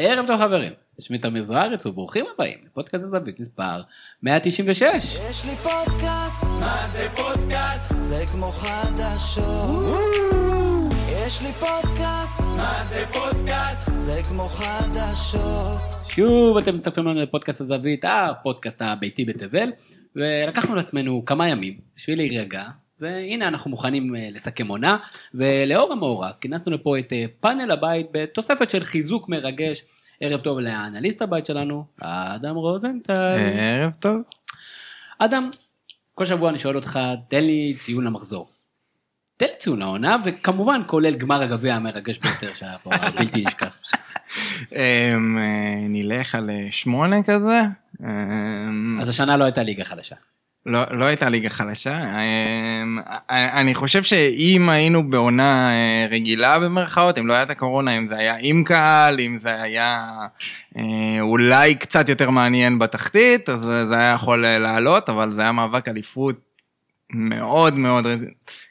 ערב טוב חברים, שמי תמיר זוארץ וברוכים הבאים לפודקאסט הזווית מספר 196. יש לי פודקאסט, מה זה פודקאסט? זה כמו חדשות. יש לי פודקאסט, מה זה פודקאסט? זה כמו חדשות. שוב אתם מצטרפים לנו לפודקאסט הזווית, הפודקאסט הביתי בתבל, ולקחנו לעצמנו כמה ימים בשביל להירגע, והנה אנחנו מוכנים אה, לסכם עונה, ולאור המאורע כינסנו לפה את אה, פאנל הבית בתוספת של חיזוק מרגש. ערב טוב לאנליסט הבית שלנו, אדם רוזנטל. ערב טוב. אדם, כל שבוע אני שואל אותך, תן לי ציון למחזור. תן לי ציון לעונה, וכמובן כולל גמר הגביע המרגש ביותר שהיה פה, בלתי נשכח. אמ, אה, נלך על שמונה כזה. אמ, אז השנה לא הייתה ליגה חדשה. לא לא הייתה ליגה חלשה. אמ, אני חושב שאם היינו בעונה אה, רגילה במרכאות, אם לא היה את הקורונה, אם זה היה עם קהל, אם זה היה אה, אולי קצת יותר מעניין בתחתית, אז זה היה יכול אה, לעלות, אבל זה היה מאבק אליפות מאוד מאוד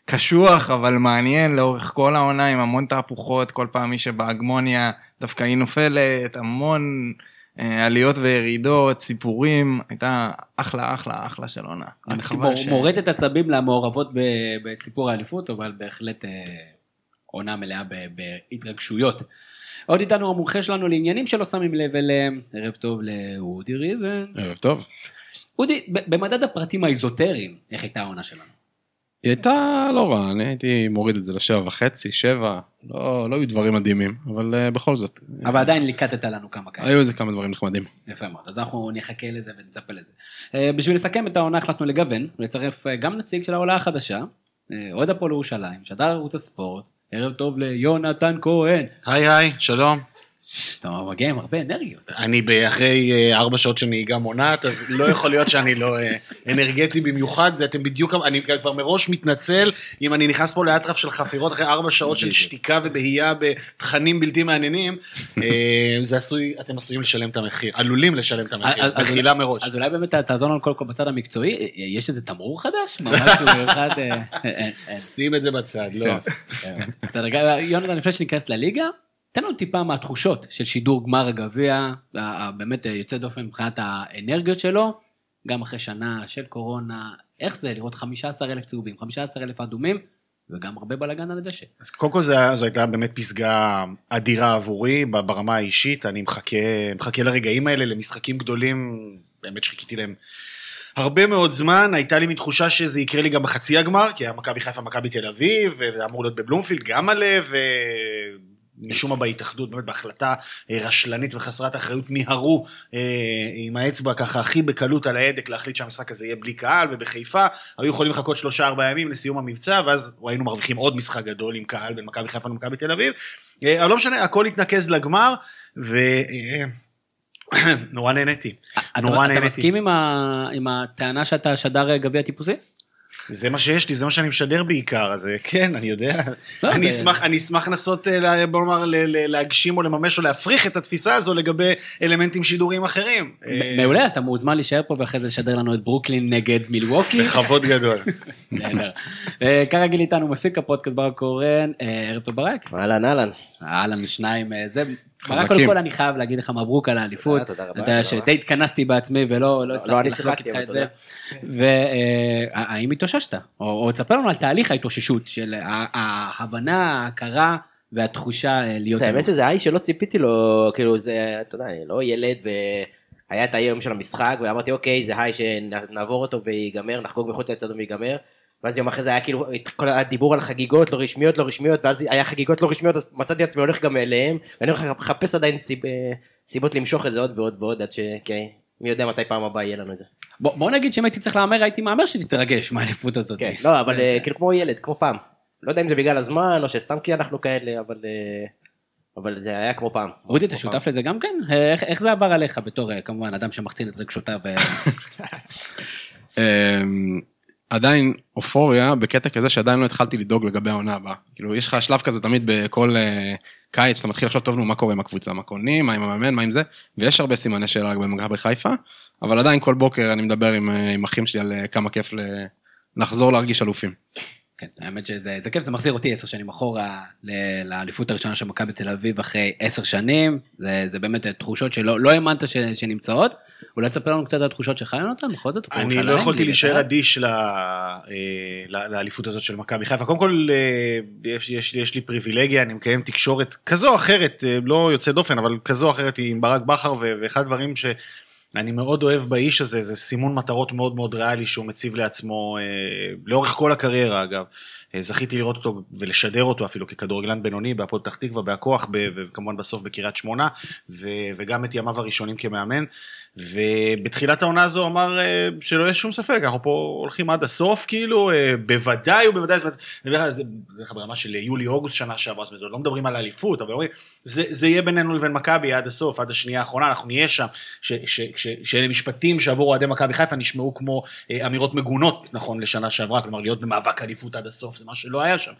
קשוח, אבל מעניין לאורך כל העונה, עם המון תהפוכות, כל פעם מי שבהגמוניה דווקא היא נופלת, המון... אה, עליות וירידות, סיפורים, הייתה אחלה, אחלה, אחלה של עונה. אני רק מסכים, חבל מור- מורטת עצבים למעורבות ב- בסיפור האליפות, אבל בהחלט אה, עונה מלאה ב- בהתרגשויות. עוד איתנו המומחה שלנו לעניינים שלא שמים לב אליהם, ערב טוב לאודי ריבן. ערב טוב. אודי, במדד הפרטים האיזוטריים, איך הייתה העונה שלנו? היא הייתה לא רע, אני הייתי מוריד את זה לשבע וחצי, שבע, לא, לא היו דברים מדהימים, אבל uh, בכל זאת, אבל עדיין ליקטת לנו כמה כאלה. היו איזה כמה דברים נחמדים. יפה מאוד, אז אנחנו נחכה לזה ונצפה לזה. אה, בשביל לסכם את העונה החלטנו לגוון, ולצרף אה, גם נציג של העולה החדשה, אוהד הפועל ירושלים, שדר ערוץ הספורט, ערב טוב ליונתן כהן. היי היי, שלום. אתה מגיע עם הרבה אנרגיות. אני אחרי אה, ארבע שעות של נהיגה מונעת, אז לא יכול להיות שאני לא אה, אנרגטי במיוחד, אתם בדיוק, אני כבר מראש מתנצל אם אני נכנס פה לאטרף של חפירות אחרי ארבע שעות של שתיקה ובהייה בתכנים בלתי מעניינים, אה, זה עשוי, אתם עשויים לשלם את המחיר, עלולים לשלם את המחיר, מחילה מראש. אז אולי באמת תעזור לנו קודם כל בצד המקצועי, יש איזה תמרור חדש? ממש במיוחד... שים את זה בצד, לא. אה, בסדר, ג- יונתן, לפני שניכנס לליגה, תן לנו טיפה מהתחושות של שידור גמר הגביע, ה- ה- באמת אה, יוצא דופן מבחינת האנרגיות שלו, גם אחרי שנה של קורונה, איך זה לראות 15 אלף צהובים, 15 אלף אדומים, וגם הרבה בלאגן על הדשא. אז קודם כל זה- זו הייתה באמת פסגה אדירה עבורי ברמה האישית, אני מחכה, מחכה לרגעים האלה, למשחקים גדולים, באמת שחיכיתי להם הרבה מאוד זמן, הייתה לי מין תחושה שזה יקרה לי גם בחצי הגמר, כי היה מכבי חיפה, מכבי תל אביב, וזה אמור להיות בבלומפילד, גם מלא, ומשום מה בהתאחדות, באמת בהחלטה אה, רשלנית וחסרת אחריות, מיהרו אה, עם האצבע ככה הכי בקלות על ההדק להחליט שהמשחק הזה יהיה בלי קהל, ובחיפה היו יכולים לחכות שלושה ארבעה ימים לסיום המבצע, ואז היינו מרוויחים עוד משחק גדול עם קהל בין מכבי חיפה למכבי תל אביב. אה, אבל לא משנה, הכל התנקז לגמר, נהניתי. אתה, נורא אתה נהניתי. מסכים עם, ה, עם הטענה שאתה שדר גביע טיפוסי? זה מה שיש לי, זה מה שאני משדר בעיקר, אז אה, כן, אני יודע. לא, אני אשמח, אני אשמח לנסות, אה, בוא נאמר, ל- ל- להגשים או לממש או להפריך את התפיסה הזו לגבי אלמנטים שידוריים אחרים. אה, מעולה, אז אתה מוזמן להישאר פה ואחרי זה לשדר לנו את ברוקלין נגד מילווקי. בכבוד גדול. נהדר. כרגיל איתנו מפיק הפודקאסט ברק קורן, ערב טוב ברק. אהלן אהלן. אהלן שניים, זה, חזקים. קודם כל אני חייב להגיד לך מברוק על האליפות. אה, תודה רבה, אתה יודע. שדי התכנסתי בעצמי ולא לא הצלחתי אני לחלוק שיחקתי, איתך את זה. והאם התאוששת? או תספר לנו על תהליך ההתאוששות של ההבנה, ההכרה והתחושה אה, להיות... האמת. שזה האיש שלא ציפיתי לו, כאילו זה, אתה יודע, אני לא ילד והיה את היום של המשחק ואמרתי אוקיי זה היי שנעבור אותו ויגמר, נחגוג מחוץ לאצטדיון ויגמר. ואז יום אחרי זה היה כאילו את כל הדיבור על חגיגות לא רשמיות לא רשמיות ואז היה חגיגות לא רשמיות אז מצאתי עצמי הולך גם אליהם ואני מחפש עדיין סיב, סיבות למשוך את זה עוד ועוד ועוד עד שכי, מי יודע מתי פעם הבאה יהיה לנו את זה. בוא בוא נגיד שאם הייתי צריך להמר הייתי מהמר שתתרגש מהאליפות הזאת. כן, לא אבל אה, כאילו כמו ילד כמו פעם. לא יודע אם זה בגלל הזמן או שסתם כי אנחנו כאלה אבל אה, אבל זה היה כמו פעם. אודי, אתה שותף לזה גם כן? אה, איך, איך זה עבר עליך בתור, אה, כמובן, אדם שמחצין את רגשותיו? עדיין אופוריה בקטע כזה שעדיין לא התחלתי לדאוג לגבי העונה הבאה. כאילו יש לך שלב כזה תמיד בכל אה, קיץ, אתה מתחיל לחשוב טוב נו מה קורה עם הקבוצה, מה קונים, מה עם המאמן, מה עם זה, ויש הרבה סימני שאלה לגבי מכבי חיפה, אבל עדיין כל בוקר אני מדבר עם, אה, עם אחים שלי על אה, כמה כיף ל- לחזור להרגיש אלופים. כן, האמת שזה זה כיף, זה מחזיר אותי עשר שנים אחורה לאליפות הראשונה של מכבי תל אביב אחרי עשר שנים. זה, זה באמת תחושות שלא לא האמנת שנמצאות. אולי תספר לנו קצת על התחושות שלך, יונתן, בכל זאת, אני לא יכולתי להישאר. אדיש אה, לאליפות הזאת של מכבי חיפה. קודם כל, אה, יש, יש, יש לי פריבילגיה, אני מקיים תקשורת כזו או אחרת, אה, לא יוצא דופן, אבל כזו או אחרת עם ברק בכר, ואחד הדברים שאני מאוד אוהב באיש הזה, זה סימון מטרות מאוד מאוד ריאלי שהוא מציב לעצמו, אה, לאורך כל הקריירה אגב. אה, זכיתי לראות אותו ולשדר אותו אפילו ככדורגלן בינוני בהפועל פתח תקווה, בהכוח, וכמובן בסוף בקריית שמונה, ו- וגם את ימיו הראשונים כמאמן. ובתחילת העונה הזו אמר אה, שלא יהיה שום ספק, אנחנו פה הולכים עד הסוף, כאילו, אה, בוודאי ובוודאי, זאת אומרת, אני אומר לך, ברמה של יולי-אוגוסט שנה שעברה, זאת אומרת, לא מדברים על האליפות, אבל אומרים, זה, זה יהיה בינינו לבין מכבי עד הסוף, עד השנייה האחרונה, אנחנו נהיה שם, שאלה משפטים שעבור אוהדי מכבי חיפה נשמעו כמו אה, אמירות מגונות, נכון, לשנה שעברה, כלומר, להיות במאבק אליפות עד הסוף, זה מה שלא היה שם.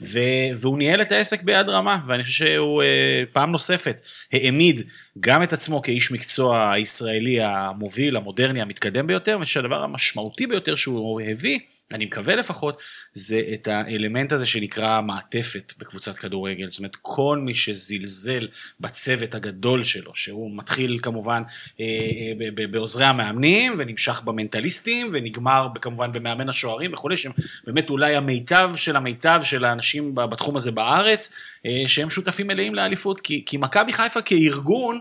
ו- והוא ניהל את העסק ביד רמה, ואני חושב שהוא אה, פעם נוספת העמיד גם את עצמו כאיש מקצוע הישראלי המוביל, המודרני, המתקדם ביותר, ושהדבר המשמעותי ביותר שהוא הביא, אני מקווה לפחות, זה את האלמנט הזה שנקרא מעטפת בקבוצת כדורגל. זאת אומרת, כל מי שזלזל בצוות הגדול שלו, שהוא מתחיל כמובן אה, אה, בעוזרי המאמנים, ונמשך במנטליסטים, ונגמר כמובן במאמן השוערים וכולי, שהם באמת אולי המיטב של המיטב של האנשים בתחום הזה בארץ, אה, שהם שותפים מלאים לאליפות, כי, כי מכבי חיפה כארגון,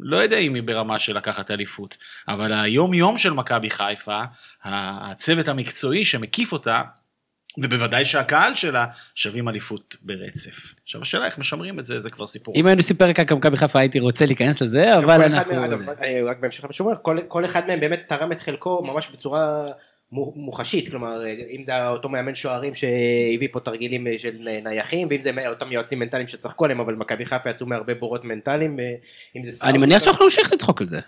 לא יודע אם היא ברמה של לקחת אליפות, אבל היום יום של מכבי חיפה, הצוות המקצועי שמקיף אותה, ובוודאי שהקהל שלה, שווים אליפות ברצף. עכשיו השאלה איך משמרים את זה, זה כבר סיפור. אם היינו עושים פרק על מכבי חיפה הייתי רוצה להיכנס לזה, אבל אנחנו... מהם, אגב, אני רק בהמשך למה שהוא אומר, כל- כל אחד מהם באמת תרם את חלקו ממש בצורה מוחשית, כלומר אם זה אותו מאמן שוערים שהביא פה תרגילים של נייחים, ואם זה אותם יועצים מנטליים שצחקו עליהם, אבל מכבי חיפה יצאו מהרבה בורות מנטליים, אה, אם זה אני מניח שאנחנו נמשיך לצחוק על זה.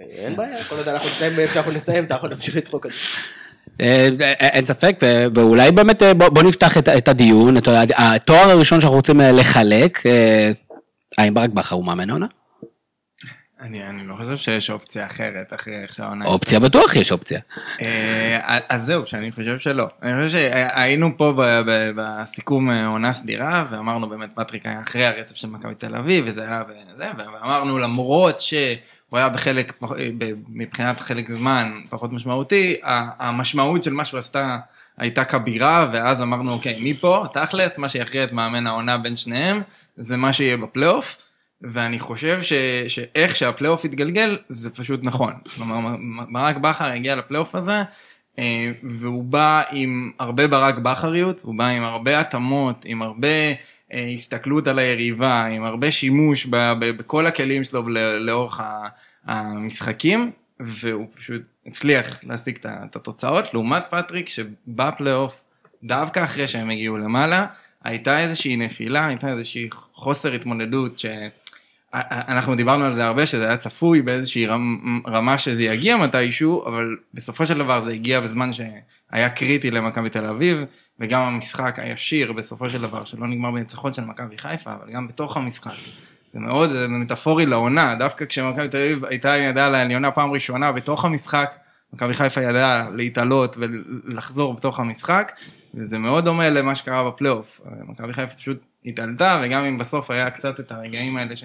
אין בעיה, כל עוד אנחנו נסיים איפה שאנחנו נסיים, אתה יכול להמשיך לצחוק על זה. אה, אה, אין ספק, ואולי באמת אה, בוא נפתח את- את הדיון, התואר הראשון שאנחנו רוצים אה, לחלק, אה, האם ברק בכר הוא מאמן העונה? אני, אני לא חושב שיש אופציה אחרת אחרי איך שהעונה אופציה בטוח יש אופציה. אה, אז זהו, שאני חושב שלא. אני חושב שהיינו פה ב- ב- בסיכום אה, עונה סדירה, ואמרנו באמת, פטריק היה אחרי הרצף של מכבי תל אביב, וזה היה וזה, ואמרנו למרות שהוא היה בחלק, מבחינת חלק זמן פחות משמעותי, המשמעות של מה שהוא עשתה הייתה כבירה, ואז אמרנו, אוקיי, מפה, תכלס, מה שיכריע את מאמן העונה בין שניהם, זה מה שיהיה בפלייאוף. ואני חושב ש, שאיך שהפלייאוף התגלגל, זה פשוט נכון. כלומר, ברק בכר הגיע לפלייאוף הזה, אה, והוא בא עם הרבה ברק בכריות, הוא בא עם הרבה התאמות, עם הרבה אה, הסתכלות על היריבה, עם הרבה שימוש ב, ב, בכל הכלים שלו לאורך המשחקים, והוא פשוט הצליח להשיג את התוצאות, לעומת פטריק שבפלייאוף, דווקא אחרי שהם הגיעו למעלה, הייתה איזושהי נפילה, הייתה איזושהי חוסר התמודדות ש... אנחנו דיברנו על זה הרבה, שזה היה צפוי באיזושהי רמ, רמה שזה יגיע מתישהו, אבל בסופו של דבר זה הגיע בזמן שהיה קריטי למכבי תל אביב, וגם המשחק הישיר בסופו של דבר, שלא נגמר בניצחון של מכבי חיפה, אבל גם בתוך המשחק. זה מאוד זה מטאפורי לעונה, דווקא כשמכבי תל אביב הייתה ידעה לעליונה פעם ראשונה בתוך המשחק, מכבי חיפה ידעה להתעלות ולחזור בתוך המשחק, וזה מאוד דומה למה שקרה בפלייאוף. מכבי חיפה פשוט התעלתה, וגם אם בסוף היה קצת את הרגעים האלה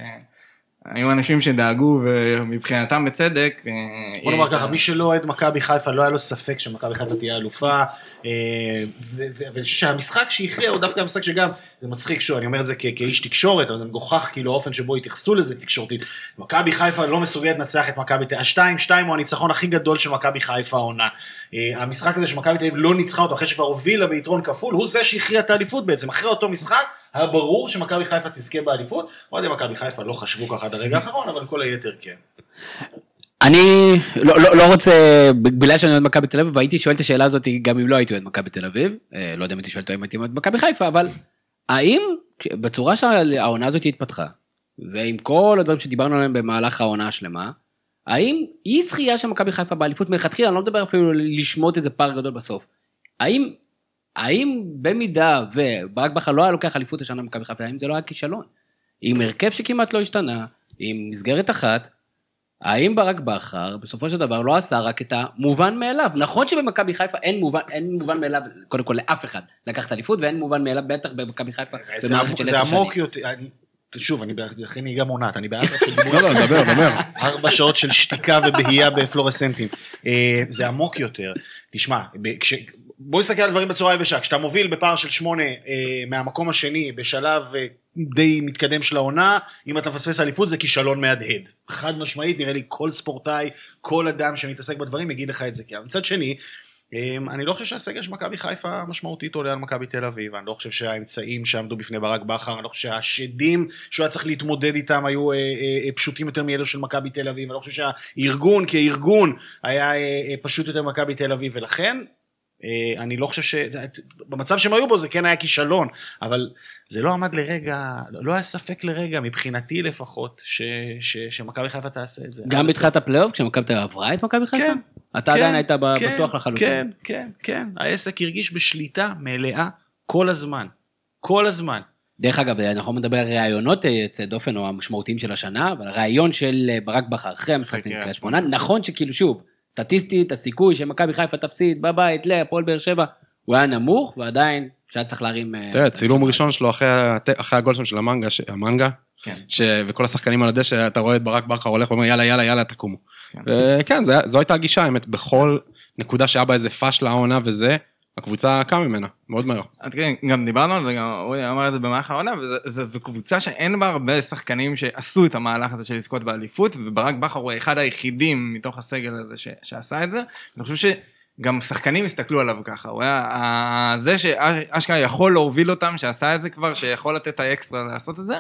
שהיו אנשים שדאגו, ומבחינתם בצדק. אה, בוא נאמר ככה, מי שלא אוהד מכבי חיפה, לא היה לו ספק שמכבי חיפה תהיה אלופה. אה, ואני חושב שהמשחק שהכריע הוא דווקא המשחק שגם, זה מצחיק שוב, אני אומר את זה כאיש תקשורת, אבל זה מגוחך כאילו האופן שבו התייחסו לזה תקשורתית. מכבי חיפה לא מסוגלת לנצח את מכבי תל אביב. השתיים, שתיים הוא הניצחון הכי גדול של מכבי חיפה העונה. אה, המשחק הזה שמכבי תל אביב לא ניצחה אותו אחרי שכבר הובילה ביתרון כפול, הוא זה שהכריע את האליפות בעצם. אחרי אותו משחק, היה ברור שמכבי חיפה תזכה באליפות. אוהדי מכבי חיפה לא חשבו ככה עד הרגע האחרון, אבל כל היתר כן. אני לא, לא, לא רוצה, בגלל שאני אוהד מכבי תל אביב, והייתי שואל את השאלה הזאת גם אם לא הייתי אוהד מכבי תל אביב, אה, לא יודע אם הייתי שואל אותו אם הייתי אוהד מכבי חיפה, אבל האם בצורה שהעונה הזאת התפתחה, ועם כל הדברים שדיברנו עליהם במהלך העונה השלמה, האם אי זכייה של מכבי חיפה באליפות מלכתחילה, אני לא מדבר אפילו לשמוט איזה פער גדול בסוף, האם, האם במידה וברק בכר לא היה לוקח אליפות השנה במכבי חיפה, האם זה לא היה כישלון? עם הרכב שכמעט לא השתנה, עם מסגרת אחת, האם ברק בכר בסופו של דבר לא עשה רק את המובן מאליו? נכון שבמכבי חיפה אין מובן, אין מובן מאליו, קודם כל לאף אחד לקחת אליפות, ואין מובן מאליו בטח במכבי חיפה זה במערכת של זה עשר שנים. עמוק יותר, אני- שוב, אני אחרי נהיגה מונעת, אני בארץ של דיבור. לא, לא, דבר, דבר. ארבע שעות של שתיקה ובהייה בפלורסנטים. אה, זה עמוק יותר. תשמע. בוא נסתכל על דברים בצורה יבשה. כשאתה מוביל בפער של שמונה אה, מהמקום השני בשלב אה, די מתקדם של העונה, אם אתה מפספס אליפות זה כישלון מהדהד. חד משמעית, נראה לי כל ספורטאי, כל אדם שמתעסק בדברים יגיד לך את זה. כי מצד שני, אה, אני לא חושב שהסגל של מכבי חיפה משמעותית עולה על מכבי תל אביב, אני לא חושב שהאמצעים שעמדו בפני ברק בכר, אני לא חושב שהשדים שהוא היה צריך להתמודד איתם היו אה, אה, פשוטים יותר מאלו של מכבי תל אביב, אני לא חושב שהארגון כארגון היה אה, אה, פשוט יותר ממכבי תל אביב, ולכן אני לא חושב ש... במצב שהם היו בו זה כן היה כישלון, אבל זה לא עמד לרגע, לא היה ספק לרגע, מבחינתי לפחות, ש- ש- שמכבי חיפה תעשה את זה. גם בתחילת הפלייאוף, כשמכבי תל אביב עברה את מכבי חיפה? כן. אתה כן, עדיין היית ב- כן, בטוח לחלוטין. כן, כן, כן. העסק הרגיש בשליטה מלאה כל הזמן. כל הזמן. דרך אגב, אנחנו מדבר על ראיונות אה, יוצאי דופן או המשמעותיים של השנה, אבל הראיון של אה, ברק בכר אחרי המשחק נגד קריית שמונה, נכון שכאילו שוב, סטטיסטית, הסיכוי שמכבי חיפה תפסיד בבית להפועל באר שבע, הוא היה נמוך, ועדיין שהיה צריך להרים... אה, תראה, צילום ראשון שלו אחרי הגול שם של המנגה, ש- המנגה, כן. ש- וכל השחקנים על הדשא, אתה רואה את ברק בכר הולך ואומר, יאללה, יאללה, יאללה, תקומו. וכן, זה- זו הייתה הגישה, האמת, בכל נקודה שהיה בה איזה פאשלה העונה וזה, הקבוצה קמה ממנה, מאוד מהר. כן, גם דיברנו על זה, גם אורי אמר את זה במהלך העונה, וזו קבוצה שאין בה הרבה שחקנים שעשו את המהלך הזה של לזכות באליפות, וברק בכר הוא אחד היחידים מתוך הסגל הזה ש, שעשה את זה. אני חושב שגם שחקנים הסתכלו עליו ככה, הוא היה זה שאשכרה יכול להוביל אותם, שעשה את זה כבר, שיכול לתת את האקסטרה לעשות את זה,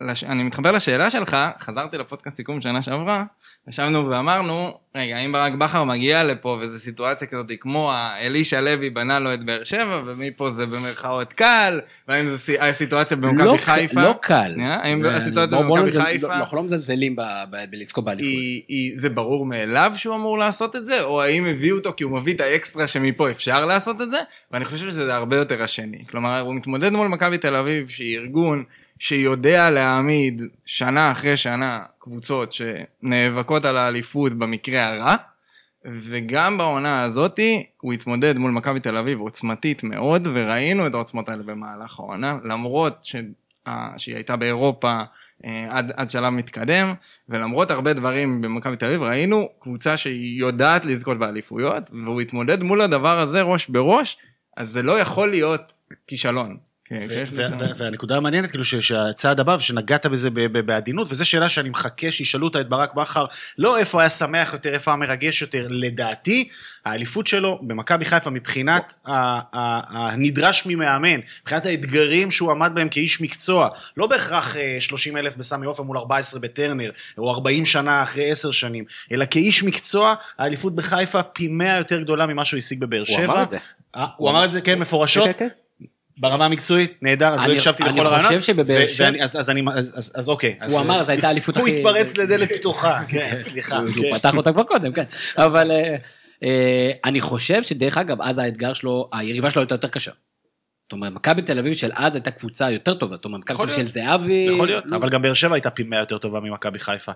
ואני מתחבר לשאלה שלך, חזרתי לפודקאסט סיכום שנה שעברה, ישבנו ואמרנו, רגע, אם ברק בכר מגיע לפה וזו סיטואציה כזאת כמו האלישע לוי בנה לו את באר שבע, ומפה זה במרכאות קל, והאם זו סי- הסיטואציה לא במכבי ק- חיפה? לא קל. שנייה, האם ואני- הסיטואציה בוא- בוא במכבי חיפה? לא, אנחנו לא מזלזלים בלזכות באליפות. זה ברור מאליו שהוא אמור לעשות את זה, או האם הביאו אותו כי הוא מביא את האקסטרה שמפה אפשר לעשות את זה, ואני חושב שזה הרבה יותר השני. כלומר, הוא מתמודד מול מכבי תל אביב, שהיא ארגון שיודע להעמיד שנה אחרי שנה קבוצות שנאבקות על האליפות במקרה הרע, וגם בעונה הזאתי הוא התמודד מול מכבי תל אביב עוצמתית מאוד, וראינו את העוצמות האלה במהלך העונה, למרות ש... שהיא הייתה באירופה אה, עד, עד שלב מתקדם, ולמרות הרבה דברים במכבי תל אביב, ראינו קבוצה שהיא יודעת לזכות באליפויות, והוא התמודד מול הדבר הזה ראש בראש, אז זה לא יכול להיות כישלון. כן, ו- והנקודה המעניינת, כאילו, שהצעד הבא, ושנגעת בזה בעדינות, וזו שאלה שאני מחכה שישאלו אותה את ברק בכר, לא איפה היה שמח יותר, איפה היה מרגש יותר, לדעתי, האליפות שלו במכבי חיפה מבחינת הנדרש ממאמן, מבחינת האתגרים שהוא עמד בהם כאיש מקצוע, לא בהכרח 30 אלף בסמי עופר מול 14 בטרנר, או 40 שנה אחרי 10 שנים, אלא כאיש מקצוע, האליפות בחיפה פי 100 יותר גדולה ממה שהוא השיג בבאר הוא שבע. אמר את זה. אה, הוא אמר את זה, כן, מפורשות. ברמה המקצועית, נהדר, אז לא אני- הקשבתי אני לכל הרעיונות. חושב שבבאר שבע- אז אז אני, אז- אז- אז אוקיי. אז- הוא אמר, זו הייתה האליפות הוא הכי... התפרץ לדלת פתוחה, כן, סליחה. הוא כן. פתח אותה כבר קודם, כן. אבל אה, אה, אני חושב שדרך אגב, אז האתגר שלו, היריבה שלו הייתה יותר קשה. זאת אומרת, מכבי תל אביב של אז הייתה קבוצה יותר טובה. זאת אומרת, מכבי של. זהבי... יכול להיות, אבל גם באר שבע הייתה פי 100 יותר טובה ממכבי חיפה.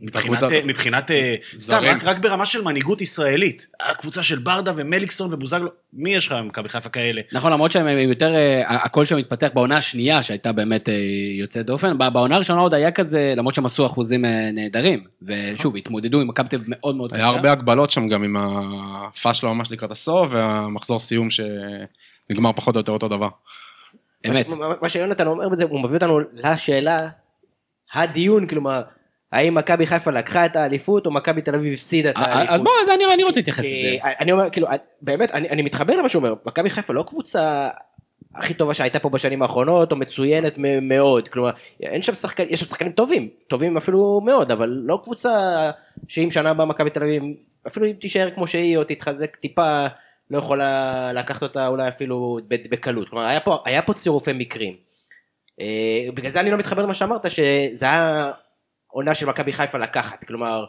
מבחינת, אה, מבחינת, אה, סתם, זרים. רק- רק ברמה של מנהיגות ישראלית. הקבוצה של ברדה ומליקסון ובוזגלו, מי יש לך במכבי חיפה כאלה? נכון, למרות שהם הם יותר, אה, הקול שם התפתח בעונה השנייה, שהייתה באמת אה, יוצאת דופן. בעונה הראשונה עוד היה כזה, למרות שהם עשו אחוזים אה, נהדרים. ושוב, התמודדו עם מכבי תל מאוד מאוד היה הרבה הגבלות שם גם עם הפאשלה ממש לקראת הסוף, והמחזור סיום שנגמר פחות או יותר אותו דבר. אמת. מה- מה שיונתן אומר בזה, הוא מביא אותנו לשאלה, הדיון, כלומר, האם מכבי חיפה לקחה את האליפות, או מכבי תל אביב הפסידה את אה, האליפות. אז בוא, אז אני אני רוצה להתייחס לזה. אני אומר, כאילו, באמת, אני, אני מתחבר למה שהוא אומר, מכבי חיפה לא קבוצה הכי טובה שהייתה פה בשנים האחרונות, או מצוינת מאוד, כלומר, אין שם שחקנים, יש שם שחקנים טובים, טובים אפילו מאוד, אבל לא קבוצה שאם שנה הבאה מכבי תל אביב, אפילו אם תישאר כמו שהיא, או תתחזק טיפה, לא יכולה לקחת אותה אולי אפילו בקלות, כלומר, היה פה, היה פה צירופי מקרים. אה, בגלל זה אני לא מתחבר למה שאמרת, שזה היה עונה של מכבי חיפה לקחת, כלומר,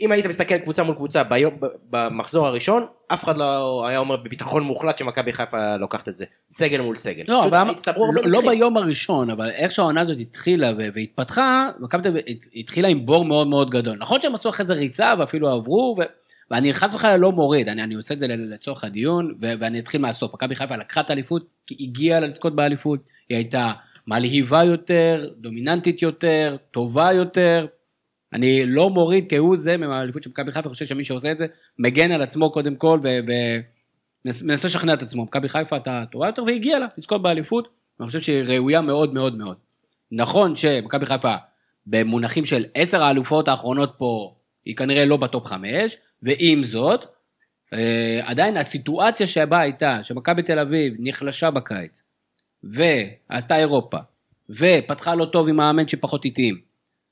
אם היית מסתכל קבוצה מול קבוצה ביום, במחזור הראשון, אף אחד לא היה אומר בביטחון מוחלט שמכבי חיפה לוקחת את זה. סגל מול סגל. לא, אבל לא, לא. ביום הראשון, אבל איך שהעונה הזאת התחילה והתפתחה, מכבי התחילה עם בור מאוד מאוד גדול. נכון שהם עשו אחרי זה ריצה ואפילו עברו, ו... ואני חס וחלילה לא מוריד, אני, אני עושה את זה לצורך הדיון, ו- ואני אתחיל מהסוף. מכבי חיפה לקחה את האליפות, כי הגיעה לזכות באליפות, היא הייתה מלהיבה יותר, דומיננטית יותר, טובה יותר. אני לא מוריד כהוא זה מהאליפות של מכבי חיפה, חושב שמי שעושה את זה, מגן על עצמו קודם כל, ומנסה לשכנע את עצמו. מכבי חיפה הייתה טובה יותר, והגיעה לה לזכות באליפות, ואני חושב שהיא ראויה מאוד מאוד מאוד. נכון שמכבי חיפה, במונחים של עשר האלופות האחרונות פה, היא כנראה לא בטופ חמש, ועם זאת, אה, עדיין הסיטואציה שבה הייתה, שמכבי תל אביב נחלשה בקיץ, ועשתה אירופה, ופתחה לא טוב עם מאמן שפחות איטיים,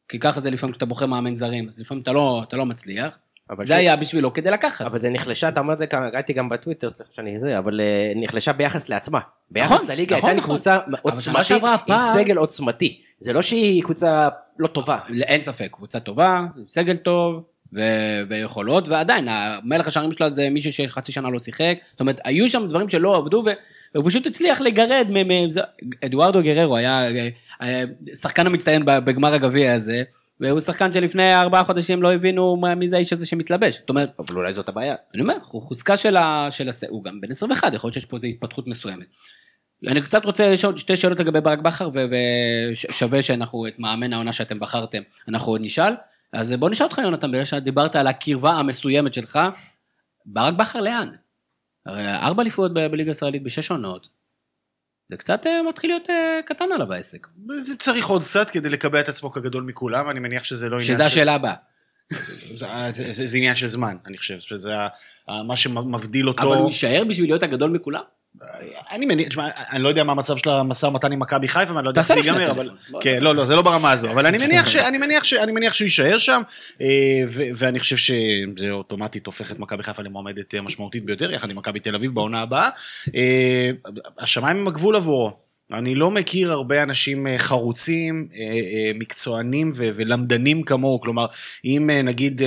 כי ככה זה לפעמים כשאתה בוחר מאמן זרים, אז לפעמים אתה לא, אתה לא מצליח, זה היה בשבילו כדי לקחת. אבל זה נחלשה, אתה אומר את זה, ראיתי גם בטוויטר, סליחה שאני זה, אבל אה, נחלשה ביחס לעצמה. ביחס נכון, לליגה נכון, הייתה נכון. קבוצה עוצמתית, עם סגל עוצמתי. זה לא שהיא קבוצה לא טובה. אין ספק, קבוצה טובה, סגל טוב, ו- ויכולות, ועדיין, המלך השערים שלו זה מישהו שחצי שנה לא שיחק, זאת אומרת, היו שם דברים שלא עבדו, והוא פשוט הצליח לגרד, אדוארדו גררו היה שחקן המצטיין בגמר הגביע הזה, והוא שחקן שלפני ארבעה חודשים לא הבינו מי זה האיש הזה שמתלבש, זאת אומרת, אבל אולי זאת הבעיה. אני אומר, הוא חוזקה של ה... של הס... הוא גם בן 21, יכול להיות שיש פה איזו התפתחות מסוימת. אני קצת רוצה לשאול שתי שאלות לגבי ברק בכר, ושווה שאנחנו, את מאמן העונה שאתם בחרתם, אנחנו עוד נשאל. אז בוא נשאל אותך, יונתן, בגלל שדיברת על הקרבה המסוימת שלך, ברק בכר לאן? הרי ארבע אליפויות בליגה הישראלית בשש עונות. זה קצת אה, מתחיל להיות אה, קטן עליו העסק. זה צריך עוד קצת כדי לקבע את עצמו כגדול מכולם, אני מניח שזה לא עניין שזה. השאלה הבאה. זה, זה, זה, זה עניין של זמן, אני חושב, שזה ה- ה- מה שמבדיל אותו. אבל הוא יישאר בשביל להיות הגדול מכולם? אני מניח, תשמע, אני לא יודע מה המצב של המשא ומתן עם מכבי חיפה, ואני לא יודע איך זה ייגמר, אבל... כן, לא, לא, זה לא ברמה הזו, אבל אני מניח ש- אני מניח ש- אני מניח שהוא יישאר שם, אה, ואני חושב שזה אוטומטית הופך את מכבי חיפה למועמדת אה, משמעותית ביותר, יחד עם מכבי תל אביב בעונה הבאה. אה, השמיים הם הגבול עבורו. אני לא מכיר הרבה אנשים אה, חרוצים, אה, אה, מקצוענים ולמדנים כמוהו, כלומר, אם נגיד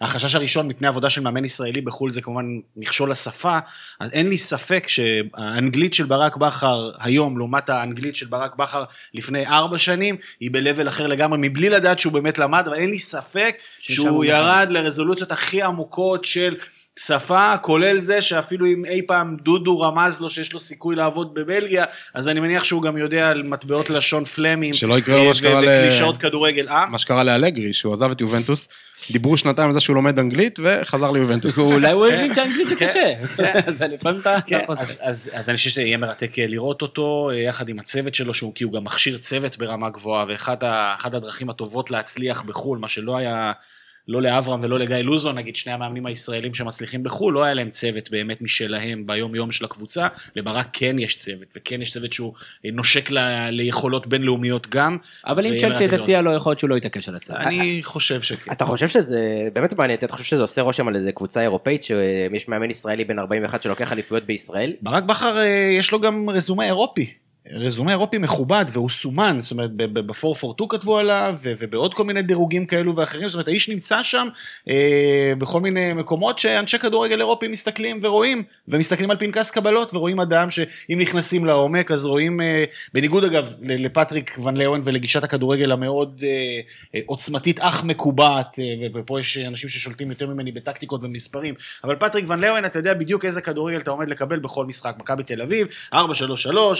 החשש הראשון מפני עבודה של מאמן ישראלי בחו"ל זה כמובן מכשול לשפה, אז אין לי ספק שהאנגלית של ברק בכר היום, לעומת האנגלית של ברק בכר לפני ארבע שנים, היא ב-level אחר לגמרי, מבלי לדעת שהוא באמת למד, אבל אין לי ספק שהוא הוא ירד לרזולוציות הכי עמוקות של... שפה, כולל זה שאפילו אם אי פעם דודו רמז לו שיש לו סיכוי לעבוד בבלגיה, אז אני מניח שהוא גם יודע על מטבעות לשון פלמים. שלא יקרה לו מה אה, שקרה ל- וקלישאות כדורגל. אה? מה שקרה לאלגרי, שהוא עזב את יובנטוס, דיברו שנתיים על זה שהוא לומד אנגלית וחזר ליובנטוס. אולי הוא הבין שאנגלית זה קשה. אז לפעמים אתה כן. אז, אני חושב שזה יהיה מרתק אה, לראות אותו אה, יחד עם הצוות שלו, שהוא, כי הוא גם מכשיר צוות ברמה גבוהה, ואחת הדרכים הטובות להצליח בחו"ל, מה שלא היה, לא לאברהם ולא לגיא לוזון, נגיד שני המאמנים הישראלים שמצליחים בחו"ל, לא היה להם צוות באמת משלהם ביום יום של הקבוצה, לברק כן יש צוות, וכן יש צוות שהוא אה, נושק ל, ליכולות בינלאומיות גם. אבל אם צ'לסי תציע לו, יכול להיות שהוא לא יתעקש על הצד. לראות. אני חושב שכן. אתה חושב שזה באמת מעניין, אתה חושב שזה עושה רושם על איזה קבוצה אירופאית שיש מאמן ישראלי בן 41 שלוקח אליפויות בישראל? ברק בכר אה, יש לו גם רזומה אירופי. רזומה אירופי מכובד והוא סומן, זאת אומרת ב-442 כתבו עליו ובעוד כל מיני דירוגים כאלו ואחרים, זאת אומרת האיש נמצא שם אה, בכל מיני מקומות שאנשי כדורגל אירופי מסתכלים ורואים, ומסתכלים על פנקס קבלות ורואים אדם שאם נכנסים לעומק אז רואים, אה, בניגוד אגב לפטריק ון לאון ולגישת הכדורגל המאוד אה, אה, עוצמתית אך מקובעת, אה, ופה יש אנשים ששולטים יותר ממני בטקטיקות ומספרים, אבל פטריק ון לאון אתה יודע בדיוק איזה כדורגל אתה עומד לקבל בכל משחק, מכבי תל אביב, 4-3-3,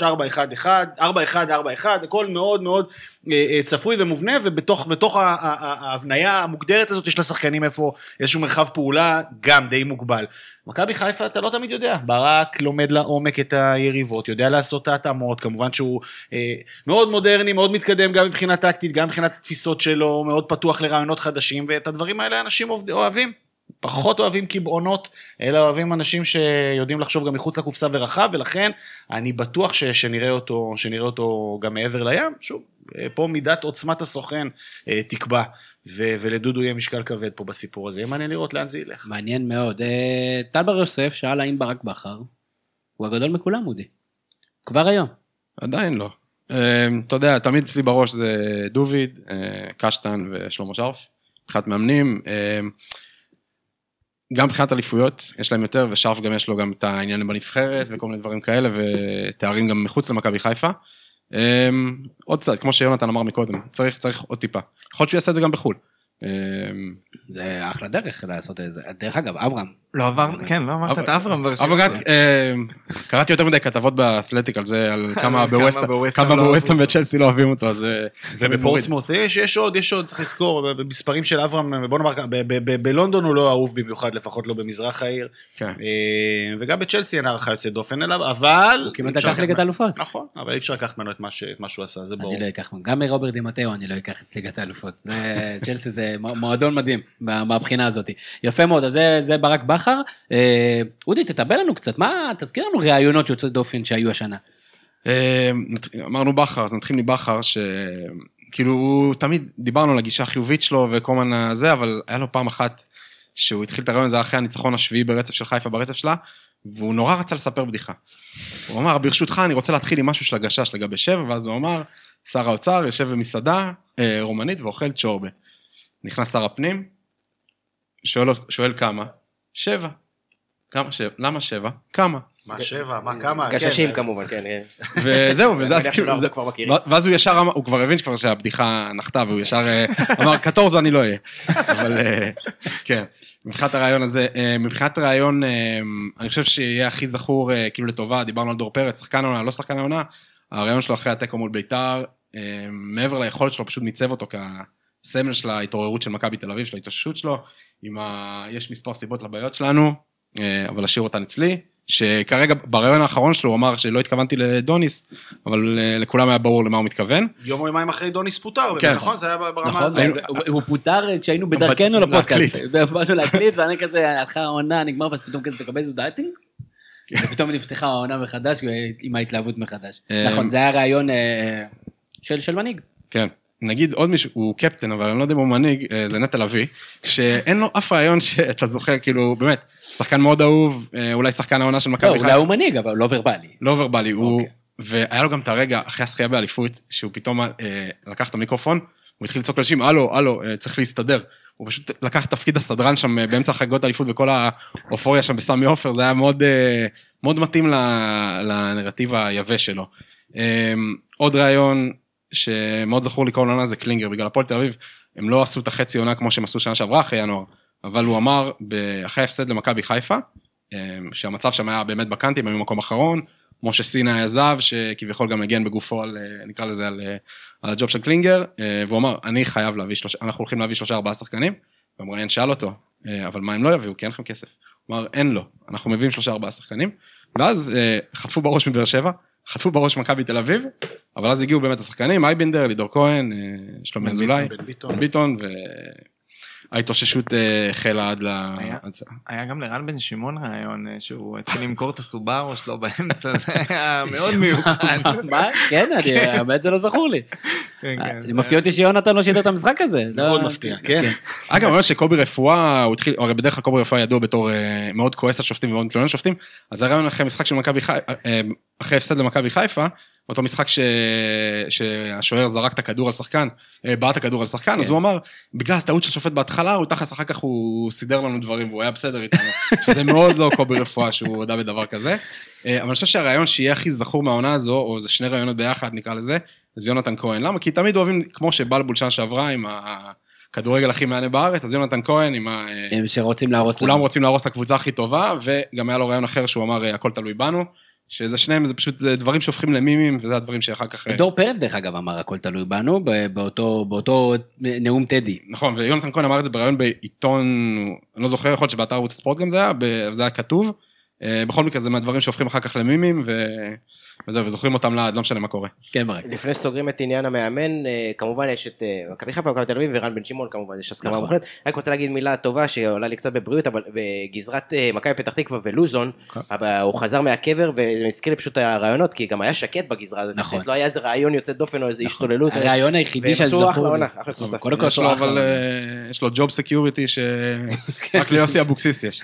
4-1-1, 4-1-4-1, הכל מאוד מאוד אה, אה, צפוי ומובנה, ובתוך ההבניה המוגדרת הזאת יש לשחקנים איפה איזשהו מרחב פעולה גם די מוגבל. מכבי חיפה אתה לא תמיד יודע, ברק לומד לעומק את היריבות, יודע לעשות את ההתאמות, כמובן שהוא אה, מאוד מודרני, מאוד מתקדם גם מבחינה טקטית, גם מבחינת התפיסות שלו, מאוד פתוח לרעיונות חדשים, ואת הדברים האלה אנשים אוהבים. פחות אוהבים קבעונות, אלא אוהבים אנשים שיודעים לחשוב גם מחוץ לקופסה ורחב, ולכן אני בטוח ש, שנראה, אותו, שנראה אותו גם מעבר לים. שוב, אה, פה מידת עוצמת הסוכן אה, תקבע, ו, ולדודו יהיה משקל כבד פה בסיפור הזה. יהיה מעניין לראות לאן זה ילך. מעניין מאוד. אה, טל בר יוסף שאל האם ברק בכר הוא הגדול מכולם, אודי. כבר היום. עדיין לא. אתה יודע, תמיד אצלי בראש זה דוביד, קשטן ושלמה שרף. מבחינת מאמנים. גם מבחינת אליפויות, יש להם יותר, ושרף גם יש לו גם את העניינים בנבחרת וכל מיני דברים כאלה, ותארים גם מחוץ למכבי חיפה. אה, עוד קצת, כמו שיונתן אמר מקודם, צריך, צריך עוד טיפה. יכול להיות שהוא יעשה את זה גם בחו"ל. זה אחלה דרך לעשות את זה. דרך אגב, אברהם. לא עבר, כן, לא אמרת את אברהם ברשימה. אבל רק, אה, קראתי יותר מדי כתבות באתלטיק על זה, על כמה בווסטהאם לא וצ'לסי לא אוהבים אותו, אז... אה, זה מוריד. ובפורטסמוט יש, יש עוד, יש עוד, צריך לזכור, במספרים של אברהם, בוא נאמר, ככה, ב- ב- ב- בלונדון הוא לא אהוב במיוחד, לפחות לא במזרח העיר, כן. אה, וגם בצ'לסי אין הערכה יוצאת דופן אליו, אבל... הוא כמעט לקח ליגת האלופות. נכון, אבל אי אפשר לקחת ממנו את מה שהוא עשה, זה ברור. אני לא אקח, גם מרוברט דימטאו אני לא אקח את ליגת האלופות. זה- צ'לסי זה מועדון מדהים מה- מהבחינה הזאת. יפה מאוד, אז זה- זה ברק בכר. אה, אודי, תטבל לנו קצת, מה, תזכיר לנו ראיונות יוצאי דופן שהיו השנה. אה, אמרנו בכר, אז נתחיל מבכר, שכאילו, הוא תמיד דיברנו על הגישה החיובית שלו וכל מיני זה, אבל היה לו פעם אחת שהוא התחיל את הרעיון הזה אחרי הניצחון השביעי ברצף של חיפה ברצף שלה, והוא נורא רצה לספר בדיחה. הוא אמר, ברשותך, אני רוצה להתחיל עם משהו של הגשש לגבי שבע, ואז הוא אמר, שר האוצר יושב במסעדה אה, רומנית ואוכל צ'ורבה. נכנס שר הפנים, שואל, שואל כמה? שבע. כמה שבע? למה שבע? כמה? מה שבע, מה כמה, גששים כן. כמובן, כן. כן. וזהו, וזה אז כאילו. ואז הוא ישר אמר, הוא כבר הבין כבר שהבדיחה נחתה, והוא ישר אה, אמר, קטורזה אני לא אהיה. אבל אה, כן, מבחינת הרעיון הזה, אה, מבחינת הרעיון, אני חושב שיהיה הכי זכור, כאילו לטובה, דיברנו על דור פרץ, שחקן העונה, לא שחקן העונה, הרעיון שלו אחרי התיקו מול ביתר, מעבר ליכולת שלו, פשוט ניצב אותו כסמל של ההתעוררות של מכבי תל אביב, של ההתאוששות שלו, ה... יש מספר סיבות לבעיות שלנו, אה, אבל אשאיר אותן אצלי. שכרגע בריאיון האחרון שלו הוא אמר שלא התכוונתי לדוניס, אבל אה, לכולם היה ברור למה הוא מתכוון. יום או יומיים אחרי דוניס פוטר, כן. נכון? זה היה ברמה נכון, הזאת. הוא- הוא פוטר כשהיינו בדרכנו. לפודקאסט. באנו להקליט, ואני כזה, הלכה העונה, נגמר, ואז פתאום כזה תקבל איזה dating. ופתאום נפתחה העונה מחדש, עם ההתלהבות מחדש. אה, נכון, זה היה ריאיון אה, של של מנהיג. כן. נגיד עוד מישהו, הוא קפטן, אבל אני לא יודע אם הוא מנהיג, אה, זה נטע לביא, שאין לו אף רעיון שאתה זוכר, כאילו, באמת, שחקן מאוד אהוב, אה, אולי שחקן העונה של לא, מכבי אולי חיפה, הוא מנהיג, אבל לא ורבלי. לא ורבלי, הוא... אוקיי. והיה לו גם את הרגע, אחרי הזכייה באליפות, שהוא פתאום אה, לקח את המיקרופון, הוא התחיל לצעוק לאנשים, הלו, הלו, צריך להסתדר. הוא פשוט לקח תפקיד הסדרן שם באמצע חגיגות האליפות וכל האופוריה שם בסמי עופר, זה היה מאוד, מאוד מתאים לנרטיב היבש שלו. עוד ראיון שמאוד זכור לי כל עונה זה קלינגר, בגלל הפועל תל אביב, הם לא עשו את החצי עונה כמו שהם עשו שנה שעברה אחרי ינואר, אבל הוא אמר, אחרי ההפסד למכבי חיפה, אה, שהמצב שם היה באמת בקאנטים, היו מקום אחרון, משה סיני היה זב, שכביכול גם הגן בגופו על, אה, נקרא לזה, על, אה, על הג'וב של קלינגר, והוא אמר, אני חייב להביא שלושה, אנחנו הולכים להביא שלושה ארבעה שחקנים, והמראיין שאל אותו, "אה, אבל מה הם לא יביאו, כי אין לכם כסף. הוא אמר, אין לו, אנחנו מביאים שלושה ארבעה שחקנים, ואז חטפו בראש מבאר שבע, חטפו בראש מכבי תל אביב, אבל אז הגיעו באמת השחקנים, אייבנדר, לידור כהן, אה, שלומי אזולאי, ביטון, בן ביטון. וההתאוששות אה, החלה עד ל... היה. גם לרן בן שמעון רעיון אה, שהוא התחיל למכור את הסובארו שלו באמצע, זה היה מאוד מיוחד. מה? כן, אני- האמת זה לא זכור לי. כן, כן. אני מפתיע אותי שיונתן לא שידר את המשחק הזה. מאוד לא- מפתיע, כן. אגב, אני אומר שקובי רפואה, הוא התחיל, הרי בדרך כלל קובי רפואה ידוע בתור אה, מאוד כועס על שופטים ומאוד מתלונן על שופטים, אז הרעיון אחרי משחק של מכבי חיפה, אחרי הפסד למכבי חיפה, אותו משחק ש... שהשוער זרק את הכדור על שחקן, אה, בעט הכדור על שחקן, אז הוא אמר, בגלל הטעות של שופט בהתחלה, הוא תכלס אחר כך הוא סידר לנו דברים, והוא היה בסדר איתנו, שזה מאוד לא קובי רפואה שהוא הודה בדבר כזה. אה, אבל אני חושב שהרעיון שיהיה הכי זכור מהעונה הזו, או זה שני רעיונות ביחד נקרא לזה, זה יונתן כהן. למה? כי תמיד אוהבים, כמו שבלבול שנה שעברה עם הכדורגל הכי מהנה בארץ, אז יונתן כהן עם ה... הם שרוצים להרוס כולם. רוצים להרוס את הקבוצה הכי טובה, וגם היה לו רעיון אחר שהוא אמר, הכל תלוי בנו, שזה שניהם, זה פשוט, זה דברים שהופכים למימים, וזה הדברים שאחר כך... אה, דור פרץ דרך אגב אמר הכל תלוי בנו באותו באותו נאום טדי. נכון, ויונתן כהן אמר את זה בריאיון בעיתון, אני לא זוכר, יכול להיות שבאתר ערוץ הספורט גם זה היה, זה היה כתוב. אה, בכל מקרה זה מהדברים שהופכים אחר כך למימים, ו... וזהו, וזוכרים אותם לעד, לא משנה מה קורה. כן ברק. לפני שסוגרים את עניין המאמן, אה, כמובן יש את אה, מכבי חיפה, מכבי תל אביב ורן בן שמעון כמובן, יש הסכמה נכון. מוחלטת. רק רוצה להגיד מילה טובה שעולה לי קצת בבריאות, אבל בגזרת מכבי פתח תקווה ולוזון, אבל הוא חזר מהקבר והזכיר לי פשוט הריאיונות, כי גם היה שקט בגזרה הזאת, נכון. לא היה איזה ריאיון יוצא דופן או איזה השתוללות. הריאיון היחידי והם עשו אחלה שזכור. קודם כל יש לו יש job security שרק ליוסי אבוקסיס יש.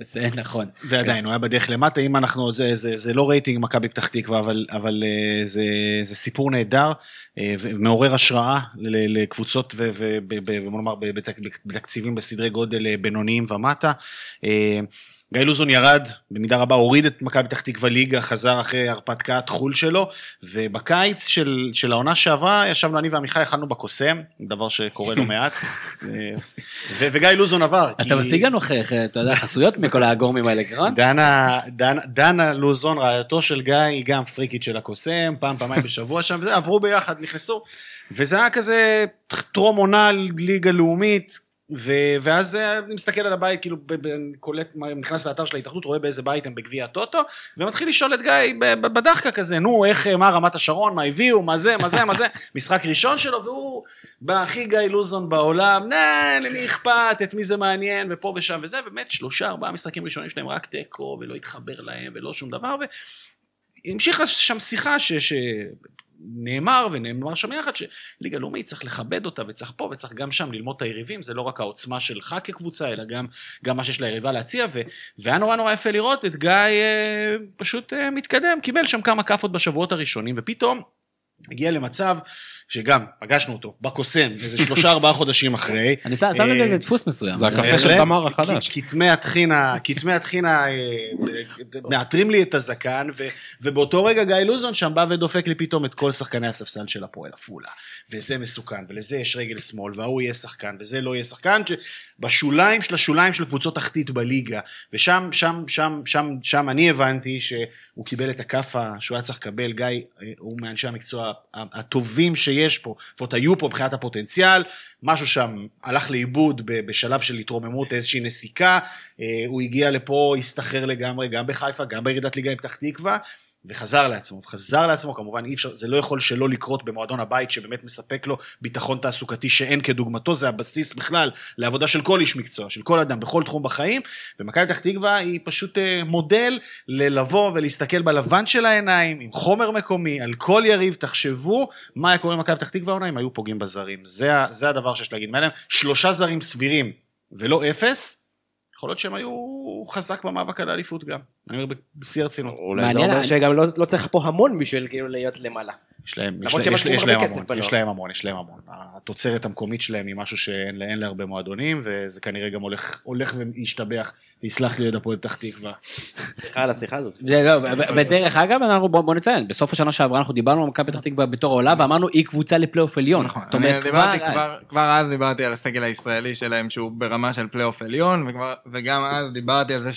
זה נכון. ועדיין, הוא היה בדרך למטה, אם אנחנו, זה, זה, זה לא רייטינג מכבי פתח תקווה, אבל, אבל אה, זה, זה סיפור נהדר, אה, ומעורר השראה לקבוצות, ובוא נאמר, בתק- בתקציבים בסדרי גודל אה, בינוניים ומטה. אה, גיא לוזון ירד, במידה רבה הוריד את מכבי פתח תקווה ליגה, חזר אחרי הרפתקת חו"ל שלו, ובקיץ של, של העונה שעברה, ישבנו אני ועמיחי, אכלנו בקוסם, דבר שקורה לא מעט, ו- וגיא לוזון עבר. אתה משיג לנו אחרי, אתה יודע, חסויות מכל הגורמים האלה, נכון? דנה, דנה, דנה לוזון, רעייתו של גיא, היא גם פריקית של הקוסם, פעם, פעמיים בשבוע שם, וזה, עברו ביחד, נכנסו. וזה היה כזה טרום עונה ליגה לאומית, ו, ואז אה, אני מסתכל על הבית, כאילו, ב, ב, קולט, נכנס לאתר של ההתאחדות, רואה באיזה בית הם בגביע הטוטו, ומתחיל לשאול את גיא בדחקה כזה, נו, איך, אה, מה רמת השרון, מה הביאו, מה זה, מה זה, מה זה, משחק ראשון שלו, והוא בהכי גיא לוזון בעולם, נה, למי אכפת, את מי זה מעניין, ופה ושם וזה, באמת שלושה, ארבעה משחקים ראשונים שלהם רק תיקו, ולא התחבר להם, ולא שום דבר, והמשיכה שם שיחה ש... ש... נאמר ונאמר שם יחד שליגה לאומית צריך לכבד אותה וצריך פה וצריך גם שם ללמוד את היריבים זה לא רק העוצמה שלך כקבוצה אלא גם, גם מה שיש ליריבה להציע ו, והיה נורא נורא יפה לראות את גיא אה, פשוט אה, מתקדם קיבל שם כמה כאפות בשבועות הראשונים ופתאום הגיע למצב שגם פגשנו אותו בקוסם איזה שלושה ארבעה חודשים אחרי. אני שם לב אה, איזה דפוס מסוים. זה הקפה. של תמר החדש. כתמי הטחינה, כתמי הטחינה אה, מאתרים לי את הזקן, ו- ובאותו רגע גיא לוזון שם בא ודופק לי פתאום את כל שחקני הספסל של הפועל עפולה. וזה מסוכן, ולזה יש רגל שמאל, וההוא יהיה שחקן, וזה לא יהיה שחקן, בשוליים של השוליים של קבוצות תחתית בליגה. ושם, שם, שם, שם, שם אני הבנתי שהוא קיבל את הכאפה שהוא היה צריך לקבל. גיא אה, הוא מאנשי המקצוע הטובים שיש פה, לפחות היו פה מבחינת הפוטנציאל. משהו שם הלך לאיבוד בשלב של התרוממות, איזושהי נסיקה. אה, הוא הגיע לפה, הסתחרר לגמרי, גם בחיפה, גם בירידת ליגה עם פתח תקווה. וחזר לעצמו, חזר לעצמו, כמובן אי אפשר, זה לא יכול שלא לקרות במועדון הבית שבאמת מספק לו ביטחון תעסוקתי שאין כדוגמתו, זה הבסיס בכלל לעבודה של כל איש מקצוע, של כל אדם, בכל תחום בחיים, ומכבי פתח תקווה היא פשוט אה, מודל ללבוא ולהסתכל בלבן של העיניים, עם חומר מקומי, על כל יריב, תחשבו מה היה קורה למכבי פתח תקווה העונה אם היו פוגעים בזרים, זה, זה הדבר שיש להגיד מעליהם, שלושה זרים סבירים ולא אפס, יכול להיות שהם היו חזק במאבק על האליפות גם, אני אומר בשיא הרצינות. אולי זה אומר שגם לא לא צריך פה המון בשביל כאילו להיות למעלה. יש להם, יש, להם, יש, יש להם כסף המון. יש להם המון, יש להם המון. התוצרת המקומית שלהם היא משהו שאין אין להרבה מועדונים, וזה כנראה גם הולך, הולך וישתבח, ויסלח לי עוד הפועל פתח תקווה. סליחה על השיחה הזאת. זה לא, ודרך אגב, אנחנו בוא נציין, בסוף השנה שעברה אנחנו דיברנו על מכבי פתח תקווה בתור העולה ואמרנו היא קבוצה לפלייאוף עליון. נכון, אני דיברתי כבר- אז דיברתי על הסגל הישראלי שלהם שהוא ברמה של פלייאוף עליון, וגם אז דיברתי על זה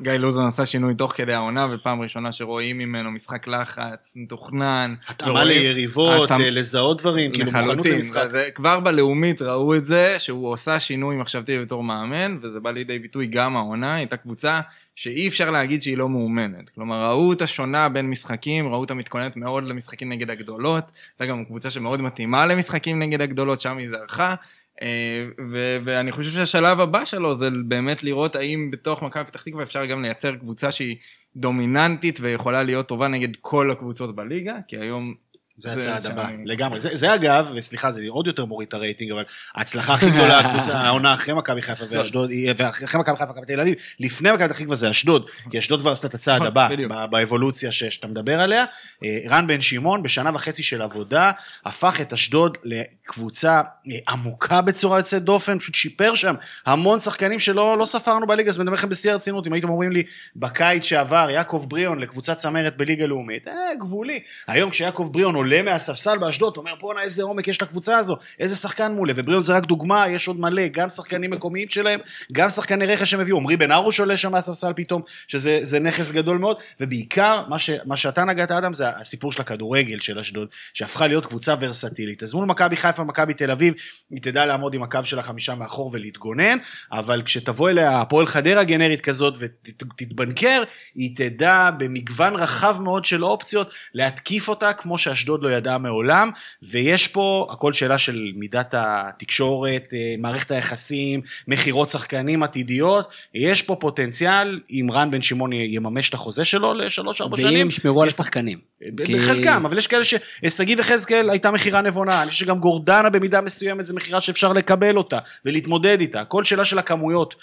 שגיא לוזון עשה שינוי תוך כדי העונה, ופעם ראשונה שרואים ממנו משחק לחץ, מתוכנן. התאמה ורואים- ליריבות, התאמ- אה, לזהות דברים, כאילו מוכנות למשחק. זה, כבר בלאומית ראו את זה, שהוא עושה שינוי מחשבתי בתור מאמן, וזה בא לידי ביטוי גם העונה, הייתה קבוצה שאי אפשר להגיד שהיא לא מאומנת. כלומר, ראו את השונה בין משחקים, ראו אותה מתכוננת מאוד למשחקים נגד הגדולות, הייתה גם קבוצה שמאוד מתאימה למשחקים נגד הגדולות, שם היא זרחה. אה, ו- ואני חושב שהשלב הבא שלו זה באמת לראות האם בתוך מכבי פתח תקווה אפשר גם לייצר קבוצה שהיא דומיננטית ויכולה להיות טובה נגד כל הקבוצות בליגה, כי היום... זה הצעד הבא, אני- לגמרי. זה, זה אגב, וסליחה, זה עוד יותר מוריד את הרייטינג, אבל ההצלחה הכי גדולה, הקבוצה, העונה אחרי מכבי חיפה ואשדוד, היא- ואחרי מכבי חיפה ומכבי תל אביב, לפני מכבי פתח תקווה זה אשדוד, כי אשדוד כבר עשתה את הצעד נכון, הבא, באבולוציה שאתה מדבר עליה. אה, רן בן שמעון, בשנה וחצי של עבודה, הפך את אשדוד לקבוצה אה, עמוקה בצורה יוצאת דופן, פשוט שיפר שם המון שחקנים שלא לא ספרנו בליגה, אז אני אומר לכם בשיא הרצינות, אם הייתם אומרים לי בקיץ שעבר, יעקב בריאון לקבוצת צמרת בליגה לאומית, אה, גבולי. היום כשיעקב בריאון עולה מהספסל באשדוד, אומר בואנה איזה עומק יש לקבוצה הזו, איזה שחקן מעולה, ובריאון זה רק דוגמה, יש עוד מלא, גם שחקנים מקומיים שלהם, גם שחקני רכש שהם הביאו, עמרי בן ארוש עולה שם מהספסל פתאום, שזה זה נכס גדול מאוד, ובעיקר מה, ש, מה שאתה נגעת אדם זה הסיפור של הכדורגל של אשדוד, שהפכה להיות קבוצה ורסטילית. אז מול מכבי חיפה, מכבי תל אביב, היא תדע לעמוד עם הקו של החמישה מאחור ולהתגונן, אבל כשתבוא אליה הפועל חדרה גנרית כזאת ותתבנקר, היא תדע במגוון רחב מאוד של אופציות להתקיף אותה כמו לא ידעה מעולם, ויש פה הכל שאלה של מידת התקשורת, אה, מערכת היחסים, מכירות שחקנים עתידיות, יש פה פוטנציאל, אם רן בן שמעון יממש את החוזה שלו לשלוש ארבע שנים. ואם ישמרו על השחקנים. כי- בחלקם, אבל יש כאלה ששגיב יחזקאל הייתה מכירה נבונה, אני חושב שגם גורדנה במידה מסוימת זו מכירה שאפשר לקבל אותה ולהתמודד איתה, כל שאלה של הכמויות.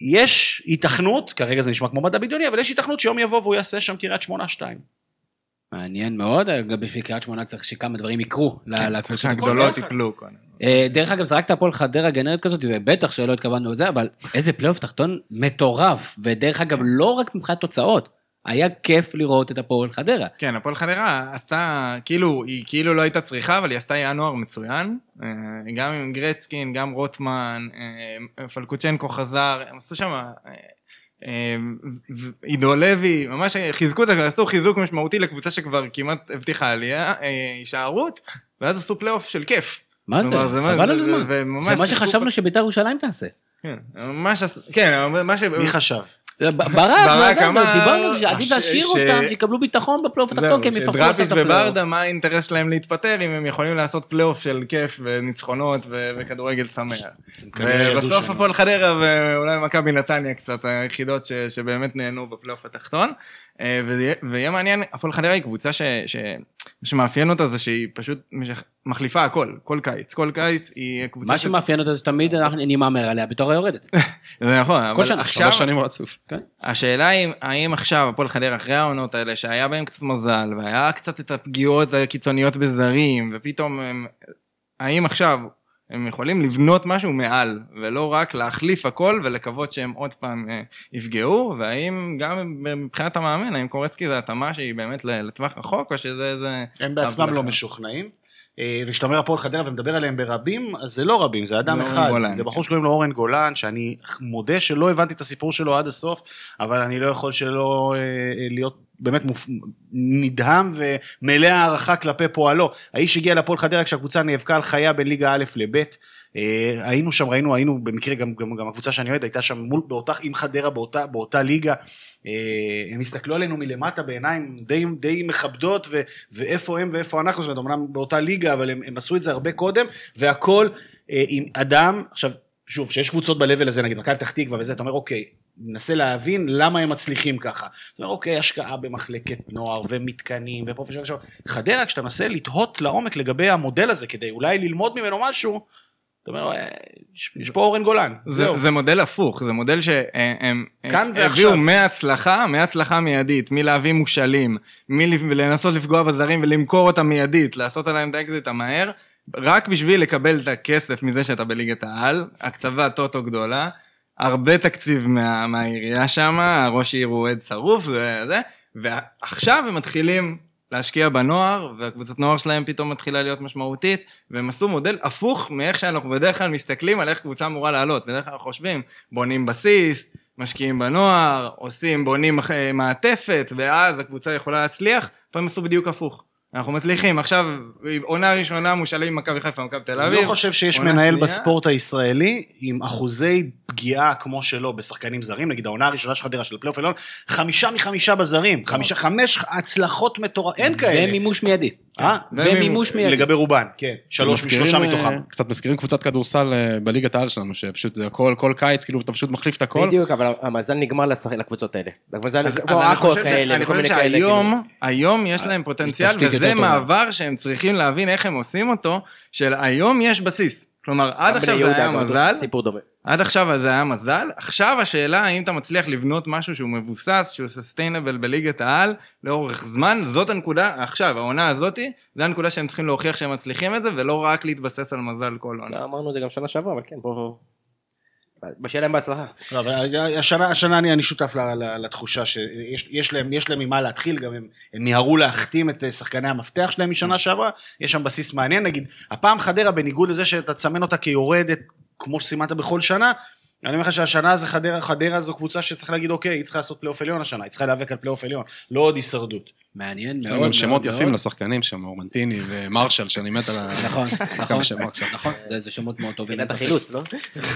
יש היתכנות, כרגע זה נשמע כמו מדע בדיוני, אבל יש היתכנות שיום יבוא והוא יעשה שם קריית שמונה שתיים. מעניין מאוד, גם בשביל קריית שמונה צריך שכמה דברים יקרו ל- צריך לקבוצות שהגדולות. יפלו. קודם. אה, דרך אגב, זרקת הפועל חדרה גנרית כזאת, ובטח שלא התכוונו לזה, אבל איזה פלייאוף תחתון מטורף. ודרך אגב, לא רק מבחינת תוצאות, היה כיף לראות את הפועל חדרה. כן, הפועל חדרה עשתה, כאילו, היא כאילו לא הייתה צריכה, אבל היא עשתה ינואר מצוין. אה, גם עם גרצקין, גם רוטמן, אה, פלקוצ'נקו חזר, הם עשו שם... ו- עידו לוי, ממש חיזקו את זה, עשו חיזוק משמעותי לקבוצה שכבר כמעט הבטיחה עלייה, אה, הישארות, ואז עשו פלייאוף של כיף. מה זה? חבל על הזמן. זה מה שחשבנו שביתר ירושלים תעשה. כן, כן, מה ש... מי חשב? ברק, מה זה, אמר דיברנו על זה, שעדיף להשאיר ש- אותם, שיקבלו ביטחון בפלייאוף התחתון, כי הם יפחדו לעשות שדראפיס את הפלייאוף. וברדה, מה האינטרס שלהם להתפטר אם הם יכולים לעשות פלייאוף של כיף וניצחונות ו- וכדורגל שמח. ובסוף הפועל חדרה ואולי מכבי נתניה קצת היחידות ש- שבאמת נהנו בפלייאוף התחתון. אה, ויהיה מעניין, הפועל חדרה היא קבוצה ש... מה שמאפיין אותה זה שהיא פשוט מחליפה הכל, כל קיץ. כל קיץ היא קבוצה מה שמאפיין אותה זה תמיד אנחנו- אני מהמר עליה בתור היורדת. זה נכון, אבל שנה, עכשיו... שלוש שנים רצוף. השאלה היא, האם עכשיו הפועל חדרה, אחרי העונות האלה, שהיה בהם קצת מזל, והיה קצת את הפגיעות הקיצוניות בזרים, ופתאום הם, האם עכשיו הם יכולים לבנות משהו מעל, ולא רק להחליף הכל ולקוות שהם עוד פעם אה, יפגעו, והאם גם מבחינת המאמן, האם קורצקי זה התאמה שהיא באמת לטווח רחוק, או שזה איזה... הם בעצמם לא משוכנעים. אה, וכשאתה אומר הפועל חדרה ומדבר עליהם ברבים, אז זה לא רבים, זה אדם אחד. גולן, זה בחור. שקוראים לו אורן גולן, שאני מודה שלא הבנתי את הסיפור שלו עד הסוף, אבל אני לא יכול שלא אה, אה, להיות באמת מופ... נדהם ומלא הערכה כלפי פועלו. האיש הגיע לפועל חדרה כשהקבוצה נאבקה על חיה בין ליגה א' לב'. אה, היינו שם, ראינו, היינו במקרה, גם, גם, גם הקבוצה שאני אוהד הייתה שם מול, באותה, עם חדרה באותה, באותה ליגה. אה, הם הסתכלו עלינו מלמטה בעיניים די, די מכבדות, ו, ואיפה הם ואיפה אנחנו, זאת אומרת, אמנם באותה ליגה, אבל הם, הם עשו את זה הרבה קודם, והכל אה, עם אדם, עכשיו, שוב, שיש קבוצות ב-level הזה, נגיד מכבי פתח תקווה וזה, אתה אומר, אוקיי, ננסה להבין למה הם מצליחים ככה. אתה אומר, אוקיי, השקעה במחלקת נוער ומתקנים ופה ושם ושם. חדרה, כשאתה מנסה לתהות לעומק לגבי המודל הזה, כדי אולי ללמוד ממנו משהו, אתה אומר, "אה, יש, פה אורן גולן. זה, מודל הפוך, זה מודל שהם. הביאו מהצלחה, מהצלחה מיידית, מלהביא מושאלים, מלנסות לפגוע בזרים ולמכור אותם מיידית, לעשות עליהם את האקזיט המהר, רק בשביל לקבל את הכסף מזה שאתה בליגת העל, הקצבת טוטו גדולה, הרבה תקציב מה, מהעירייה שם, הראש עיר הוא אוהד שרוף, זה זה, ועכשיו הם מתחילים להשקיע בנוער, והקבוצת נוער שלהם פתאום מתחילה להיות משמעותית, והם עשו מודל הפוך מאיך שאנחנו בדרך כלל מסתכלים על איך קבוצה אמורה לעלות. בדרך כלל חושבים, בונים בסיס, משקיעים בנוער, עושים, בונים אה, מעטפת, ואז הקבוצה יכולה להצליח, פה הם עשו בדיוק הפוך. אנחנו מצליחים, עכשיו, עונה ראשונה מושאלים ממכבי חיפה, מכבי תל אביב. אני לא חושב שיש מנהל שנייה. בספורט הישראלי עם אחוזי פגיעה כמו שלו בשחקנים זרים, נגיד העונה הראשונה של חדרה של הפלייאוף העליון, חמישה מחמישה בזרים, חמישה, חמש הצלחות מטורפות, אין כאלה. ומימוש מיידי. אה? ומימוש מיידי. לגבי רובן, כן, שלוש משלושה אה, מתוכם. קצת מזכירים קבוצת כדורסל אה, בליגת העל שלנו, שפשוט זה הכל, כל קיץ, כאילו אתה פשוט מחליף את הכל. בדיוק, אבל המזל נגמר לקבוצות האלה. אז, אני חושב, ש... כאלה, אני וכל חושב מיני כאלה. כאילו. שהיום, היום יש להם פוטנציאל, וזה. מעבר שהם צריכים להבין איך הם עושים אותו, של היום יש בסיס. כלומר, עד עכשיו זה היה מזל, סיפור דומה. עד עכשיו זה היה מזל, עכשיו השאלה האם אתה מצליח לבנות משהו שהוא מבוסס, שהוא סוסטיינבל בליגת העל, לאורך זמן, זאת הנקודה, עכשיו, העונה הזאתי, זה הנקודה שהם צריכים להוכיח שהם מצליחים את זה, ולא רק להתבסס על מזל כל עונה. לא, אמרנו את זה גם שנה שעברה, אבל כן, בואו... בשיהיה להם בהצלחה. לא, אבל השנה, השנה אני, אני שותף לתחושה שיש יש להם, יש להם ממה להתחיל, גם הם, הם מיהרו להחתים את אה, שחקני המפתח שלהם משנה שעברה, יש שם בסיס מעניין, נגיד, הפעם חדרה, בניגוד לזה שאתה תסמן אותה כיורדת, כמו שסימנת בכל שנה, אני אומר לך שהשנה זה חדרה, חדרה זו קבוצה שצריך להגיד, אוקיי, היא צריכה לעשות פלייאוף עליון השנה, היא צריכה להיאבק על פלייאוף עליון, לא עוד הישרדות. מעניין יש מאוד. להם גם שמות יפים. לשחקנים שם, אורמנטיני ומרשל, שאני מת על ה... נכון, נכון. נכון, זה- זה שמות מאוד טובים. ספק. החילוץ, לא?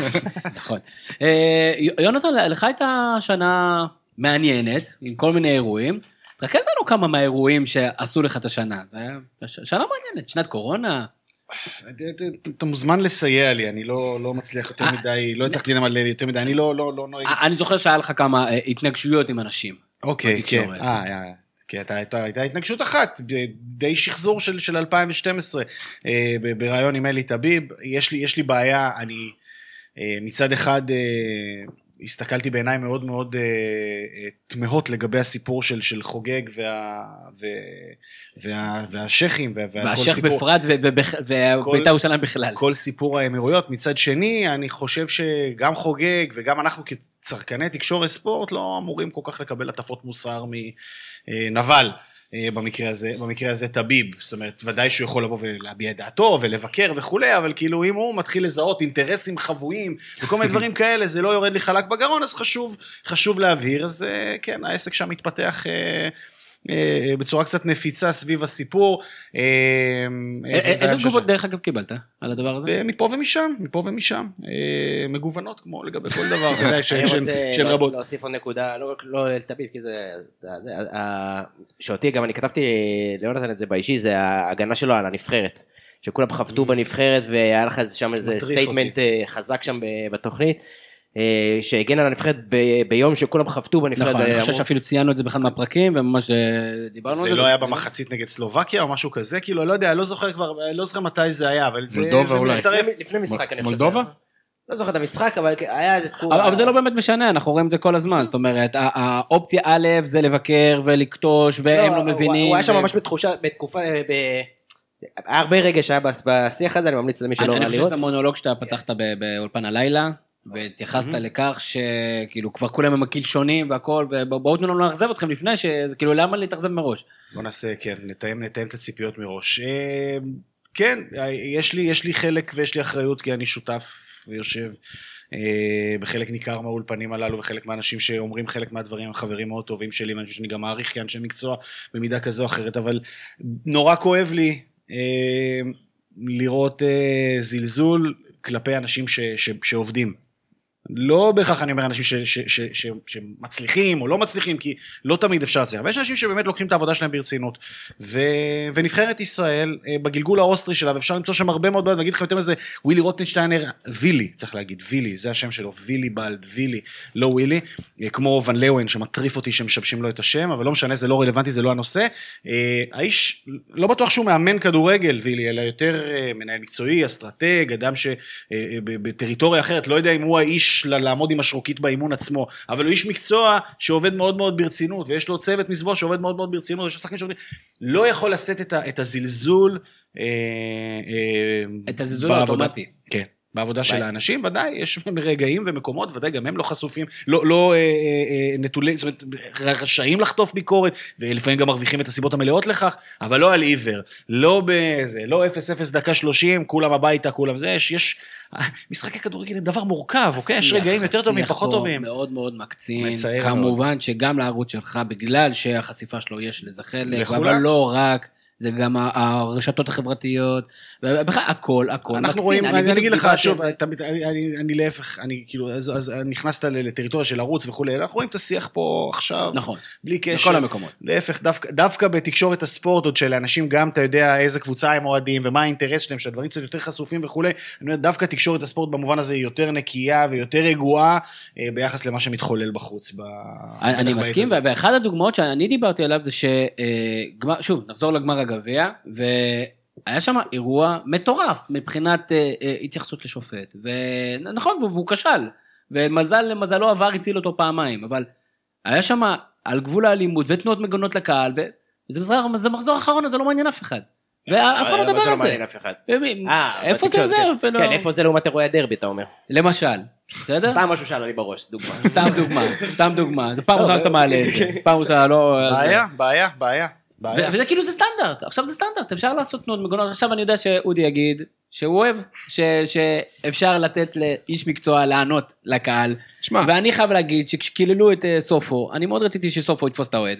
נכון. אה, יונתן, לך הייתה שנה מעניינת, עם כל מיני אירועים. תרכז לנו כמה מהאירועים שעשו לך את השנה. שנה מעניינת, שנת קורונה. אתה מוזמן לסייע לי, אני לא, לא מצליח יותר מדי, לא הצלחתי לנמל יותר מדי, אני לא, לא, לא נוהג. אני זוכר שהיה לך כמה אה, התנגשויות עם אנשים. אוקיי, כן, כן, הייתה- הייתה הייתה התנגשות אחת, די שחזור של, של 2012, אה, בריאיון עם אלי טביב, יש יש לי בעיה, אני אה, מצד אחד, אה, הסתכלתי בעיניים מאוד מאוד אה, אה, תמהות לגבי הסיפור של, של חוגג וה, וה, וה, והשייחים וה, והשייח בפרט ובית"ר ירושלים בכלל. כל סיפור האמירויות. מצד שני, אני חושב שגם חוגג וגם אנחנו כצרכני תקשורת ספורט לא אמורים כל כך לקבל הטפות מוסר מנבל. אה, במקרה הזה, במקרה הזה טביב, זאת אומרת, ודאי שהוא יכול לבוא ולהביע את דעתו ולבקר וכולי, אבל כאילו אם הוא מתחיל לזהות אינטרסים חבויים וכל מיני דברים כאלה, זה לא יורד לי חלק בגרון, אז חשוב, חשוב להבהיר, אז אה, כן, העסק שם מתפתח אה, בצורה קצת נפיצה סביב הסיפור. אה, איזה תגובות דרך אגב קיבלת על הדבר הזה? מפה ומשם, מפה ומשם, אה, מגוונות כמו לגבי כל דבר, אתה יודע, אני שהן- שהן רוצה שהן לא- רבות. להוסיף עוד נקודה, לא- לא לתביב, כי זה, שאותי גם אני כתבתי ליונתן את זה באישי, זה ההגנה שלו על הנבחרת. שכולם חבטו בנבחרת והיה לך שם איזה statement אה, חזק שם בתוכנית, אה, שהגן על הנבחרת ב- ביום שכולם חבטו בנבחרת. נכון, אני חושב שאפילו ציינו את זה באחד מהפרקים וממש אה, דיברנו על זה. זה לא היה במחצית נגד סלובקיה או משהו כזה, כאילו, לא יודע, לא זוכר כבר, לא זוכר מתי זה היה, אבל זה מולדובה זה אולי. מצטרף. לפני- משחק אני חושב. מולדובה? לא זוכר את המשחק, אבל היה איזה תקופה. אבל אבל זה לא באמת משנה, אנחנו רואים את זה כל הזמן, זאת אומרת, האופציה א' זה לבקר ולכתוש, והם לא הוא- מבינים. הוא היה שם ממש בתחושה, בתקופה, ב... היה הרבה רגע שהיה בשיח הזה, אני ממליץ למי שלא אני ראה אני חושב לראות. שזה מונולוג שאתה פתחת ב- באולפן הלילה, והתייחסת לכך שכאילו כבר כולם הם הקלשונים והכל, ובואו תנו לנו לאכזב אתכם לפני, שזה כאילו למה להתאכזב מראש? בוא נעשה, כן, נתאם, נתאם את הציפיות מראש. אה, כן, יש לי, יש לי חלק ויש לי אחריות, כי אני שותף ויושב אה, בחלק ניכר מהאולפנים הללו, וחלק מהאנשים שאומרים חלק מהדברים הם חברים מאוד טובים שלי, ואני חושב שאני גם מעריך כאנשי מקצוע במידה כזו או אחרת, אבל נורא כואב לי אה, לראות אה, זלזול כלפי אנשים ש, ש, שעובדים. לא בהכרח אני אומר אנשים ש, ש, ש, ש, שמצליחים או לא מצליחים, כי לא תמיד אפשר להצליח, אבל יש אנשים שבאמת לוקחים את העבודה שלהם ברצינות. ו, ונבחרת ישראל, אה, בגלגול האוסטרי שלה, ואפשר למצוא שם הרבה מאוד בעיות, ואגיד לכם יותר מזה, ווילי רוטנשטיינר, וילי, צריך להגיד, וילי, זה השם שלו, וילי בלד, וילי, לא ווילי, אה, כמו ון לאוון שמטריף אותי שמשבשים לו את השם, אבל לא משנה, זה לא רלוונטי, זה לא הנושא. אה, האיש, לא בטוח שהוא מאמן כדורגל, וילי, אלא יותר מנהל מקצועי, אסטרטג, אדם שבטריטוריה אחרת, לא יודע אם הוא האיש ל- לעמוד עם השרוקית באימון עצמו, אבל הוא איש מקצוע שעובד מאוד מאוד ברצינות, ויש לו צוות מסביבו שעובד מאוד מאוד ברצינות, יש שחקנים שעובדים, לא יכול לשאת את, ה, את הזלזול. אה, אה, את הזלזול. האוטומטי. בעבודה של האנשים, ודאי, יש רגעים ומקומות, ודאי גם הם לא חסופים, לא, לא אה, אה, אה, נטולי, זאת אומרת, רשאים לחטוף ביקורת, ולפעמים גם מרוויחים את הסיבות המלאות לכך, אבל לא על עיוור, לא בזה, לא 0-0 דקה 30, כולם הביתה, כולם זה, יש, יש, משחקי כדורגל הם דבר מורכב, אוקיי? יש השיח- רגעים יותר טובים, השיח פחות פה טובים. מאוד מאוד מקצין. כמובן שגם לערוץ שלך, בגלל שהחשיפה שלו יש לזה חלק. אבל לא רק. זה גם הרשתות החברתיות, ובכלל הכל, הכל אנחנו מקצין. רואים, אני בדיוק אגיד לך, שוב, זה. אתה- אני- אני אני להפך, אני כאילו, אז אז נכנסת לטריטוריה של ערוץ וכולי, אנחנו רואים את השיח פה עכשיו, נכון, בלי קשר. בכל המקומות. להפך, דווקא, דווקא בתקשורת הספורט, עוד שלאנשים גם, אתה יודע איזה קבוצה הם אוהדים, ומה האינטרס שלהם, שהדברים קצת יותר חשופים וכולי, אני אומר, דווקא תקשורת הספורט במובן הזה היא יותר נקייה ויותר רגועה אה, ביחס למה שמתחולל בחוץ. ב... אני בטח מסכים. ואחת הדוגמאות שאני דיברתי עליו זה שגמר, שוב, נחזור לגמר הגביע, והיה שם אירוע מטורף מבחינת אה, אה, התייחסות לשופט, ונכון, והוא כשל, ומזל למזלו עבר הציל אותו פעמיים, אבל היה שם על גבול האלימות ותנועות מגונות לקהל, וזה מחזור, זה מחזור אחרון, אז זה לא מעניין אף אחד. ואף אחד לא מדבר זה על זה. אה, איפה זה זה? כן. כן, איפה זה לעומת אירועי הדרבי, אתה אומר. למשל, בסדר? סתם משהו שעלה לי בראש, דוגמה. סתם דוגמה, סתם דוגמה, זו פעם לא, ראשונה שאתה מעלה את זה, פעם ראשונה לא... בעיה, בעיה, בעיה. בעיה. וזה כאילו זה סטנדרט, עכשיו זה סטנדרט, אפשר לעשות תנועות מגונות, עכשיו אני יודע שאודי יגיד שהוא אוהב, ש- שאפשר לתת לאיש מקצוע לענות לקהל, שמע. ואני חייב להגיד שכשקיללו את אה, סופו, אני מאוד רציתי שסופו יתפוס את האוהד.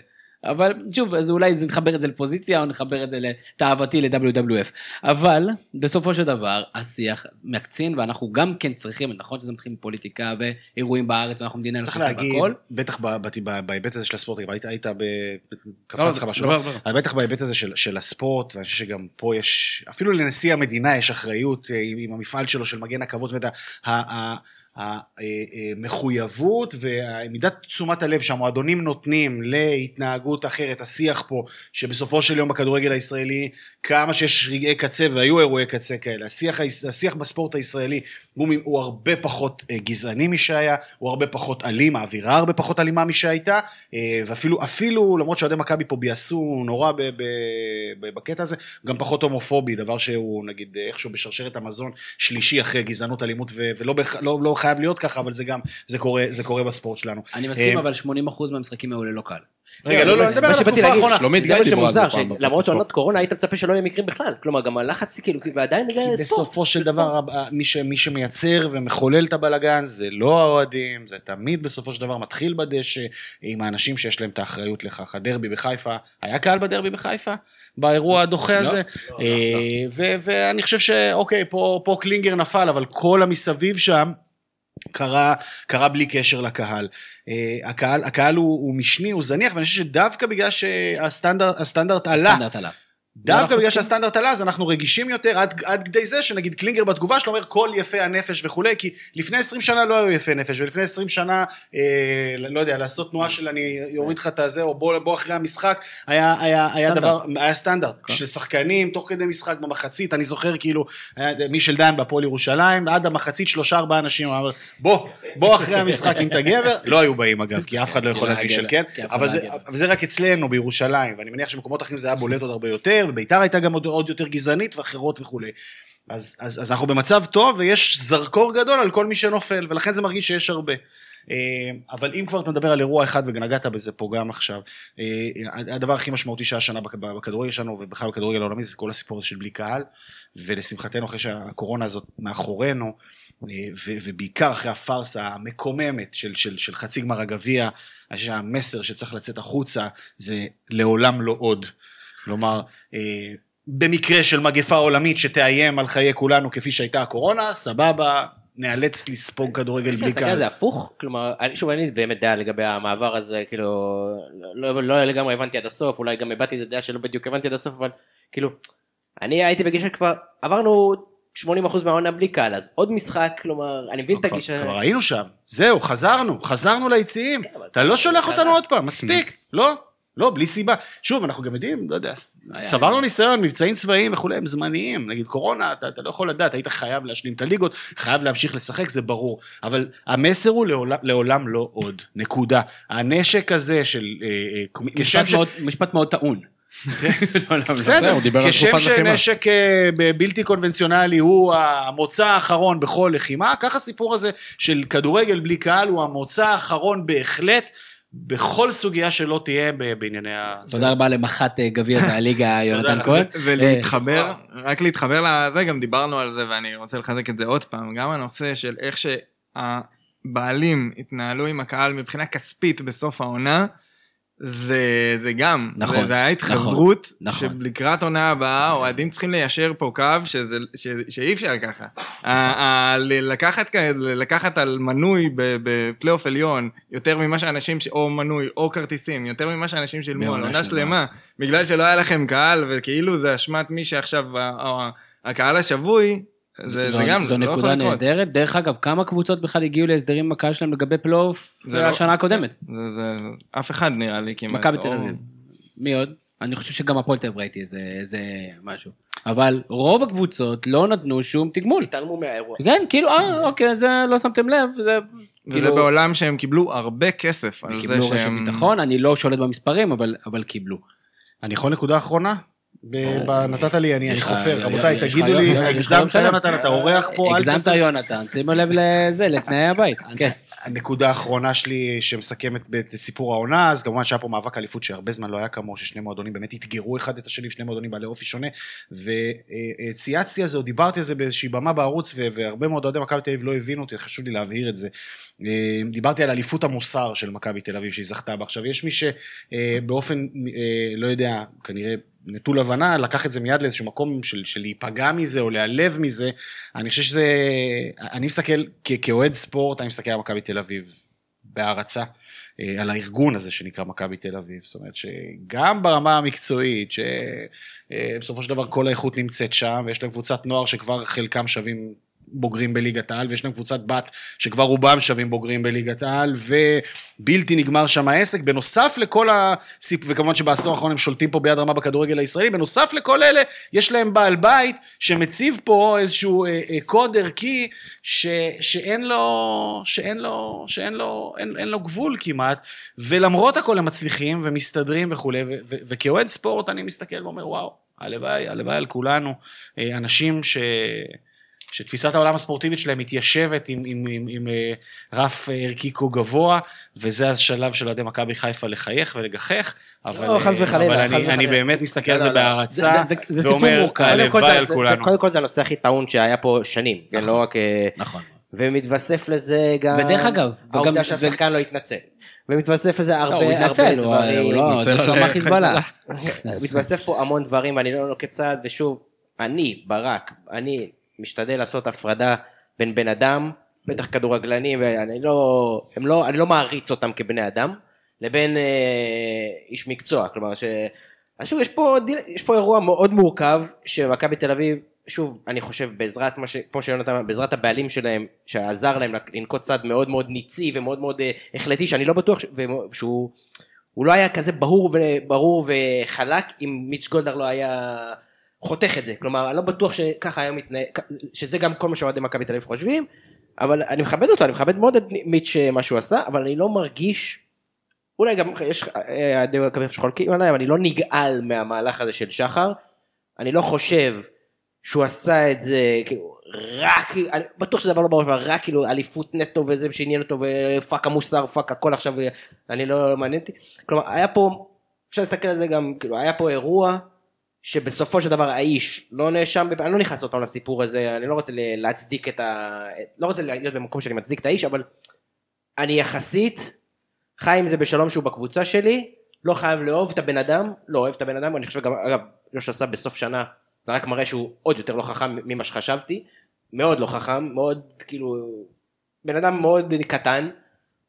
אבל שוב, אז אולי זה נחבר את זה לפוזיציה, או נחבר את זה לתאוותי ל-WWF. אבל, בסופו של דבר, השיח מקצין, ואנחנו גם כן צריכים, נכון שזה מתחיל מפוליטיקה ואירועים בארץ, ואנחנו מדינה צריך להגיד, והכל. בטח ב- ב- ב- בהיבט הזה של הספורט, היית, היית ב... לא, קפץ לך משהו, דבר, דבר. אבל בטח בהיבט הזה של, של הספורט, ואני חושב שגם פה יש, אפילו לנשיא המדינה יש אחריות אה, עם, עם המפעל שלו של מגן עכבות, זאת אומרת, ה- ה- המחויבות ומידת תשומת הלב שהמועדונים נותנים להתנהגות אחרת, השיח פה, שבסופו של יום בכדורגל הישראלי, כמה שיש רגעי קצה והיו אירועי קצה כאלה, השיח, השיח בספורט הישראלי הוא, הוא הרבה פחות אה, גזעני משהיה, הוא הרבה פחות אלים, האווירה הרבה פחות אלימה משהייתה, אה, ואפילו, אפילו, למרות שאוהדי מכבי פה ביאסו נורא ב, ב, ב, בקטע הזה, גם פחות הומופובי, דבר שהוא נגיד איכשהו בשרשרת המזון שלישי אחרי גזענות, אלימות, ו, ולא לא, לא חייב להיות ככה, אבל זה גם, זה קורה, זה קורה בספורט שלנו. אני מסכים, אה, אבל 80% מהמשחקים האלה לא קל. רגע, לא, לא, אני מדבר על התקופה האחרונה. שלומית גיא מה דיברו על זה פעם בפודקאסט. שעונות קורונה היית מצפה שלא יהיה מקרים בכלל, כלומר גם הלחץ כאילו, ועדיין זה ספורט. בסופו של דבר, מי, שמייצר ומחולל את הבלגן זה לא האוהדים, זה תמיד בסופו של דבר מתחיל בדשא עם האנשים שיש להם את האחריות לכך. הדרבי בחיפה, היה קהל בדרבי בחיפה? באירוע הדוחה הזה? אה, ו- ואני חושב שאוקיי, פה, פה קלינגר נפל, אבל כל המסביב שם קרה, קרה בלי קשר לקהל. אה, הקהל, הקהל הוא, הוא משני, הוא זניח, ואני חושב שדווקא בגלל שהסטנדרט הסטנדרט עלה, סטנדרט עלה. דווקא בגלל שהסטנדרט עלה אז אנחנו רגישים יותר עד, עד כדי זה שנגיד קלינגר בתגובה שלו אומר כל יפי הנפש וכולי כי לפני 20 שנה לא היו יפי נפש ולפני 20 שנה אה, לא יודע לעשות תנועה של אני אוריד לך את הזה או בוא, בוא אחרי המשחק היה, היה, היה. דבר היה סטנדרט של שחקנים תוך כדי משחק במחצית אני זוכר כאילו מישל דן בהפועל ירושלים עד המחצית שלושה ארבעה אנשים אמר בוא בוא אחרי המשחק אם אתה גבר לא היו באים אגב כי אף אחד לא יכול לא להגיד של כן לא. אבל זה רק אצלנו בירושלים, ואני מניח שבמקומות אחרים זה היה בולט עוד הרבה יותר, וביתר הייתה גם עוד, עוד יותר גזענית ואחרות וכולי. אז, אז, אז אנחנו במצב טוב, ויש זרקור גדול על כל מי שנופל, ולכן זה מרגיש שיש הרבה. אה, אבל אם כבר אתה מדבר על אירוע אחד, ונגעת בזה פה גם עכשיו, אה, הדבר הכי משמעותי שהיה השנה בכ- בכדורגל שלנו, ובכלל בכדורגל העולמי, זה כל הסיפור הזה של בלי קהל, ולשמחתנו אחרי שהקורונה הזאת מאחורינו, אה, ובעיקר אחרי הפארסה המקוממת של, של, של חצי גמר הגביע, שהמסר שצריך לצאת החוצה זה לעולם לא עוד. כלומר, אה, במקרה של מגפה עולמית שתאיים על חיי כולנו כפי שהייתה הקורונה, סבבה, נאלץ לספוג כדורגל בלי קהל. זה הפוך, כלומר, שוב, אין לי באמת דעה לגבי המעבר הזה, כאילו, לא, לא לגמרי הבנתי עד הסוף, אולי גם הבעתי את הדעה שלא בדיוק הבנתי עד הסוף, אבל כאילו, אני הייתי בגישה כבר, עברנו 80% מהעונה בלי קהל, אז עוד משחק, כלומר, אני מבין את הגישה, כבר היינו שם, זהו, חזרנו, חזרנו ליציעים. אתה לא שולח אותנו עוד פעם, מספיק, לא, לא, בלי סיבה. שוב, אנחנו גם יודעים, לא יודע, צברנו ניסיון, מבצעים צבאיים וכולי, הם זמניים. נגיד קורונה, אתה אתה לא יכול לדעת, היית חייב להשלים את הליגות, חייב להמשיך לשחק, זה ברור. אבל המסר הוא לעולם- לעולם לא עוד, נקודה. הנשק הזה של... אה, אה, משפט ש- מאוד- משפט מאוד טעון. בסדר, הוא דיבר על כשם תקופת לחימה. שנשק אה, ב- בלתי קונבנציונלי הוא המוצא האחרון בכל לחימה, כך הסיפור הזה של כדורגל בלי קהל הוא המוצא האחרון בהחלט. בכל סוגיה שלא תהיה בענייני ה... תודה רבה למח"ט אה, גביע והליגה יונתן. כהן. ולהתחבר, רק להתחבר לזה, גם דיברנו על זה ואני רוצה לחזק את זה עוד פעם, גם הנושא של איך שהבעלים התנהלו עם הקהל מבחינה כספית בסוף העונה, זה, זה גם, נכון, זה, זה היה התחזרות, נכון. שלקראת עונה הבאה, אוהדים צריכים ליישר פה קו שזה, ש, שאי אפשר ככה. ה- ה- ל- לקחת, לקחת על מנוי בפלייאוף עליון, יותר ממה שאנשים, ש- או מנוי, או כרטיסים, יותר ממה שאנשים שילמו על עונה שלמה. שלמה, בגלל שלא היה לכם קהל, וכאילו זה אשמת מי שעכשיו, הקהל השבוי, זה, זו- זה גם, זו זה לא יכול נקודה. נהדרת. דרך אגב, כמה קבוצות בכלל הגיעו להסדרים עם הקהל שלהם לגבי פלייאוף זה לא- השנה הקודמת? זה, זה, זה, אף אחד נראה לי כמעט. מכבי תל אביב. מי עוד? אני חושב שגם הפועל תל אביב ראיתי איזה- איזה משהו. אבל רוב הקבוצות לא נתנו שום תגמול. התעלמו מהאירוע. כן, כאילו, אה, אוקיי, זה לא שמתם לב, זה... וזה כאילו, בעולם שהם קיבלו הרבה כסף על זה קיבלו רשת שהם... ביטחון, אני לא שולט במספרים, אבל אבל קיבלו. אני יכול נקודה אחרונה? נתת לי, אני חופר. רבותיי, תגידו לי, הגזמת. יונתן, אתה אורח פה, אל הגזמת תעשה... יונתן, שימו לב לזה, לתנאי הבית. כן. הנקודה האחרונה שלי שמסכמת את סיפור העונה, אז כמובן שהיה פה מאבק אליפות שהרבה זמן לא היה כמוהו, ששני מועדונים באמת אתגרו אחד את השני, שני מועדונים בעלי אופי שונה, וצייצתי על זה, או דיברתי על זה באיזושהי במה בערוץ, והרבה מאוד אוהדי מכבי תל אביב לא הבינו אותי, חשוב לי להבהיר את זה. אה, דיברתי על אליפות המוסר של מכבי תל אביב שהיא זכתה בה. עכשיו, יש מי שבאופן, לא יודע, כנראה נטול הבנה, לקח את זה מיד לאיזשהו מקום של, של להיפגע מזה או להיעלב מזה. אני חושב שזה, אני מסתכל, כאוהד ספורט, אני מסתכל על מכבי תל אביב בהערצה. אה, על הארגון הזה שנקרא מכבי תל אביב. זאת אומרת שגם ברמה המקצועית, שבסופו של דבר כל האיכות נמצאת שם, ויש להם קבוצת נוער שכבר חלקם שווים בוגרים בליגת העל, ויש להם קבוצת בת שכבר רובם שווים בוגרים בליגת העל, ובלתי נגמר שם העסק. בנוסף לכל הסיפ... וכמובן שבעשור האחרון הם שולטים פה ביד רמה בכדורגל הישראלי, בנוסף לכל אלה, יש להם בעל בית שמציב פה איזשהו אה, אה, קוד ערכי ש... שאין לו, שאין לו, שאין לו, אין, אין לו גבול כמעט, ולמרות הכל הם מצליחים ומסתדרים וכולי, ו... ו... וכאוהד ספורט אני מסתכל ואומר, וואו, הלוואי, הלוואי על כולנו, אה, אנשים ש... שתפיסת העולם הספורטיבית שלהם מתיישבת עם, עם, עם, עם אה, רף ערכי כה גבוה, וזה השלב של אוהדי מכבי חיפה לחייך ולגחך, אבל, לא, חס וחלילה, אבל חס אני, וחלילה. אני באמת מסתכל על לא, זה לא, לא. בהערצה, זה- זה- זה סיפור ואומר, הלוואי על כולנו. קודם כל זה הנושא הכי טעון שהיה פה שנים, כן, לא רק... אה, נכון. ומתווסף לזה גם... ודרך אגב, העובדה שהשחקן לא התנצל. ומתווסף לזה הרבה לא, הוא הרבה התנצל, הוא דברים. הוא לא, זה התנצל על חיזבאללה. מתווסף פה המון דברים, אני לא נוקט צעד, ושוב, אני, ברק, אני משתדל לעשות הפרדה בין בן אדם, בטח כדורגלנים, ואני לא, לא, אני לא מעריץ אותם כבני אדם, לבין אה, איש מקצוע, כלומר, ש... אז שוב, יש פה, יש פה אירוע מאוד מורכב, שמכבי תל אביב, שוב, אני חושב, בעזרת מה ש... כמו שיונתן אמר, בעזרת הבעלים שלהם, שעזר להם לנקוט צעד מאוד מאוד ניצי ומאוד מאוד אה, החלטי, שאני לא בטוח ש... שהוא... הוא לא היה כזה ברור. ברור וחלק אם מיץ' גולדהר לא היה חותך את זה. כלומר, אני לא בטוח שככה היה מתנהג, שזה גם כל מה שאוהדי מכבי תל אביב חושבים, אבל אני מכבד אותו, אני מכבד מאוד את מיץ' אה, מה שהוא עשה, אבל אני לא מרגיש, אולי גם יש אה, אוהדי מכבי תל שחולקים עליי, אבל אני לא נגעל מהמהלך הזה של שחר. אני לא חושב שהוא עשה את זה כאילו רק, אני בטוח שזה דבר לא בראש, רק כאילו אליפות נטו וזה שעניין אותו ו fuck המוסר, fuck הכל עכשיו, אני לא מעניין אותי. כלומר, היה פה, אפשר להסתכל על זה גם, כאילו, היה פה אירוע שבסופו של דבר האיש לא נאשם, אני לא נכנס עוד פעם לסיפור הזה, אני לא רוצה להצדיק את ה... לא רוצה להיות במקום שאני מצדיק את האיש, אבל אני יחסית חי עם זה בשלום שהוא בקבוצה שלי, לא חייב לאהוב את הבן אדם, לא אוהב את הבן אדם, אני חושב גם, אגב, יוש עשה בסוף שנה, זה רק מראה שהוא עוד יותר לא חכם ממה שחשבתי, מאוד לא חכם, מאוד כאילו, בן אדם מאוד קטן,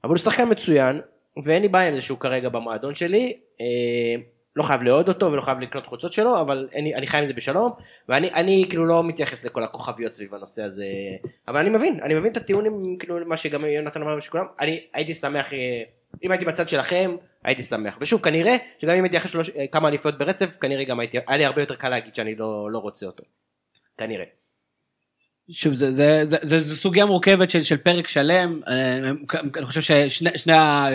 אבל הוא שחקן מצוין, ואין לי בעיה עם זה שהוא כרגע במועדון שלי, אה, לא חייב לאהוד אותו ולא חייב לקנות חולצות שלו, אבל אני, אני חי עם זה בשלום, ואני אני, כאילו לא מתייחס לכל הכוכביות סביב הנושא הזה, אבל אני מבין, אני מבין את הטיעונים, כאילו מה שגם יונתן אמר ושכולם, אני הייתי שמח, אה, אם הייתי בצד שלכם, הייתי שמח, ושוב כנראה שגם אם הייתי אחרי שלוש, אה, כמה אליפויות ברצף, כנראה גם הייתי, היה לי הרבה יותר קל להגיד שאני לא, לא רוצה אותו, כנראה. שוב, זה, זה, זה, זה, זו סוגיה מורכבת של, של פרק שלם, אה, אני חושב ששני שני, שני, ה-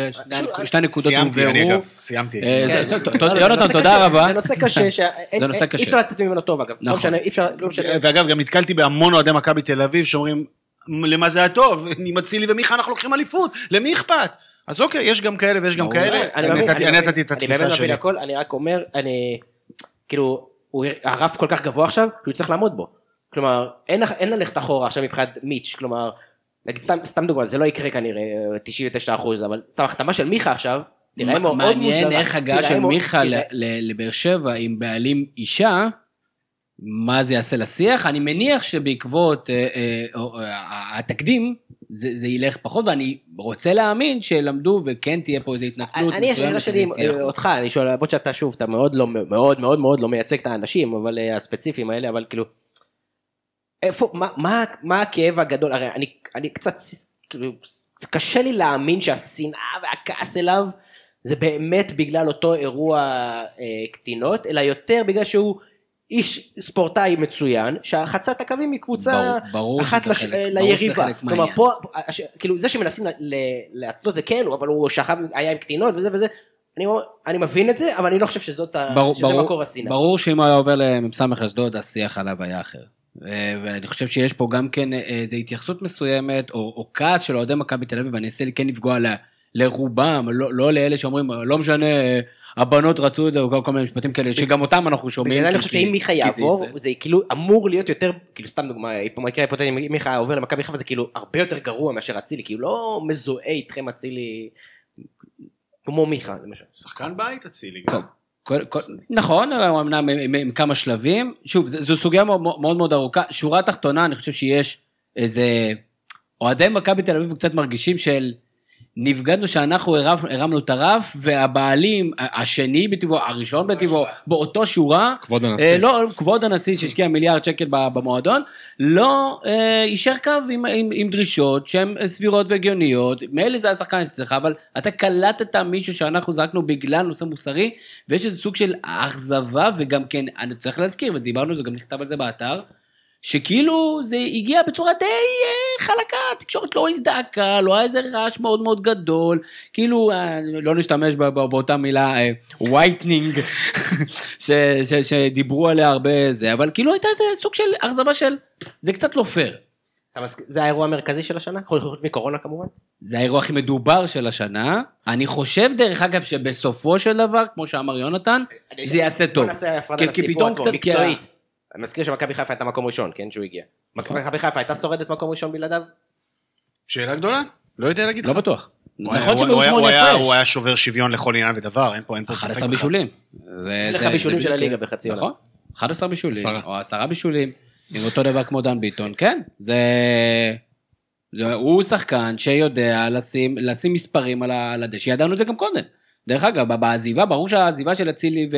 שני הנקודות סיימתי, אני הובהרו. אגב, סיימתי. אה, זה- כן. לא, זה יונתן, נושא תודה רבה. זה נושא קשה, ש- זה נושא אי קשה. אפשר לצאת ממנו טוב אגב, לא נכון. אי לא. ואגב, גם נתקלתי בהמון אוהדי מכבי תל אביב שאומרים, למה זה היה טוב? עם אצילי ומיכה אנחנו לוקחים אליפות, למי אכפת? אז אוקיי, יש גם כאלה ויש גם. כאלה. אני נתתי- את אני התפיסה באמת שלי. מבין הכל, אני רק אומר, אני, כאילו, הרף כל כך גבוה עכשיו, שהוא צריך לעמוד בו. כלומר, אין אין ללכת אחורה עכשיו מבחינת מיץ', כלומר, נגיד סתם, סתם דוגמא, זה לא יקרה כנראה, 99 אחוז, אבל סתם החתמה של מיכה עכשיו, תראה מאוד מוזרה. מעניין איך הגעה של מיכה לבאר שבע עם בעלים אישה, מה זה יעשה לשיח? אני מניח שבעקבות אה, אה, אה, התקדים, זה זה ילך פחות, ואני רוצה להאמין שלמדו וכן תהיה פה איזו התנצלות אני, מסוימת שזה שלי, יצא אה. אותך, אני שואל, למרות שאתה שוב, אתה מאוד לא, מאוד מאוד מאוד לא מייצג את האנשים, אבל אה, הספציפיים האלה, אבל כאילו, איפה, מה, מה, מה הכאב הגדול, הרי אני, אני קצת, כאילו, קשה לי להאמין שהשנאה והכעס אליו, זה באמת בגלל אותו אירוע אה, קטינות, אלא יותר בגלל שהוא איש ספורטאי מצוין, שחצה את הקווים מקבוצה ברור- ברור אחת לש... חלק- אה, ברור ליריבה. חלק כלומר, מהעניין. פה, הש- כאילו זה שמנסים להתלות זה כן, אבל הוא שכב, היה עם קטינות וזה וזה, אני, אני מבין את זה, אבל אני לא חושב שזאת. ברור- שזה ברור- מקור השנאה. ברור שאם הוא היה עובר למ"ס אשדוד, השיח עליו היה אחר. אה, ואני חושב שיש פה גם כן אה, איזו התייחסות מסוימת, או, או כעס של אוהדי מכבי תל אביב, ואני אנסה כן לפגוע ל, לרובם, לא, לא לאלה שאומרים, לא משנה, הבנות רצו את זה, או כל- מיני משפטים כאלה, שגם אותם אנחנו שומעים. בגלל אני כי- חושב כי- שאם מיכה כי יעבור. זה כאילו אמור להיות יותר, כאילו סתם דוגמה, מקרה היפותטי, אם מיכה עובר למכבי חיפה זה כאילו הרבה יותר גרוע מאשר אצילי, כאילו לא מזוהה איתכם אצילי, כמו מיכה למשל. שחקן בית אצילי. גם. כל, כל, נכון, אמנם עם, עם, כמה שלבים. שוב, ז- זו סוגיה מאוד מאוד, מאוד ארוכה. שורה תחתונה, אני חושב שיש איזה... אוהדי מכבי תל אביב קצת מרגישים של... נבגדנו שאנחנו הרמ- הרמנו את הרף, והבעלים, השני בטבעו, הראשון בטבעו, באותו שורה, כבוד הנשיא. אה, לא, כבוד הנשיא שהשקיע מיליארד שקל במועדון, לא אה, יישר קו עם, עם, עם דרישות שהן סבירות והגיוניות, מילא זה השחקן אצלך, אבל אתה קלטת מישהו שאנחנו זרקנו בגלל נושא מוסרי, ויש איזה סוג של אכזבה, וגם כן, אני צריך להזכיר, ודיברנו על זה, גם נכתב על זה באתר, שכאילו זה הגיע בצורה די אה, חלקה, התקשורת לא הזדעקה, לא היה איזה רעש מאוד מאוד גדול, כאילו, אה, לא נשתמש באותה מילה, whitening, שדיברו עליה הרבה זה, אבל כאילו הייתה איזה סוג של אכזבה של, זה קצת לא פייר. זה האירוע המרכזי של השנה? חוץ מקורונה כמובן? זה האירוע הכי מדובר של השנה. אני חושב, דרך אגב, שבסופו של דבר, כמו שאמר יונתן, זה יעשה טוב. בוא נעשה הפרדה לסיפור עצמו, מקצועית. אני מזכיר שמכבי חיפה הייתה מקום ראשון, כן, שהוא הגיע. נכון. מכבי חיפה הייתה שורדת מקום ראשון בלעדיו? שאלה גדולה? לא יודע להגיד לך. לא בטוח. הוא היה- נכון הוא שמונה הפרש. הוא היה שובר שוויון לכל עניין ודבר, אין פה ספק 11 בכלל. בישולים. זה- אין לך זה- בישולים של הליגה בחצי עונה. נכון, 11 בישולים. או 10 בישולים, עם אותו דבר כמו דן ביטון, כן, זה... זה- הוא שחקן שיודע לשים, לשים מספרים על הדשא, ידענו את זה גם קודם. דרך אגב, בעזיבה, ברור שהעזיבה של אצילי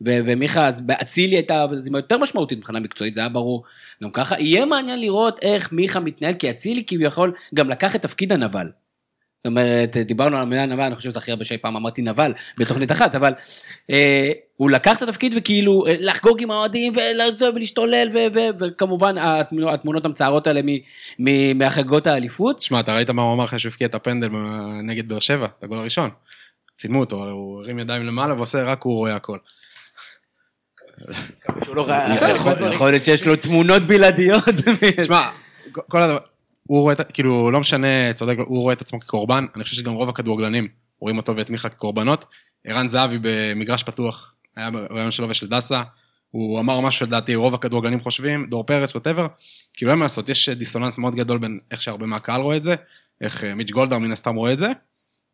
ומיכה, אז באצילי הייתה עזיבה יותר משמעותית מבחינה מקצועית, זה היה ברור. גם ככה, יהיה מעניין לראות איך מיכה מתנהל, כי אצילי כביכול גם לקח את תפקיד הנבל. זאת אומרת, דיברנו על המילה נבל, אני חושב שזה הכי הרבה שאי פעם אמרתי נבל בתוכנית אחת, אבל אה, הוא לקח את התפקיד וכאילו אה, לחגוג עם האוהדים ולהשתולל, ו- ו- וכמובן התמונות, התמונות המצערות האלה מ- מ- מהחגיגות האליפות. שמע, אתה ראית מה הוא אמר אחרי שהוא את הפנדל נגד באר שבע, את הגול הראשון. צילמו אותו, הוא הרים ידיים למעלה ועושה רק הוא רואה הכל. לא. יכול להיות שיש לו תמונות בלעדיות. שמע, כל הדבר, הוא רואה, כאילו, לא משנה, צודק, הוא רואה את עצמו כקורבן, אני חושב שגם רוב הכדורגלנים רואים אותו ואת מיכה כקורבנות. ערן זהבי במגרש פתוח, היה ברעיון שלו ושל דסה, הוא אמר משהו שלדעתי רוב הכדורגלנים חושבים, דור פרץ, ווטאבר, כאילו אין מה לעשות, יש דיסוננס מאוד גדול בין איך שהרבה מהקהל רואה את זה, איך אה, מיץ' גולדהר מן הסתם רואה את זה,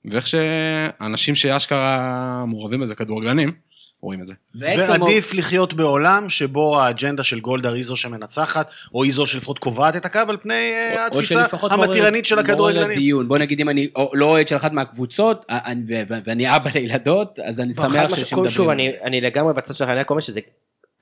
ואיך שאנשים שאשכרה מעורבים בזה, כדורגלנים, רואים את זה. בעצם הוא- ועדיף לחיות בעולם שבו האג'נדה של גולדה היא זו שמנצחת, או היא זו שלפחות קובעת את הקו על פני אה, או התפיסה מעורר- המתירנית של הכדורגלנים. בוא נגיד אם אני או- לא אוהד של אחת מהקבוצות, א- אני- ו- ו- ואני אבא לילדות, אז אני חד שמח משמעית, שמדברים שוב, על אני, זה. אני לגמרי בצד שלך, אני רק אומר שזה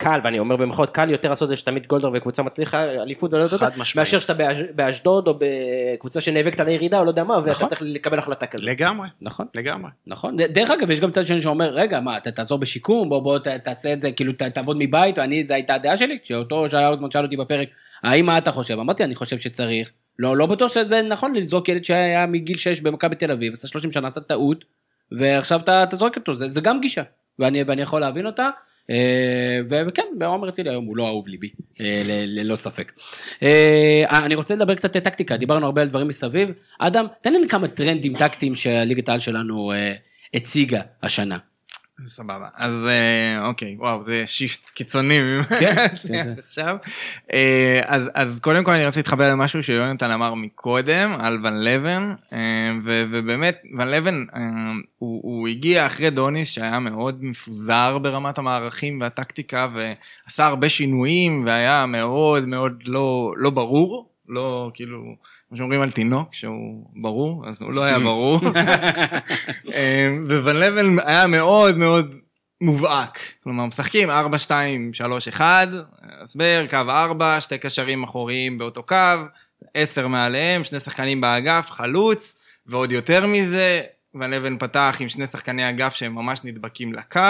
קל, ואני אומר במחאות, קל יותר לעשות את זה שתמיד גולדור וקבוצה מצליחה, אליפות משמעית. מאשר שאתה באש- באשדוד או בקבוצה שנאבקת על הירידה או לא יודע מה, ואתה נכון. צריך לקבל החלטה כזאת. לגמרי, נכון. לגמרי. נכון. דרך אגב, יש גם צד שני שאומר, רגע, מה, אתה תעזור בשיקום, בוא, בוא, ת- תעשה את זה, כאילו, ת- תעבוד מבית, ואני, זו הייתה הדעה שלי, כשאותו שהיה הזמן שאל אותי בפרק, האם מה אתה חושב? אמרתי, אני חושב שצריך. לא, לא בטוח שזה נכון לזרוק ילד שהיה מגיל 6 במכבי תל אביב, עשה 30 שנה, עשה טעות, ועכשיו אתה, אתה זורק אותו, זה, זה גם גישה, ואני, ואני יכול להבין אותה. אה, וכן, בעומר אצילי היום הוא לא אהוב ליבי, אה, ללא ספק. אה, אני רוצה לדבר קצת טקטיקה, דיברנו הרבה על דברים מסביב. אדם, תן לנו כמה טרנדים טקטיים שהליגת העל שלנו הציגה השנה. סבבה. אז אה, אוקיי, וואו, זה שיפט קיצוני. כן, עכשיו. אה, אז, אז קודם כל אני רוצה להתחבר למשהו שיונתן אמר מקודם, על ון לבן, אה, ו- ובאמת, ון לבן, הוא, הוא הגיע אחרי דוניס שהיה מאוד מפוזר ברמת המערכים והטקטיקה, ועשה הרבה שינויים, והיה מאוד מאוד לא, לא ברור, לא כאילו... כמו שאומרים על תינוק, שהוא ברור, אז הוא לא היה ברור. אמ, וון לבן היה מאוד מאוד מובהק. כלומר, משחקים 4, 2, 3, 1, הסבר, קו 4, שתי קשרים אחוריים באותו קו, 10 מעליהם, שני שחקנים באגף, חלוץ, ועוד יותר מזה, ון לבן פתח עם שני שחקני אגף שהם ממש נדבקים לקו,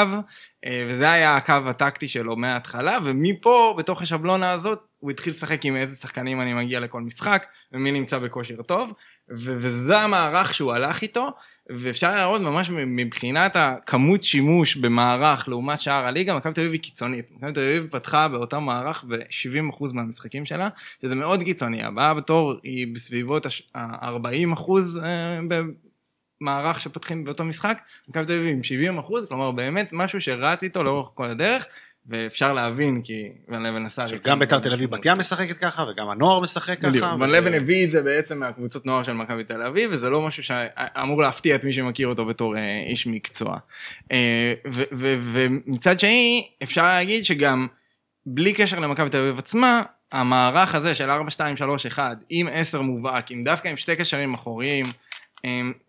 אה, וזה היה הקו הטקטי שלו מההתחלה, ומפה, בתוך השבלונה הזאת, הוא התחיל לשחק עם איזה שחקנים אני מגיע לכל משחק, ומי נמצא בכושר טוב, ו- וזה המערך שהוא הלך איתו, ואפשר להראות ממש מבחינת הכמות שימוש במערך לעומת שאר הליגה, מכבי תל אביב היא קיצונית. מכבי תל אביב פתחה באותו מערך ב-70% מהמשחקים שלה, שזה מאוד קיצוני. הבאה בתור היא בסביבות ה-40% במערך שפותחים באותו משחק, מכבי תל אביב עם 70%, כלומר באמת משהו שרץ איתו לאורך כל הדרך. ואפשר להבין כי ון לבן עשה... גם ביתר תל אביב בת ים משחקת ככה, וגם הנוער משחק ככה. בדיוק, ון לבן הביא את זה בעצם מהקבוצות נוער של מכבי תל אביב, וזה לא משהו שאמור להפתיע את מי שמכיר אותו בתור אה, איש מקצוע. אה, ומצד שני, אפשר להגיד שגם, בלי קשר למכבי תל אביב עצמה, המערך הזה של 4-2-3-1, עם 10 מובהק, עם דווקא עם שתי קשרים אחוריים,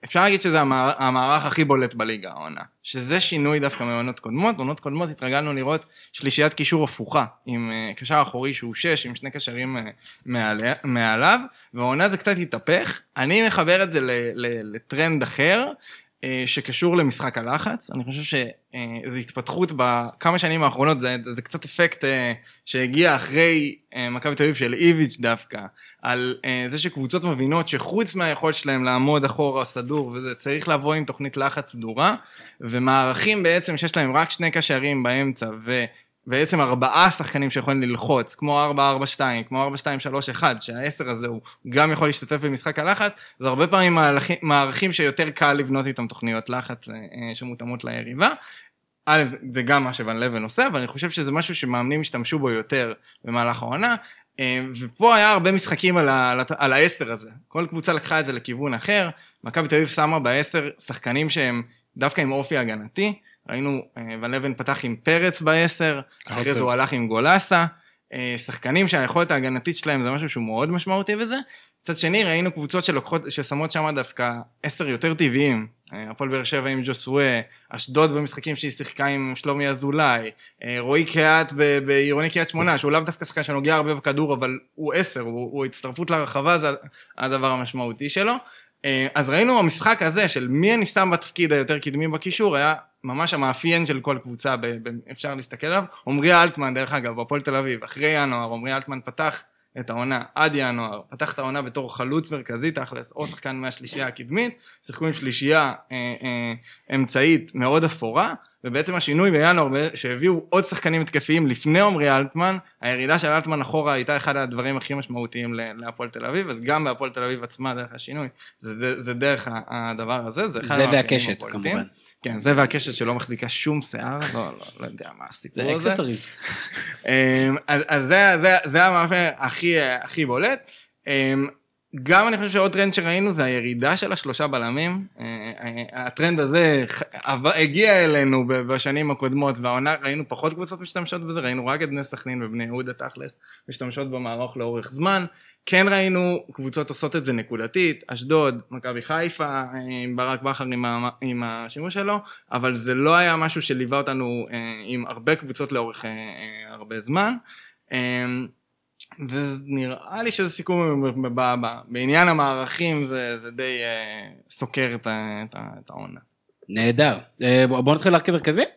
אפשר להגיד שזה המער- המערך הכי בולט בליגה העונה. שזה שינוי דווקא מעונות קודמות. בעונות קודמות התרגלנו לראות שלישיית קישור הפוכה, עם אה, קשר אחורי שהוא שש, עם שני קשרים אה, מעליה- מעליו, והעונה זה קצת התהפך. אני מחבר את זה לטרנד אחר. אה, שקשור למשחק הלחץ. אני חושב שזו התפתחות בכמה שנים האחרונות, זה, זה קצת אפקט אה, שהגיע אחרי אה, מכבי תל אביב של איביץ' דווקא, על אה, זה שקבוצות מבינות שחוץ מהיכולת שלהם לעמוד אחורה סדור, וזה צריך לבוא עם תוכנית לחץ סדורה, ומערכים בעצם שיש להם רק שני קשרים באמצע, ו... בעצם ארבעה שחקנים שיכולים ללחוץ, כמו 4-4-2, כמו 4-2-3-1, שהעשר הזה הוא גם יכול להשתתף במשחק הלחץ, זה הרבה פעמים מהלכים- מערכים שיותר קל לבנות איתם תוכניות לחץ אה, אה, שמותאמות ליריבה. א', זה גם מה שוון לבן עושה, אבל אני חושב שזה משהו שמאמנים השתמשו בו יותר במהלך העונה. אה, ופה היה הרבה משחקים על, ה, על, העשר הזה. כל קבוצה לקחה את זה לכיוון אחר. מכבי תל אביב שמה בעשר שחקנים שהם דווקא עם אופי הגנתי. ראינו, ון לבן פתח עם פרץ בעשר, אחרי זה הוא הלך עם גולסה. אה, שחקנים שהיכולת ההגנתית שלהם זה משהו שהוא מאוד משמעותי בזה. מצד שני, ראינו קבוצות שלוקחות, ששמות שם דווקא עשר יותר טבעיים. אה, הפועל באר שבע עם ג'וסווה, אשדוד במשחקים שהיא שיחקה עם שלומי אזולאי, אה, רועי קהת בעירוני קריית שמונה, שהוא לאו דווקא שחקן שנוגע הרבה בכדור, אבל הוא עשר, הוא, הוא הצטרפות לרחבה, זה הדבר המשמעותי שלו. אה, אז ראינו המשחק הזה של מי אני שם בתפקיד היותר קדמי בקישור, היה ממש המאפיין של כל קבוצה, ב- ב- אפשר להסתכל עליו. עמרי אלטמן, דרך אגב, בהפועל תל אביב, אחרי ינואר, עמרי אלטמן פתח את העונה עד ינואר, פתח את העונה בתור חלוץ מרכזי תכלס, או שחקן מהשלישייה הקדמית, שיחקו עם שלישייה אה, אה, אמצעית מאוד אפורה, ובעצם השינוי בינואר, שהביאו עוד שחקנים התקפיים לפני עמרי אלטמן, הירידה של אלטמן אחורה הייתה אחד הדברים הכי משמעותיים להפועל תל אביב, אז גם בהפועל תל אביב עצמה, דרך השינוי, זה, זה, זה דרך הדבר הזה, זה אחד זה והקשת. כמובן. כן, זה והקשת שלא מחזיקה שום שיער, לא, לא, לא יודע מה הסיפור זה הזה. accessories. אמ, אז, אז זה, זה, זה המאפיין הכי, הכי בולט. גם אני חושב שעוד טרנד שראינו זה הירידה של השלושה בלמים. אה, אה, הטרנד הזה הגיע אלינו בשנים הקודמות, והעונה ראינו פחות קבוצות משתמשות בזה, ראינו רק את בני סכנין ובני יהודה תכלס משתמשות במערך לאורך זמן. כן ראינו קבוצות עושות את זה נקודתית, אשדוד, מכבי חיפה, אה, עם ברק בכר עם, עם השימוש שלו, אבל זה לא היה משהו שליווה אותנו אה, עם הרבה קבוצות לאורך אה, אה, הרבה זמן. אה, ונראה לי שזה סיכום בעניין המערכים זה, זה די אה, סוקר את, את, את העונה. נהדר. אה, בוא בוא נתחיל להרכיב הרכבים?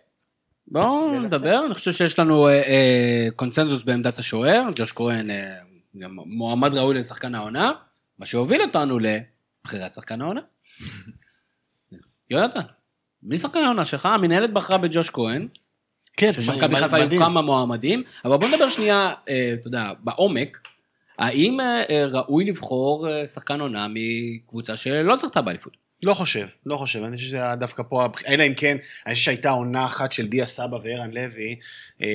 בואו נדבר, אני חושב שיש לנו אה, אה, קונצנזוס בעמדת השוער, ג'וש כהן אה, גם מועמד ראוי לשחקן העונה, מה שהוביל אותנו לבחירת שחקן העונה. יונתן, מי שחקן העונה שלך? המנהלת בחרה בג'וש כהן, כן, שמכבי חיפה היו כמה מועמדים, אבל בוא נדבר שנייה, אה, אתה יודע, בעומק, האם אה, אה, ראוי לבחור שחקן עונה מקבוצה שלא זכתה באליפות? לא חושב, לא חושב, אני חושב שזה היה דווקא פה, הבח- אלא אם כן, אני חושב שהייתה עונה אחת של דיה סבא וערן לוי, אה,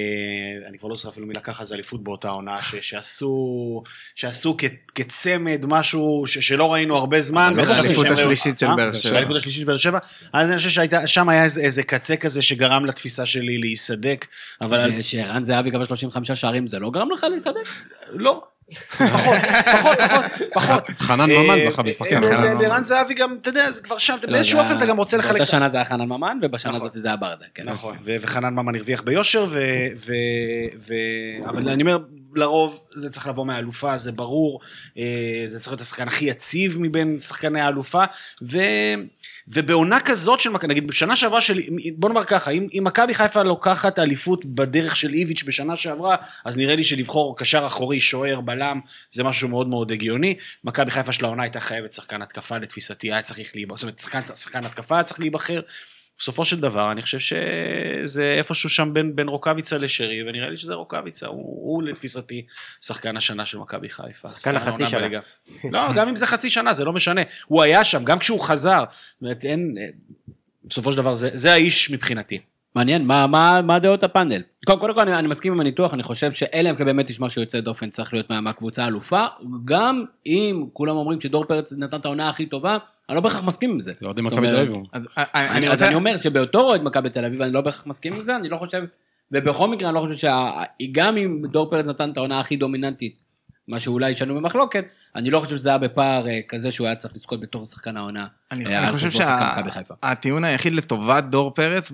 אני כבר לא זוכר אפילו מי לקח אז אליפות באותה עונה, ש, שעשו, שעשו כ, כצמד משהו ש, שלא ראינו הרבה זמן. לא ראו- השלישית של אה? באר שבע. האליפות השלישית של באר שבע, אז אני חושב ששם היה איזה, איזה קצה כזה שגרם לתפיסה שלי להיסדק, אבל שערן זהבי כבש 35 שערים, זה לא גרם לך להיסדק? לא. פחות, פחות, פחות. חנן אה, ממן זכה בשחקן. אה, חנן ל- ממן. לערן זהבי גם, אתה יודע, כבר שם, לא, באיזשהו אופן אתה גם רוצה לחלק... באותה שנה זה היה חנן ממן, ובשנה נכון. הזאת זה היה ברדה, כן. נכון, וחנן ממן הרוויח ביושר, ו- ו- ו- אבל אני אומר, לרוב זה צריך לבוא מהאלופה, זה ברור, אה, זה צריך להיות השחקן הכי יציב מבין שחקני האלופה, ו... ובעונה כזאת של מכבי, נגיד בשנה שעברה של, בוא נאמר ככה, אם, אם מכבי חיפה לוקחת אליפות בדרך של איביץ' בשנה שעברה, אז נראה לי שלבחור קשר אחורי, שוער, בלם, זה משהו מאוד מאוד הגיוני. מכבי חיפה של העונה הייתה חייבת שחקן התקפה, לתפיסתי היה צריך להיבחר, זאת אומרת, שחקן, שחקן התקפה היה צריך להיבחר. בסופו של דבר, אני חושב שזה איפשהו שם בין, בין רוקאביצה לשרי, ונראה לי שזה רוקאביצה, הוא, הוא לתפיסתי שחקן השנה של מכבי חיפה. שחקן החצי שנה. בליגה. לא, גם אם זה חצי שנה, זה לא משנה. הוא היה שם, גם כשהוא חזר. זאת אומרת, אין... בסופו של דבר, זה, זה האיש מבחינתי. מעניין, מה- מה מה דעות הפאנל? קודם קודם כל, אני אני מסכים עם הניתוח, אני חושב שאלה אם כן באמת יש משהו יוצא דופן, צריך להיות מה- מהקבוצה האלופה, גם אם כולם אומרים שדור פרץ נתן את העונה הכי טובה, אני לא בהכרח מסכים עם זה. אוהדים זאת מכבי תל אביב. אז אני, אומר שבאותו אוהד מכבי תל אביב, אני לא בהכרח מסכים עם זה, אני לא חושב, ובכל מקרה אני לא חושב שגם אם דור פרץ נתן את העונה הכי דומיננטית, מה שאולי ישנו במחלוקת, אני לא חושב שזה היה בפער אה, כזה שהוא היה צריך לזכות בתור שחקן העונה. אני, אה, חושב שחקן. שהטיעון היחיד לטובת דור פרץ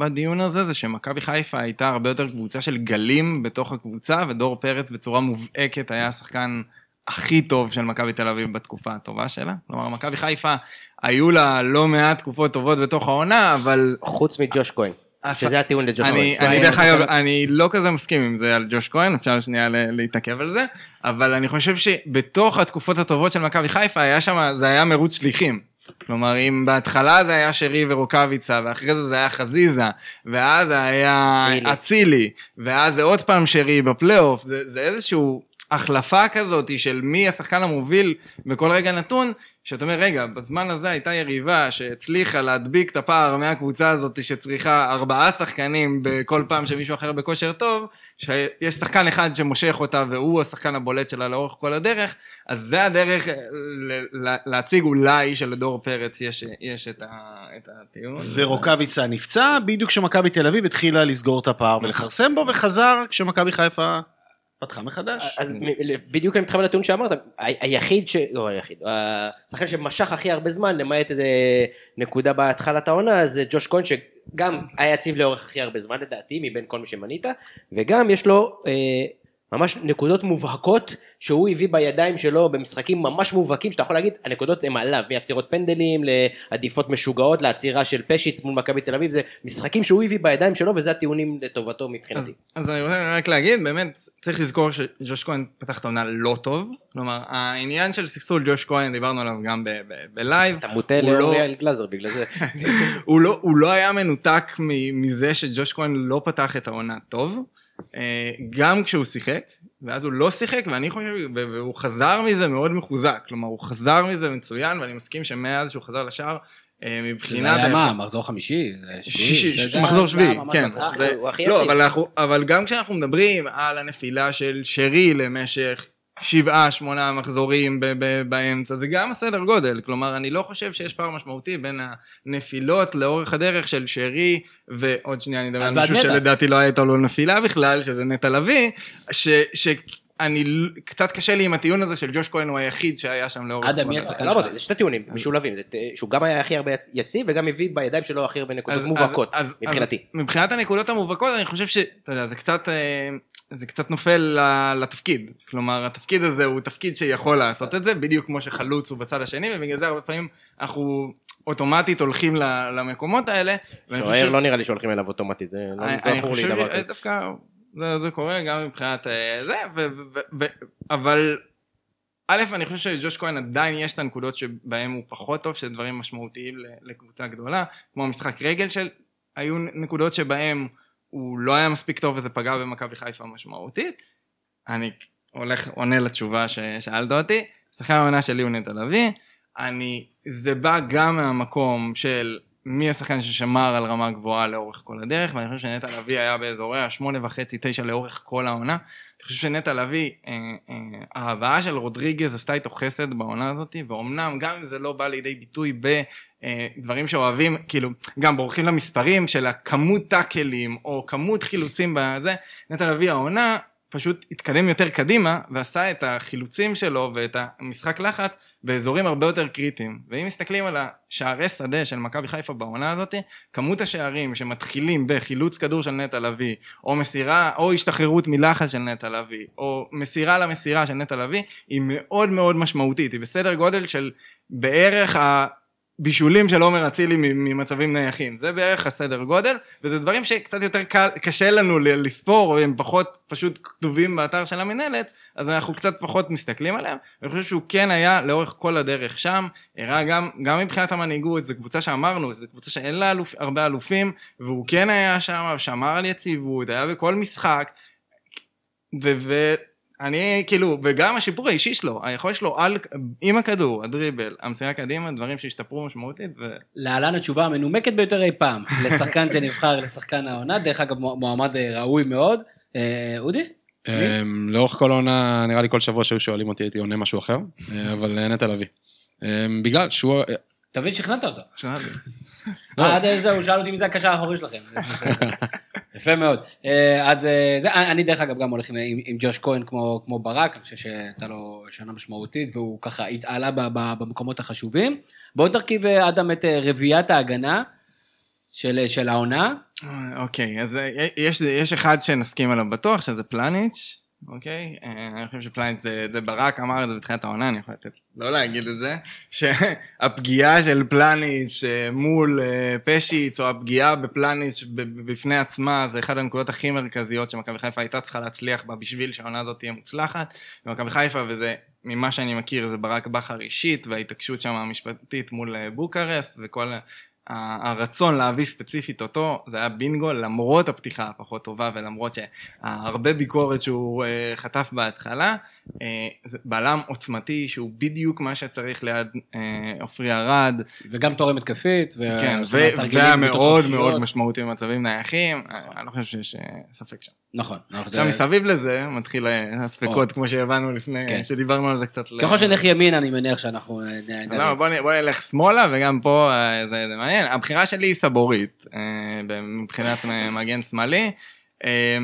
בדיון הזה, זה שמכבי חיפה הייתה הרבה יותר קבוצה של גלים בתוך הקבוצה, ודור פרץ בצורה מובהקת היה השחקן הכי טוב של מכבי תל אביב בתקופה הטובה שלה. כלומר, מכבי חיפה, היו לה לא מעט תקופות טובות בתוך העונה, אבל... חוץ מג'וש כהן, שזה הטיעון לג'וש כהן. אני דרך אגב, אני לא כזה מסכים עם זה על ג'וש כהן, אפשר שנייה להתעכב על זה, אבל אני חושב שבתוך התקופות הטובות של מכבי חיפה, היה שם, זה היה מרוץ שליחים. כלומר, אם בהתחלה זה היה שרי ורוקאביצה, ואחרי זה זה היה חזיזה, ואז זה היה. אצילי, ואז זה עוד פעם שרי בפלייאוף, זה, זה איזשהו החלפה כזאת של מי השחקן המוביל בכל רגע נתון, שאתה אומר, רגע, בזמן הזה הייתה יריבה שהצליחה להדביק את הפער מהקבוצה הזאת שצריכה ארבעה שחקנים בכל פעם שמישהו אחר בכושר טוב, שיש שחקן אחד שמושך אותה והוא השחקן הבולט שלה לאורך כל הדרך, אז זה הדרך ל- להציג אולי שלדור פרץ יש, יש את, ה, את הטיעון. ורוקאביצה נפצע בדיוק כשמכבי תל אביב התחילה לסגור את הפער ולכרסם בו, וחזר כשמכבי חיפה פתחה מחדש. אז בדיוק אני מתחבר לטיעון שאמרת, היחיד. לא היחיד, השחקן שמשך הכי הרבה זמן, למעט איזה נקודה בהתחלת העונה, זה ג'וש כהן שגם היה יציב לאורך הכי הרבה זמן לדעתי, מבין כל מי שמנית, וגם יש לו אה, ממש נקודות מובהקות שהוא הביא בידיים שלו במשחקים ממש מובהקים, שאתה יכול להגיד, הנקודות הן עליו, מעצירות פנדלים, לעדיפות משוגעות, לעצירה של פשיץ מול מכבי תל אביב, זה משחקים שהוא הביא בידיים שלו, וזה הטיעונים לטובתו מבחינתי. אז, אז אני רוצה רק להגיד, באמת, צריך לזכור שג'וש כהן פתח את העונה לא טוב. כלומר, העניין של ספסול ג'וש כהן, דיברנו עליו גם בלייב. אתה מוטה הוא לא- לאוריאל גלאזר בגלל זה. הוא לא, הוא לא היה מנותק מזה שג'וש כהן לא פתח את העונה טוב, אה, גם כשהוא שיחק, ואז הוא לא שיחק, ואני חושב, והוא חזר מזה מאוד מחוזק, כלומר, הוא חזר מזה מצוין, ואני מסכים שמאז שהוא חזר לשער, אה, זה מבחינת... היה מה, מחזור חמישי? זה? שישי, זה- זה- מחזור זה שביעי, כן. זה- הוא הכי לא, יציב. אבל גם כשאנחנו מדברים על הנפילה של שרי למשך שבעה, שמונה מחזורים ב- ב- באמצע, זה גם הסדר גודל. כלומר, אני לא חושב שיש פער משמעותי בין הנפילות לאורך הדרך של שרי, ועוד שנייה אני אדבר על מישהו. שלדעתי לא הייתה לו נפילה בכלל, שזה נטע לביא, ש... ש... אני קצת קשה לי עם הטיעון הזה של ג'וש כהן הוא היחיד שהיה שם לאורך אדם, מי. השחקן לא שלך? זה שני טיעונים משולבים, שהוא גם היה הכי הרבה יצ- יציב וגם הביא בידיים שלו הכי הרבה נקודות מובהקות, מבחינתי. מבחינת הנקודות המובהקות, אני חושב ש... אתה יודע, זה קצת... זה קצת נופל לתפקיד. כלומר, התפקיד הזה הוא תפקיד שיכול לעשות את זה, בדיוק כמו שחלוץ הוא בצד השני, ובגלל זה הרבה פעמים אנחנו אוטומטית הולכים למקומות האלה. שוער לא נראה לי שהולכים אליו אוטומטית, זה לא זכור לי דבר כזה. שדווקא זה, זה קורה גם מבחינת אה, זה, אבל א', אני חושב שג'וש כהן עדיין יש את הנקודות שבהם הוא פחות טוב, שזה דברים משמעותיים לקבוצה גדולה, כמו המשחק רגל של, היו נקודות שבהם הוא לא היה מספיק טוב וזה פגע במכבי חיפה משמעותית. אני הולך, עונה לתשובה ששאלת אותי, שחקן העונה שלי הוא נטע לביא, אני, זה בא גם מהמקום של מי השחקן ששמר על רמה גבוהה לאורך כל הדרך, ואני חושב שנטע לביא היה באזורי השמונה וחצי, תשע לאורך כל העונה. אני חושב שנטע לביא, אה, אה, ההבאה של רודריגז עשתה איתו חסד בעונה הזאת, ואומנם גם אם זה לא בא לידי ביטוי בדברים שאוהבים, כאילו, גם בורחים למספרים של הכמות טאקלים, או כמות חילוצים בזה, נטע לביא העונה, פשוט התקדם יותר קדימה ועשה את החילוצים שלו ואת המשחק לחץ באזורים הרבה יותר קריטיים. ואם מסתכלים על השערי שדה של מכבי חיפה בעונה הזאת, כמות השערים שמתחילים בחילוץ כדור של נטע לביא, או מסירה, או השתחררות מלחץ של נטע לביא, או מסירה למסירה של נטע לביא, היא מאוד מאוד משמעותית. היא בסדר גודל של בערך ה... בישולים של עומר אצילי ממצבים נייחים. זה בערך הסדר גודל, וזה דברים שקצת יותר קשה לנו לספור, הם פחות פשוט כתובים באתר של המנהלת, אז אנחנו קצת פחות מסתכלים עליהם. ואני חושב שהוא כן היה לאורך כל הדרך שם, הראה גם, גם מבחינת המנהיגות, זו קבוצה שאמרנו, זו קבוצה שאין לה אלוף, הרבה אלופים, והוא כן היה שם, שמר על יציבות, היה בכל משחק, ו... ו אני כאילו, וגם השיפור האישי שלו, היכולת שלו על, עם הכדור, הדריבל, המסירה קדימה, דברים שהשתפרו משמעותית, ו... להלן התשובה המנומקת ביותר אי פעם, לשחקן שנבחר לשחקן העונה, דרך אגב מועמד אה, ראוי מאוד. אה, אודי? אמ, לאורך כל העונה, נראה לי כל שבוע שהיו שואלים אותי הייתי עונה משהו אחר, אה, אבל אה, נטע לביא. בגלל שהוא... תבין, שכנעת אותו. שמעתי. אה, עד זה הוא שאל אותי מי זה הקשר האחורי שלכם. יפה מאוד. אה, אז אה, זה, אני דרך אגב גם הולך עם, עם, עם ג'וש כהן כמו, כמו ברק, אני חושב שהייתה לו שנה משמעותית והוא ככה התעלה ב- ב- במקומות החשובים. בואו תרכיב אה, אדם את אה, רביעיית ההגנה של, של העונה. אה, אוקיי, אז אה, יש, יש אחד שנסכים עליו בטוח, שזה פלניץ', אוקיי? אה, אני חושב שפלניץ' זה, זה ברק אמר את זה בתחילת העונה, אני יכול לתת, לא להגיד את זה, שהפגיעה של פלניץ' אה, מול אה, פשיץ, או הפגיעה בפלניץ' בפני עצמה, זה אחת הנקודות הכי מרכזיות שמכבי חיפה הייתה צריכה להצליח בה בשביל שהעונה הזאת תהיה מוצלחת. ומכבי חיפה, וזה, ממה שאני מכיר, זה ברק בכר אישית, וההתעקשות שם המשפטית מול בוקרסט, וכל... הרצון להביא ספציפית אותו, זה היה בינגו, למרות הפתיחה הפחות טובה ולמרות שהרבה ביקורת שהוא אה, חטף בהתחלה, אה, זה בלם עוצמתי שהוא בדיוק מה שצריך ליד אה, עופרי ארד, וגם תורם התקפית. ו- כן, ו- תרגילים והיה מאוד. מאוד משמעותי במצבים נייחים, אני לא חושב שיש ספק שם. נכון. נכון, עכשיו מסביב לזה מתחיל הספקות, כמו שהבנו לפני, כן. שדיברנו על זה קצת. ככל שנלך ימינה, אני מניח שאנחנו... לא. בוא, נלך שמאלה, וגם פה זה, זה מעניין. הבחירה שלי היא סבורית, אה, מבחינת מגן שמאלי, אה,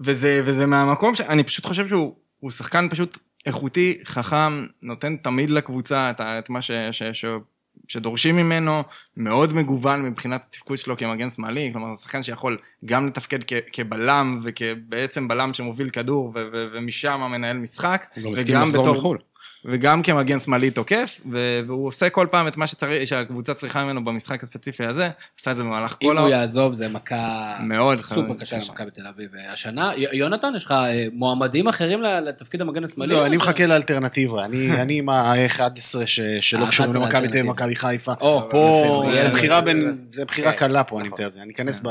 וזה, וזה מהמקום שאני פשוט חושב שהוא הוא שחקן פשוט איכותי, חכם, נותן תמיד לקבוצה את, את מה ש, ש, ש, שדורשים ממנו, מאוד מגוון מבחינת התפקוד שלו כמגן שמאלי, כלומר זה שחקן שיכול גם לתפקד כ, כבלם, וכבעצם בלם שמוביל כדור, ו, ו, ומשם מנהל משחק, הוא גם הסכים לחזור בתור- מחו"ל. וגם כמגן שמאלי תוקף, והוא עושה כל פעם את מה שצריך, שהקבוצה צריכה ממנו במשחק הספציפי הזה, עשה את זה במהלך אם כל הוא העונה. יעזוב, זה מכה מאוד סופר קשה קשה. למכבי תל אביב אה, השנה. יונתן, יש לך אה, מועמדים אחרים לתפקיד המגן השמאלי? לא, אני מחכה לאלטרנטיבה. אני עם ה-11 שלא ה- קשורים 11 למכבי תל אביב. ומכבי חיפה. פה זה. בחירה כן, קלה פה, אני נכון. מתאר את זה. אני אכנס ב-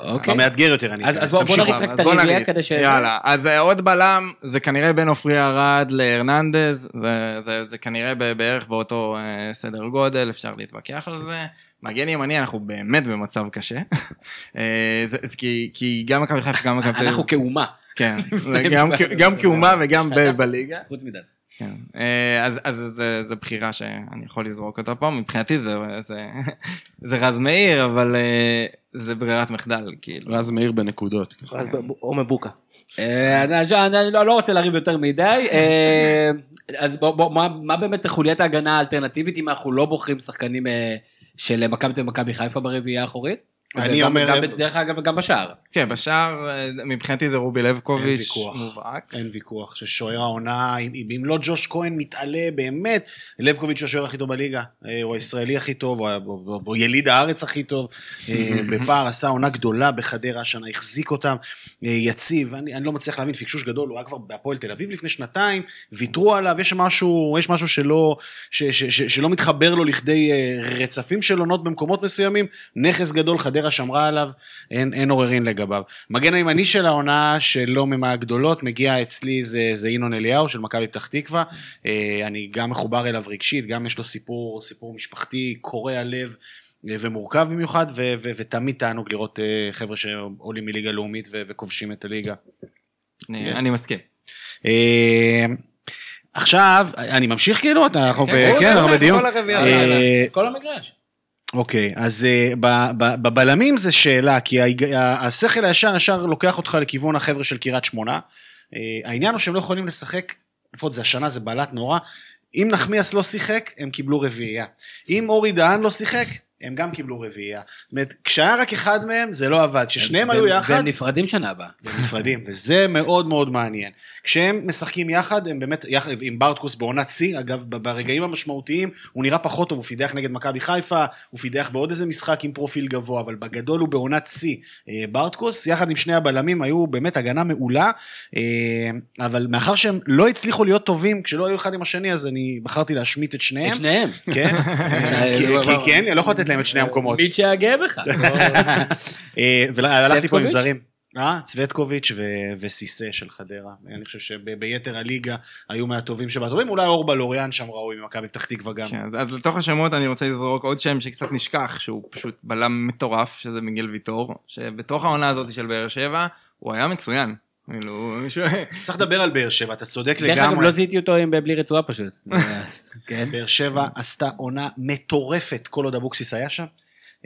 אוקיי. במאתגר יותר, אני אז- אכנס. אז בוא-. נריץ רק את הרביעייה נריץ. כדי ש- יאללה, אז אה, עוד בלם, זה כנראה בין עופרי ארד להרננדז, זה, זה, זה כנראה בערך באותו אה, סדר גודל, אפשר להתווכח על זה. מגן ימני, אנחנו באמת במצב קשה. אה, זה, זה כי, כי גם מכבי חיפה, גם מכבי תל אביב. אנחנו כאומה, כן, גם, גם כאומה וגם ב- בליגה. חוץ מדס. כן. אה, אז, אז זה, זה בחירה שאני יכול לזרוק אותה פה, מבחינתי זה, זה, זה רז מאיר, אבל אה, זה ברירת מחדל, כאילו. רז מאיר בנקודות. או מבוקה. אה, אני אני לא לא רוצה לריב יותר מדי. אה, אז בוא, בוא, מה- מה באמת חוליית ההגנה האלטרנטיבית אם אנחנו לא בוחרים שחקנים אה, של מכבי תל אביב ומכבי חיפה ברביעייה האחורית? אני אומר- גם, דרך אגב, גם בשער. כן, בשער, אה, מבחינתי זה רובי לבקוביץ'. מובהק. אין ויכוח ששוער העונה, אם, אם לא ג'וש כהן מתעלה באמת, לבקוביץ' הוא השוער הכי טוב בליגה, אה, הוא הישראלי הכי טוב, הוא, יליד הארץ הכי טוב, אה, בפער עשה עונה גדולה בחדרה השנה, החזיק אותם, יציב, אני, אני לא מצליח להבין, פיקשוש גדול, הוא היה כבר בהפועל תל אביב לפני שנתיים, ויתרו עליו, יש משהו, יש משהו שלא, ש, ש, ש, שלא מתחבר לו לכדי רצפים של עונות במקומות מסוימים, נכס גדול, חדרה שמרה עליו, אין, אין עוררין לגביו. מגן הימני של העונה, שלא מהגדולות, מגיע אצלי זה, זה ינון אליהו של מכבי פתח תקווה. אה, אני גם מחובר אליו רגשית, גם יש לו סיפור, סיפור משפחתי, קורע לב. אה, ומורכב במיוחד, ו- ו- ותמיד תענוג לראות אה, חבר'ה שעולים מליגה לאומית ו- וכובשים את הליגה. אני, אני מסכים. עכשיו, אני ממשיך כאילו? אתה- אנחנו כן, כן, בדיון. כל המגרש. אוקיי, אז uh, בבלמים זה שאלה, כי השכל הישר ישר לוקח אותך לכיוון החבר'ה של קריית שמונה. Uh, העניין הוא שהם לא יכולים לשחק, לפחות זה השנה, זה בלט נורא. אם נחמיאס לא שיחק, הם קיבלו רביעייה. אם אורי דהן לא שיחק, הם גם קיבלו רביעייה. זאת אומרת, כשהיה רק אחד מהם, זה לא עבד. כששניהם היו יחד, והם נפרדים שנה הבאה. הם נפרדים, וזה מאוד מאוד מעניין. כשהם משחקים יחד, הם באמת, יחד עם ברטקוס בעונת שיא, אגב, ברגעים המשמעותיים, הוא נראה פחות טוב, הוא פידח נגד מכבי חיפה, הוא פידח בעוד איזה משחק עם פרופיל גבוה, אבל בגדול הוא בעונת שיא. אה, ברטקוס, יחד עם שני הבלמים, היו באמת הגנה מעולה, אה, אבל מאחר שהם לא הצליחו להיות טובים, כשלא היו אחד עם השני, אז אני בחרתי להשמיט את שניהם. את שניהם. כן, כי- כי כן, אני לא יכול לתת להם את שני המקומות. מי שהיה בך. אה, והלכתי פה עם? זרים. אה, צווטקוביץ' ו- וסיסה של חדרה. אני חושב שביתר הליגה היו מהטובים שבטובים, אולי אורבל אוריאן שם ראוי ממכבי פתח תקווה גם. כן, אז, אז לתוך השמות אני רוצה לזרוק עוד שם שקצת נשכח, שהוא פשוט בלם מטורף, שזה מיגל ויטור, שבתוך העונה הזאת של באר שבע, הוא היה מצוין. כאילו. צריך לדבר על באר שבע, אתה צודק דרך אגב, לגמרי. לא זיהיתי אותו עם בלי רצועה פשוט. כן. באר שבע עשתה עונה מטורפת כל עוד אבוקסיס היה שם.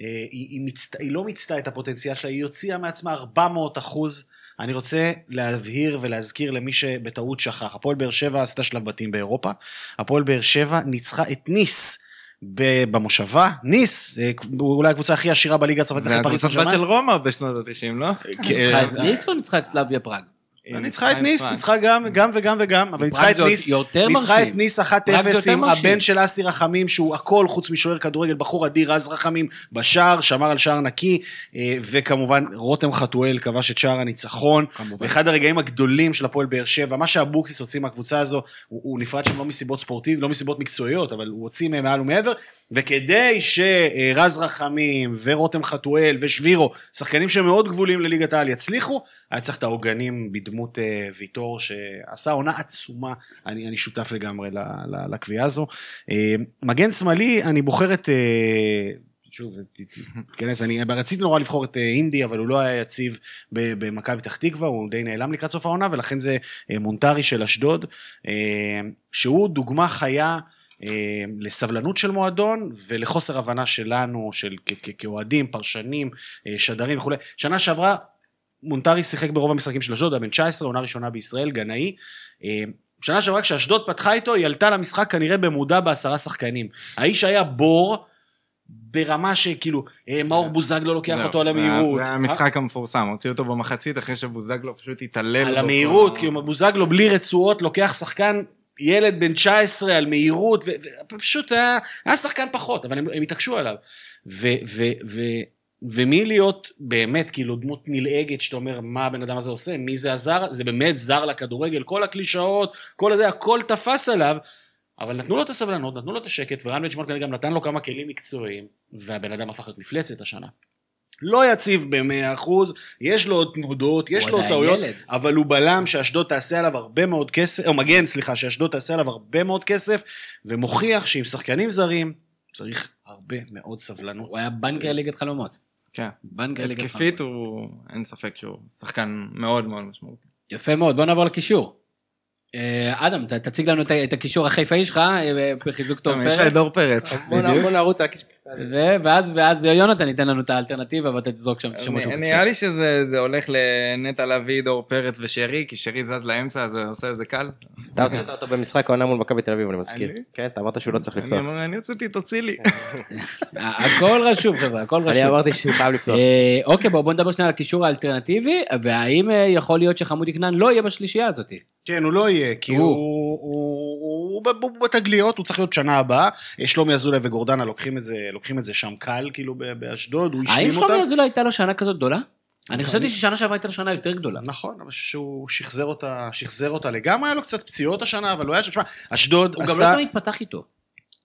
אה, היא, היא, מצט... היא לא מיצתה את הפוטנציאל שלה, היא הוציאה מעצמה 400 אחוז. אני רוצה להבהיר ולהזכיר למי שבטעות שכח, הפועל באר שבע עשתה שלב בתים באירופה, הפועל באר שבע ניצחה את ניס ב- במושבה, ניס, אה, אולי הקבוצה הכי עשירה בליגה הצרפתית זה אחרי פריס סן של רומא בשנות ה-90, לא? ניצחה את ניס או ניצחה את סלאביה פראג? ניצחה את ניס, ניצחה גם, גם וגם וגם, אבל ניצחה את ניס, ניצחה. את ניס 1-0 פראג זה יותר עם. הבן של אסי רחמים, שהוא הכל חוץ משוער כדורגל, בחור אדיר, רז רחמים בשער, שמר על שער נקי, אה, וכמובן רותם חתואל כבש את שער הניצחון, ואחד הרגעים הגדולים של הפועל באר שבע, מה שאבוקסיס הוציא מהקבוצה הזו, הוא, הוא נפרד שם לא מסיבות ספורטיביות, לא מסיבות מקצועיות, אבל הוא הוציא מהם מעל ומעבר, וכדי שרז רחמים ורותם חתואל ושבירו, שחקנים שמאוד גבולים לליגת העל יצליחו, היה צריך את העוגנים בדמות אה, ויטור שעשה עונה עצומה, אני, אני שותף לגמרי לקביעה הזו. אה, מגן שמאלי, אני בוחר את... אה, שוב, תיכנס, אני רציתי נורא לבחור את אינדי, אבל הוא לא היה יציב במכבי פתח תקווה, הוא די נעלם לקראת סוף העונה, ולכן זה מונטרי של אשדוד, שהוא דוגמה חיה לסבלנות של מועדון ולחוסר הבנה שלנו, של כאוהדים, פרשנים, שדרים וכולי. שנה שעברה מונטרי שיחק ברוב המשחקים של אשדוד, היה בן 19, עונה ראשונה בישראל, גנאי. אה, שנה שעברה כשאשדוד פתחה איתו, היא עלתה למשחק כנראה במודע בעשרה שחקנים. האיש היה בור ברמה שכאילו, אה, מאור בוזגלו לוקח אותו על המהירות. זה המשחק המפורסם, הוציאו אותו במחצית אחרי שבוזגלו פשוט התעלל. על המהירות, כאילו בוזגלו בלי רצועות לוקח שחקן, ילד בן 19 על מהירות, ופשוט היה, שחקן פחות, אבל הם התעקשו עליו. ומי להיות באמת כאילו דמות נלעגת שאתה אומר מה הבן אדם הזה עושה, מי זה הזר, זה באמת זר לכדורגל, כל הקלישאות, כל הזה, הכל תפס עליו. אבל נתנו לו את הסבלנות, נתנו לו את השקט, ורן כנראה גם נתן לו כמה כלים מקצועיים, והבן אדם הפך להיות מפלצת השנה. לא יציב ב-100%, יש לו עוד תנודות, יש לו עוד טעויות. אבל הוא בלם שאשדוד תעשה עליו הרבה מאוד כסף, או מגן, סליחה, שאשדוד תעשה עליו הרבה מאוד כסף, ומוכיח שעם שחקנים זרים צריך הרבה מאוד סבלנות. הוא היה בנקר ליגת חלומות. כן. התקפית. הוא, אין ספק שהוא שחקן מאוד מאוד משמעותי. יפה מאוד, בוא נעבור לקישור. אה, אדם, תציג לנו את הקישור החיפאי שלך אה, בחיזוק טוב גם יש לך את פרץ. דור פרץ. בוא נרוץ על הכישור. ו- ואז ואז יונתן ייתן לנו את האלטרנטיבה ואתה תזרוק שם את השמות שהוא נראה פספס. לי שזה זה הולך לנטע לביא, דור פרץ ושרי, כי שרי זז לאמצע, אז זה עושה את זה קל. אתה הוצאת אותו במשחק העונה מול מכבי תל אביב, אני מזכיר. אני? כן, אתה אמרת שהוא לא צריך לפתוח. אני אני רציתי, תוציא לי. ה- הכל רשום חבר'ה, הכל אני רשום. אמרתי שהוא חייב לפתוח. אה, אוקיי בואו בוא נדבר שנייה על הקישור האלטרנטיבי והאם אה, יכול להיות שחמודי כנען לא יהיה בשלישייה הזאת. כן, הוא לא יהיה, כי הוא. הוא, הוא, הוא, הוא, הוא בתגליות, הוא צריך להיות שנה הבאה. שלומי אזולאי וגורדנה לוקחים את זה, לוקחים את זה שם קל, כאילו באשדוד, הוא האם השלים אותם. שלומי אזולאי הייתה לו שנה כזאת גדולה? אני חשבתי ששנה שעברה הייתה לו שנה יותר גדולה. נכון, אבל שהוא שחזר אותה, שחזר אותה לגמרי, היה לו קצת פציעות השנה, אבל הוא היה שם, תשמע, אשדוד הוא עשתה... גם לא תמיד פתח איתו.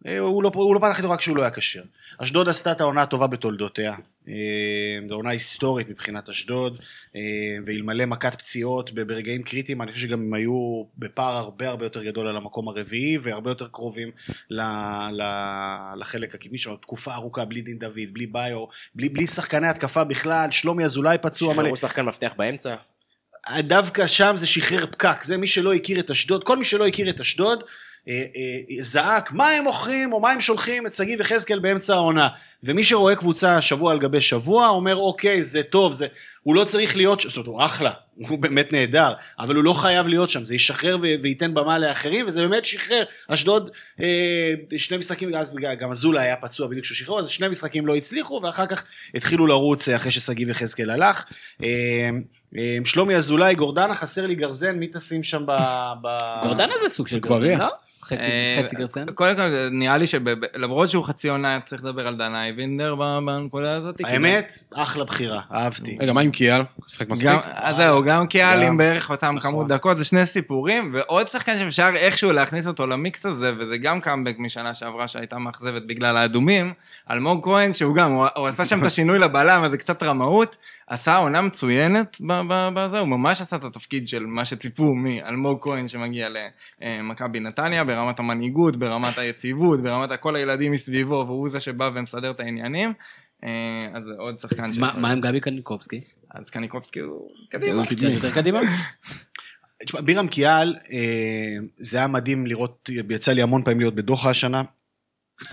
אה, הוא לא, הוא לא פתח איתו רק כשהוא לא היה כשיר. אשדוד עשתה את העונה הטובה בתולדותיה. אה, זו עונה היסטורית מבחינת אשדוד, אה, ואלמלא מכת פציעות ברגעים קריטיים, אני חושב שגם הם היו בפער הרבה הרבה יותר גדול על המקום הרביעי, והרבה יותר קרובים לחלק הקדמי שלנו. תקופה ארוכה בלי דין דוד, בלי ביו, בלי, בלי שחקני התקפה בכלל, שלומי אזולאי פצוע מלא. הוא שחקן מפתח באמצע. דווקא שם זה שחרר פקק, זה מי שלא הכיר את אשדוד, כל מי שלא הכיר את אשדוד, אה, אה, זעק מה הם מוכרים או מה הם שולחים את שגיב יחזקאל באמצע העונה. ומי שרואה קבוצה שבוע על גבי שבוע אומר אוקיי זה טוב, זה... הוא לא צריך להיות, שם, זאת אומרת הוא אחלה, הוא באמת נהדר, אבל הוא לא חייב להיות שם, זה ישחרר ו- וייתן במה לאחרים וזה באמת שחרר. אשדוד אה, שני משחקים, אז גם אזולה היה פצוע בדיוק כשהוא שחרר, אז שני משחקים לא הצליחו ואחר כך התחילו לרוץ אה, אחרי ששגיב יחזקאל הלך. אה, אה, שלומי אזולאי, גורדנה חסר לי גרזן, מי תשים שם ב... גורדנה זה סוג של. גרסן, לא? חצי- אה, חצי גרסן. קודם כל, נראה לי שלמרות שהוא חצי עונה, צריך לדבר על דנאי וינדר בנקודה הזאת. האמת, אחלה בחירה, אהבתי. רגע, מה עם קיאל? משחק מספיק? אז זהו, גם קיאל. עם בערך אותם נכון. כמות דקות, זה שני סיפורים, ועוד שחקן שאפשר איכשהו להכניס אותו למיקס הזה, וזה גם קאמבק משנה שעברה שהייתה מאכזבת בגלל האדומים, אלמוג כהן, שהוא גם, הוא עשה שם את השינוי לבלם, אז זה קצת רמאות, עשה עונה מצוינת ב- ב- בזה, הוא ממש עשה את התפקיד של מה שציפו מאלמוג כהן שמגיע למכבי נתניה, ברמת המנהיגות, ברמת היציבות, ברמת כל הילדים מסביבו, והוא זה שבא ומסדר את העניינים. אה, אז זה עוד שחקן מה מה עם גבי קניקובסקי? אז קניקובסקי הוא קדימה. קצת יותר קדימה? תשמע, בירם קיאל, אה, זה היה מדהים לראות, יצא לי המון פעמים להיות בדוחה השנה,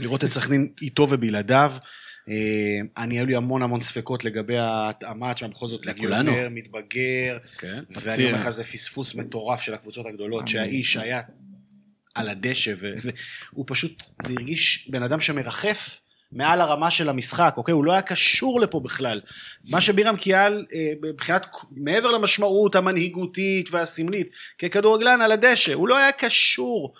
לראות את סכנין איתו ובלעדיו. אה, אני, היו לי המון המון ספקות לגבי ההתאמה, תשמע, בכל זאת. לגיונר, מתבגר, כן. ואני. אומר לך, זה פספוס מטורף של הקבוצות הגדולות, שהאיש היה על הדשא, והוא פשוט, זה הרגיש בן אדם שמרחף מעל הרמה של המשחק, אוקיי? הוא לא היה קשור לפה בכלל. מה שבירם קיאל, אה, מבחינת, מעבר למשמעות המנהיגותית והסמלית, ככדורגלן על הדשא, הוא לא היה קשור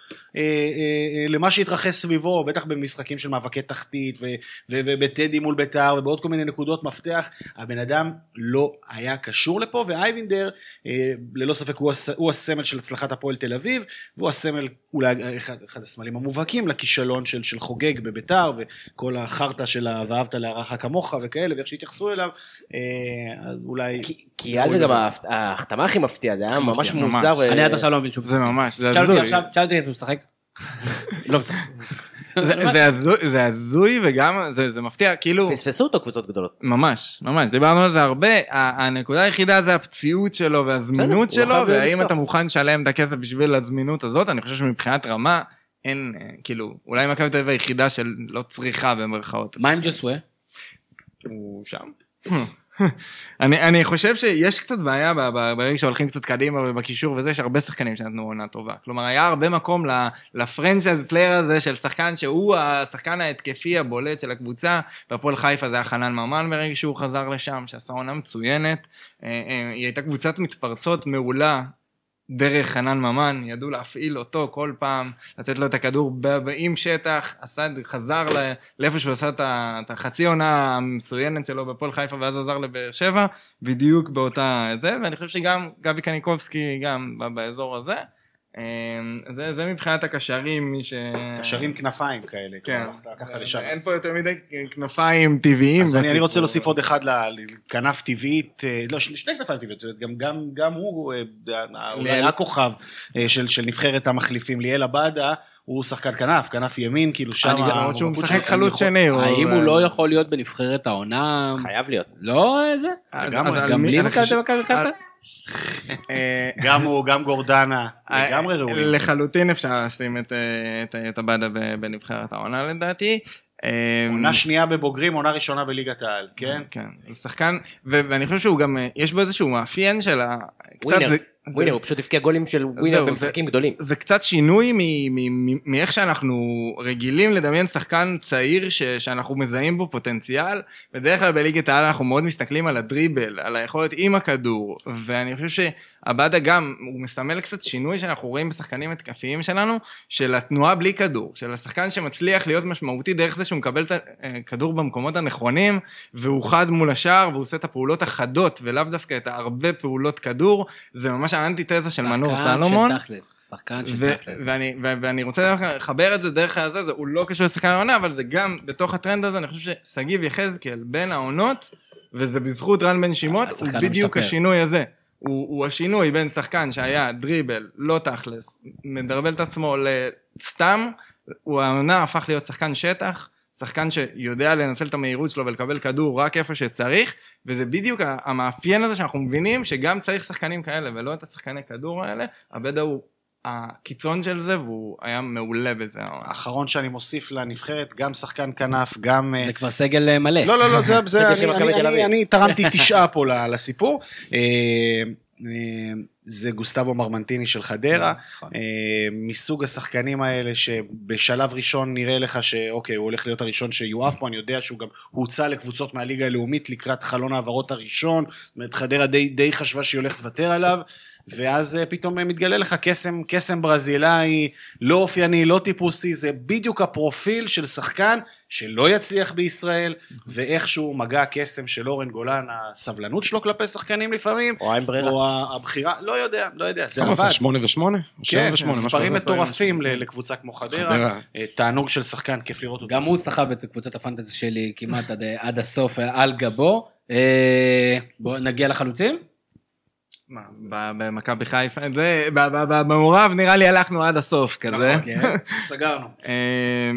למה שהתרחש סביבו, בטח במשחקים של מאבקי תחתית, ו- ו- ובטדי מול בית"ר, ובעוד כל מיני נקודות מפתח, הבן אדם לא היה קשור לפה, ואייבינדר, אה, ללא ספק, הוא, הס- הוא הסמל של הצלחת הפועל תל אביב, והוא הסמל, אולי אחד, אחד הסמלים המובהקים לכישלון של, של חוגג בביתר, וכל החרטא של ואהבת להערכה כמוך וכאלה, ואיך שהתייחסו אליו, אה, אז אולי... כי- כי אז זה גם ההחתמה הכי מפתיעה, זה היה ממש מוזר. אני עד עכשיו לא מבין שום זה ממש, זה הזוי. עכשיו, שאל אותי איפה הוא משחק? לא משחק. זה- זה הזוי- וגם זה זה מפתיע, כאילו... פספסו אותו קבוצות גדולות. ממש, ממש, דיברנו על זה הרבה, הנקודה היחידה זה הפציעות שלו והזמינות בסדר, שלו, והאם. אתה מוכן לשלם את הכסף בשביל הזמינות הזאת, אני חושב שמבחינת רמה, אין, אה, כאילו, אולי מכבי תל אביב היחידה שלא צריכה במרכאות. מה עם ג'וסואה? הוא שם. אני, אני חושב שיש קצת בעיה ברגע שהולכים קצת קדימה ובקישור וזה, יש הרבה שחקנים שנתנו עונה טובה. כלומר, היה הרבה מקום ל franchise player הזה של שחקן שהוא השחקן ההתקפי הבולט של הקבוצה, בהפועל חיפה זה היה חנן ממן ברגע שהוא חזר לשם, שעשה עונה מצוינת. אה, אה, היא הייתה קבוצת מתפרצות מעולה. דרך חנן ממן, ידעו להפעיל אותו כל פעם, לתת לו את הכדור עם שטח, עשה, חזר לאיפה שהוא עשה את החצי עונה המצוינת שלו בפועל חיפה ואז עזר לבאר שבע, בדיוק באותה זה, ואני חושב שגם גבי קניקובסקי גם באזור הזה. אה, זה, זה מבחינת הקשרים, מי ש... קשרים כנפיים כאלה, כן. כלומר, לקחת לשם. אין פה יותר מדי כנפיים טבעיים. אז אני, אני. רוצה להוסיף עוד אחד לכנף טבעית, אה, לא, שני כנפיים טבעיות, גם, גם, גם הוא אה, אולי. הכוכב אה, של, של נבחרת המחליפים, ליאל עבאדה, הוא שחקן כנף, כנף ימין, כאילו שם... אני גם רואה שהוא. משחק חלוץ שני. או- האם הוא לא יכול להיות בנבחרת העונה? חייב להיות. לא איזה? על גם אני מכבי מכבי חיפה? אה, גם הוא, גם גורדנה, אה, לגמרי ראוי. לחלוטין אפשר לשים את, אה, הבאדה ב- בנבחרת העונה לדעתי. אה, עונה שנייה בבוגרים, עונה ראשונה בליגת העל, כן? כן, זה שחקן, ואני חושב שהוא גם, אה, יש בו איזשהו מאפיין של ה... קצת ווינר, ווינר, הוא פשוט הבקיע גולים של ווינר במשחקים גדולים. זה קצת שינוי מאיך שאנחנו רגילים לדמיין שחקן צעיר שאנחנו מזהים בו פוטנציאל. בדרך כלל בליגת העל אנחנו מאוד מסתכלים על הדריבל, על היכולת עם הכדור, ואני חושב שעבדה גם, הוא מסמל קצת שינוי שאנחנו רואים בשחקנים התקפיים שלנו, של התנועה בלי כדור, של השחקן שמצליח להיות משמעותי דרך זה שהוא מקבל את הכדור במקומות הנכונים, והוא חד מול השער, והוא עושה את הפעולות החדות, ולאו דווקא את הרבה פעולות כדור, זה ממש האנטיתזה של מנור סלומון. שחקן של תכלס, שחקן של תכלס. ואני, רוצה לחבר את זה דרך הזה, זה, הוא לא קשור לשחקן העונה, אבל זה גם בתוך הטרנד הזה, אני חושב ששגיב יחזקאל בין העונות, וזה בזכות רן בן שמעון, הוא בדיוק. השינוי הזה. הוא, הוא השינוי בין שחקן שהיה דריבל, לא תכלס, מדרבל את עצמו לסתם, הוא העונה הפך להיות שחקן שטח, שחקן שיודע לנצל את המהירות שלו ולקבל כדור רק איפה שצריך, וזה בדיוק המאפיין הזה שאנחנו מבינים שגם צריך שחקנים כאלה ולא את השחקני כדור האלה, הבדה הוא הקיצון של זה והוא היה מעולה בזה. האחרון שאני מוסיף לנבחרת, גם שחקן כנף, גם... אה, זה כבר סגל אה, מלא. לא, לא, לא, זה, אני, תרמתי תשעה פה לסיפור. זה גוסטבו מרמנטיני של חדרה, נכון. אה, מסוג השחקנים האלה שבשלב ראשון נראה לך שאוקיי, הוא הולך להיות הראשון שיואף פה, אני יודע שהוא גם הוצא לקבוצות מהליגה הלאומית לקראת חלון ההעברות הראשון, זאת אומרת חדרה די, די חשבה שהיא הולכת לוותר עליו. ואז אה, פתאום אה, מתגלה לך קסם, קסם ברזילאי, לא אופייני, לא טיפוסי, זה בדיוק הפרופיל של שחקן שלא יצליח בישראל, ואיכשהו מגע הקסם של אורן גולן, הסבלנות שלו כלפי שחקנים לפעמים, או אין ברירה. או הבחירה, לא יודע, לא יודע, זה כמה עבד. זה? שמונה ושמונה? כן, כזה? מטורפים לקבוצה כמו חדרה, חדרה. אה, תענוג של שחקן, כיף לראות אותו. גם הוא סחב את קבוצת הפנטזי שלי כמעט עד, עד הסוף על גבו. בואו נגיע לחלוצים. מה, במכבי חיפה, זה, במעורב נראה לי הלכנו עד הסוף כזה. כן. סגרנו. אה,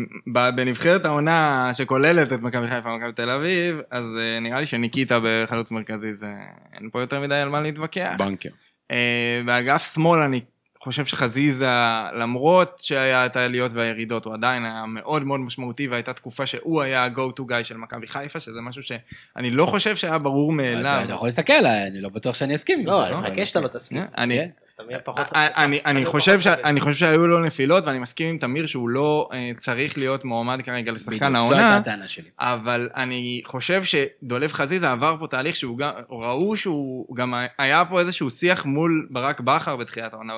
בנבחרת העונה שכוללת את מכבי חיפה ומכבי תל אביב, אז אה, נראה לי שניקיטה בחלוץ מרכזי זה, אין פה יותר מדי על מה להתווכח. בנקר. אה, באגף שמאל אני חושב שחזיזה, למרות שהיה את העליות והירידות, הוא עדיין היה מאוד מאוד משמעותי, והייתה תקופה שהוא היה ה-go to guy של מכבי חיפה, שזה משהו שאני לא חושב שהיה ברור מאליו. אתה יכול להסתכל, אני לא בטוח שאני אסכים עם זה. לא, אני אבל- מחכה שאתה לא תסכים. אני, כן. אתה מבין פחות... אני- אני- חושב פחות ש- אני חושב שהיו לו נפילות, ואני מסכים עם תמיר שהוא לא אה, צריך להיות מועמד כרגע לשחקן העונה. אבל אני חושב שדולב חזיזה עבר פה תהליך שהוא גם, ראו שהוא גם היה פה איזשהו שיח מול ברק בכר בתחילת העונה.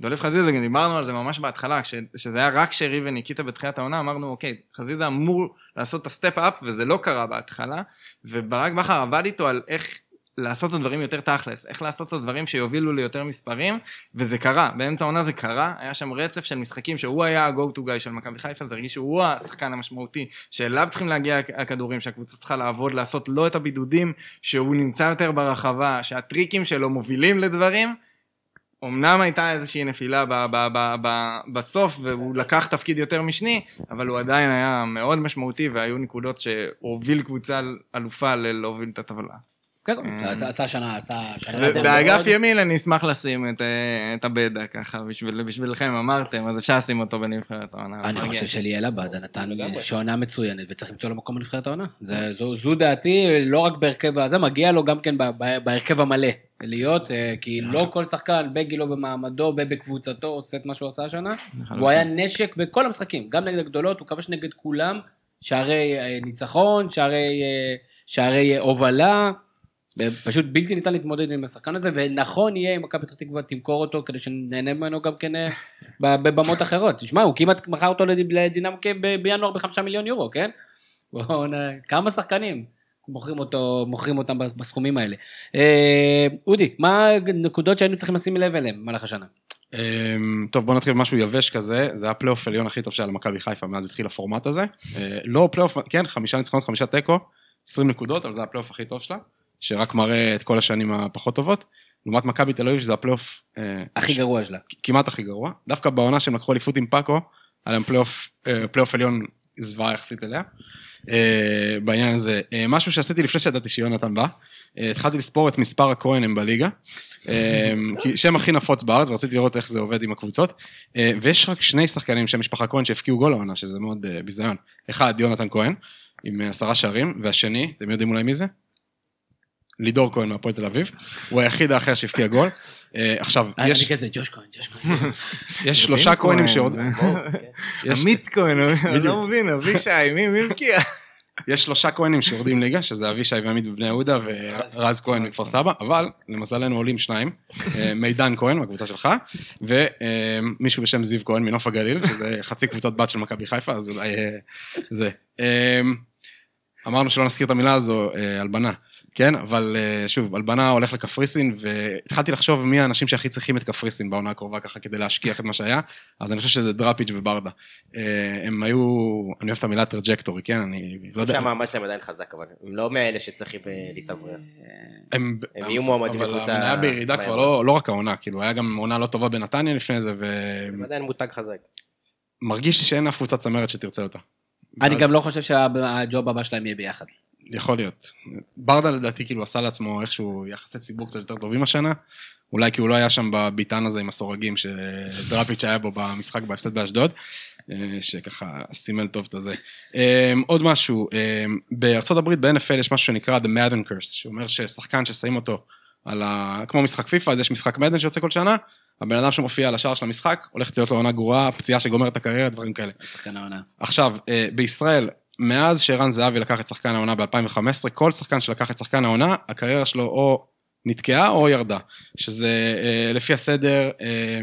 דולב חזיזה, דיברנו על זה ממש בהתחלה, כש, שזה היה רק שרי וניקיטה בתחילת העונה, אמרנו, אוקיי, חזיזה אמור לעשות את הסטפ אפ, וזה לא קרה בהתחלה, וברק בכר עבד איתו על איך לעשות את הדברים יותר תכלס, איך לעשות את הדברים שיובילו ליותר מספרים, וזה קרה, באמצע העונה זה קרה, היה שם רצף של משחקים שהוא היה ה-go to guy של מכבי חיפה, זה הרגיש שהוא השחקן המשמעותי, שאליו צריכים להגיע הכדורים, שהקבוצה צריכה לעבוד, לעשות לא את הבידודים, שהוא נמצא יותר ברחבה, שהטריקים שלו מובילים לדברים. אמנם הייתה איזושהי נפילה ב- ב- ב- ב- בסוף, והוא לקח תפקיד יותר משני, אבל הוא עדיין היה מאוד משמעותי, והיו נקודות שהוביל קבוצה אלופה להוביל את הטבלה. כן, עשה- עשה שנה, עשה שנה. באגף ימין אני אשמח לשים את, אה, הבדה ככה, בשביל, בשבילכם אמרתם, אז אפשר לשים אותו בנבחרת העונה. אני. חושב שליאל עבדה נתן שעונה מצוינת וצריך למצוא לו מקום בנבחרת העונה. זה- זו- דעתי, לא רק בהרכב הזה, מגיע לו גם כן ב- ב- בהרכב המלא להיות, אה, כי לא כל שחקן בגילו במעמדו ובקבוצתו עושה את מה שהוא עשה השנה. והוא היה נשק בכל המשחקים, גם נגד הגדולות, הוא כבש נגד כולם, שערי אה, ניצחון, שערי הובלה. פשוט בלתי ניתן להתמודד עם השחקן הזה, ונכון יהיה אם מכבי פתח תקווה תמכור אותו כדי שנהנה ממנו גם כן אה, בבמות אחרות. תשמע, הוא כמעט מכר אותו לד- לדינמו ב- בינואר בחמישה מיליון יורו, כן? כמה שחקנים מוכרים אותו, מוכרים אותם בסכומים האלה. אה, אודי, מה הנקודות שהיינו צריכים לשים לב אליהן במהלך השנה? אמ, טוב, בוא נתחיל במשהו יבש כזה, זה הפלייאוף העליון הכי טוב שהיה למכבי חיפה מאז התחיל הפורמט הזה. אה, לא פלייאוף, כן, חמישה ניצחונות, חמישה תיקו, 20 נקודות, אבל זה הפלייאוף הכי טוב שלה, שרק מראה את כל השנים הפחות טובות. לעומת מכבי תל אביב, שזה הפלייאוף אה, הכי ש- גרוע שלה. כמעט הכי גרוע. דווקא בעונה שהם לקחו אליפות עם פאקו, היה להם פלייאוף, אה, פלייאוף עליון זוועה יחסית אליה. אה, בעניין הזה, משהו שעשיתי לפני שידעתי שיונתן בא, התחלתי לספור את מספר הכהנים בליגה, שם הכי נפוץ בארץ, ורציתי לראות איך זה עובד עם הקבוצות, ויש רק שני שחקנים שם משפחה כהן שהפקיעו גול העונה, שזה מאוד ביזיון. אחד, יונתן כהן, עם עשרה שערים, והשני, אתם יודעים אולי מי זה? לידור כהן מהפועל תל אביב, הוא היחיד האחר שהבקיע גול. אה, עכשיו, אני יש, כזה, ג'וש כהן, ג'וש כהן. יש שלושה. כהנים שעוד... יש- עמית כהן, אני לא מבין, אבישי, מי מי הבקיע? יש שלושה כהנים שיורדים ליגה, שזה אבישי ועמית בבני יהודה ורז כהן מכפר סבא, אבל למזלנו עולים שניים, אה, מידן כהן מהקבוצה שלך, ומישהו בשם זיו כהן מנוף הגליל, שזה חצי קבוצת בת של מכבי חיפה, אז אולי אה, זה. אה, אמרנו שלא נזכיר את המילה הזו, אה, הלבנה. כן, אבל אה, שוב, הלבנה הולך לקפריסין, והתחלתי לחשוב מי האנשים שהכי צריכים את קפריסין בעונה הקרובה ככה כדי להשכיח את מה שהיה, אז אני חושב שזה דראפיץ' וברדה. אה, הם היו, אני אוהב את המילה trajectory, כן, אני לא יודע. שהמעמד שלהם עדיין חזק, אבל הם לא מאלה שצריכים אה, להתאוורר. הם, יהיו מועמדים אבל לקבוצה- המניה בירידה כבר לא, לא רק העונה, כאילו היה גם עונה לא טובה בנתניה לפני זה, הם עדיין מותג חזק. ומרגיש לי שאין אף קבוצת צמרת שתרצה אותה. אני גם לא חושב שהג'וב הבא שלהם יהיה ביחד. יכול להיות. ברדה לדעתי כאילו עשה לעצמו איכשהו יחסי ציבור קצת יותר טובים השנה. אולי כי הוא לא היה שם בביתן הזה עם הסורגים שדראפיץ' היה בו במשחק בהפסד באשדוד, אה, שככה סימל טוב את הזה. אה, עוד משהו, אה, בארצות הברית ב-NFL יש משהו שנקרא The Madden Curse, שאומר ששחקן ששמים אותו על ה... כמו משחק פיפא, אז יש משחק מדן שיוצא כל שנה, הבן אדם שמופיע על השער של המשחק, הולכת להיות לו עונה גרועה, פציעה שגומרת את הקריירה, דברים כאלה. שחקן העונה. עכשיו, אה, בישראל, מאז שערן זהבי לקח את שחקן העונה ב-2015, כל שחקן שלקח את שחקן העונה, הקריירה שלו או נתקעה או ירדה. שזה אה, לפי הסדר, אה,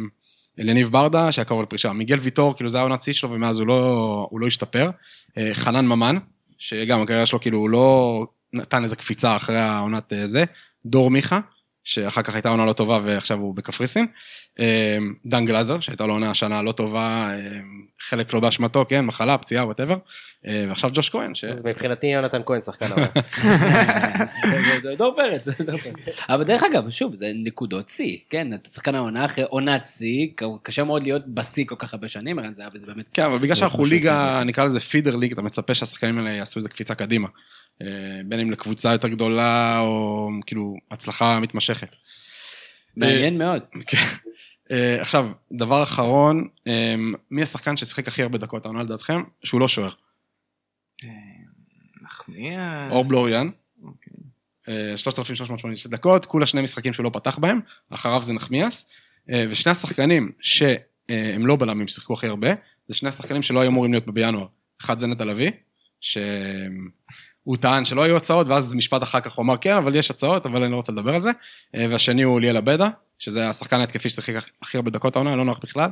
לניב ברדה, שהיה קרוב לפרישה. מיגל ויטור, כאילו זה העונת שיא שלו, ומאז הוא לא, הוא לא השתפר. אה, חנן ממן, שגם הקריירה שלו, כאילו, הוא לא נתן איזה קפיצה אחרי העונת אה, זה. דור מיכה, שאחר כך הייתה עונה לא טובה ועכשיו הוא בקפריסין. אה, דן גלאזר, שהייתה לו עונה השנה לא טובה, אה, חלק לא באשמתו, כן, מחלה, פציעה, whatever. ועכשיו ג'וש כהן, ש... אז מבחינתי יונתן כהן שחקן העונה. דור פרץ. אבל דרך אגב, שוב, זה נקודות שיא, כן? אתה שחקן העונה אחרי עונת שיא, קשה מאוד להיות בשיא כל כך הרבה שנים, ערן זהבי זה באמת... כן, אבל בגלל שאנחנו ליגה, נקרא לזה פידר ליג, אתה מצפה שהשחקנים האלה יעשו איזה קפיצה קדימה. אה, בין אם לקבוצה יותר גדולה, או כאילו, הצלחה מתמשכת. מעניין מאוד. כן. אה, עכשיו, דבר אחרון, אה, מי השחקן ששיחק הכי הרבה דקות העונה לדעתכם? שהוא לא שוער. נחמיאס. אור בלוריאן. אה, 3,386 דקות, כולה שני משחקים שהוא לא פתח בהם, אחריו זה נחמיאס. אה, ושני השחקנים שהם לא בלמים, שיחקו הכי הרבה, זה שני השחקנים שלא היו אמורים להיות בינואר. אחד זה נטע לביא, שהוא טען שלא היו הצעות, ואז משפט אחר כך הוא אמר כן, אבל יש הצעות, אבל אני לא רוצה לדבר על זה. אה, והשני הוא ליאל עבדה, שזה השחקן ההתקפי ששיחק הכי הרבה דקות העונה, לא נוח בכלל.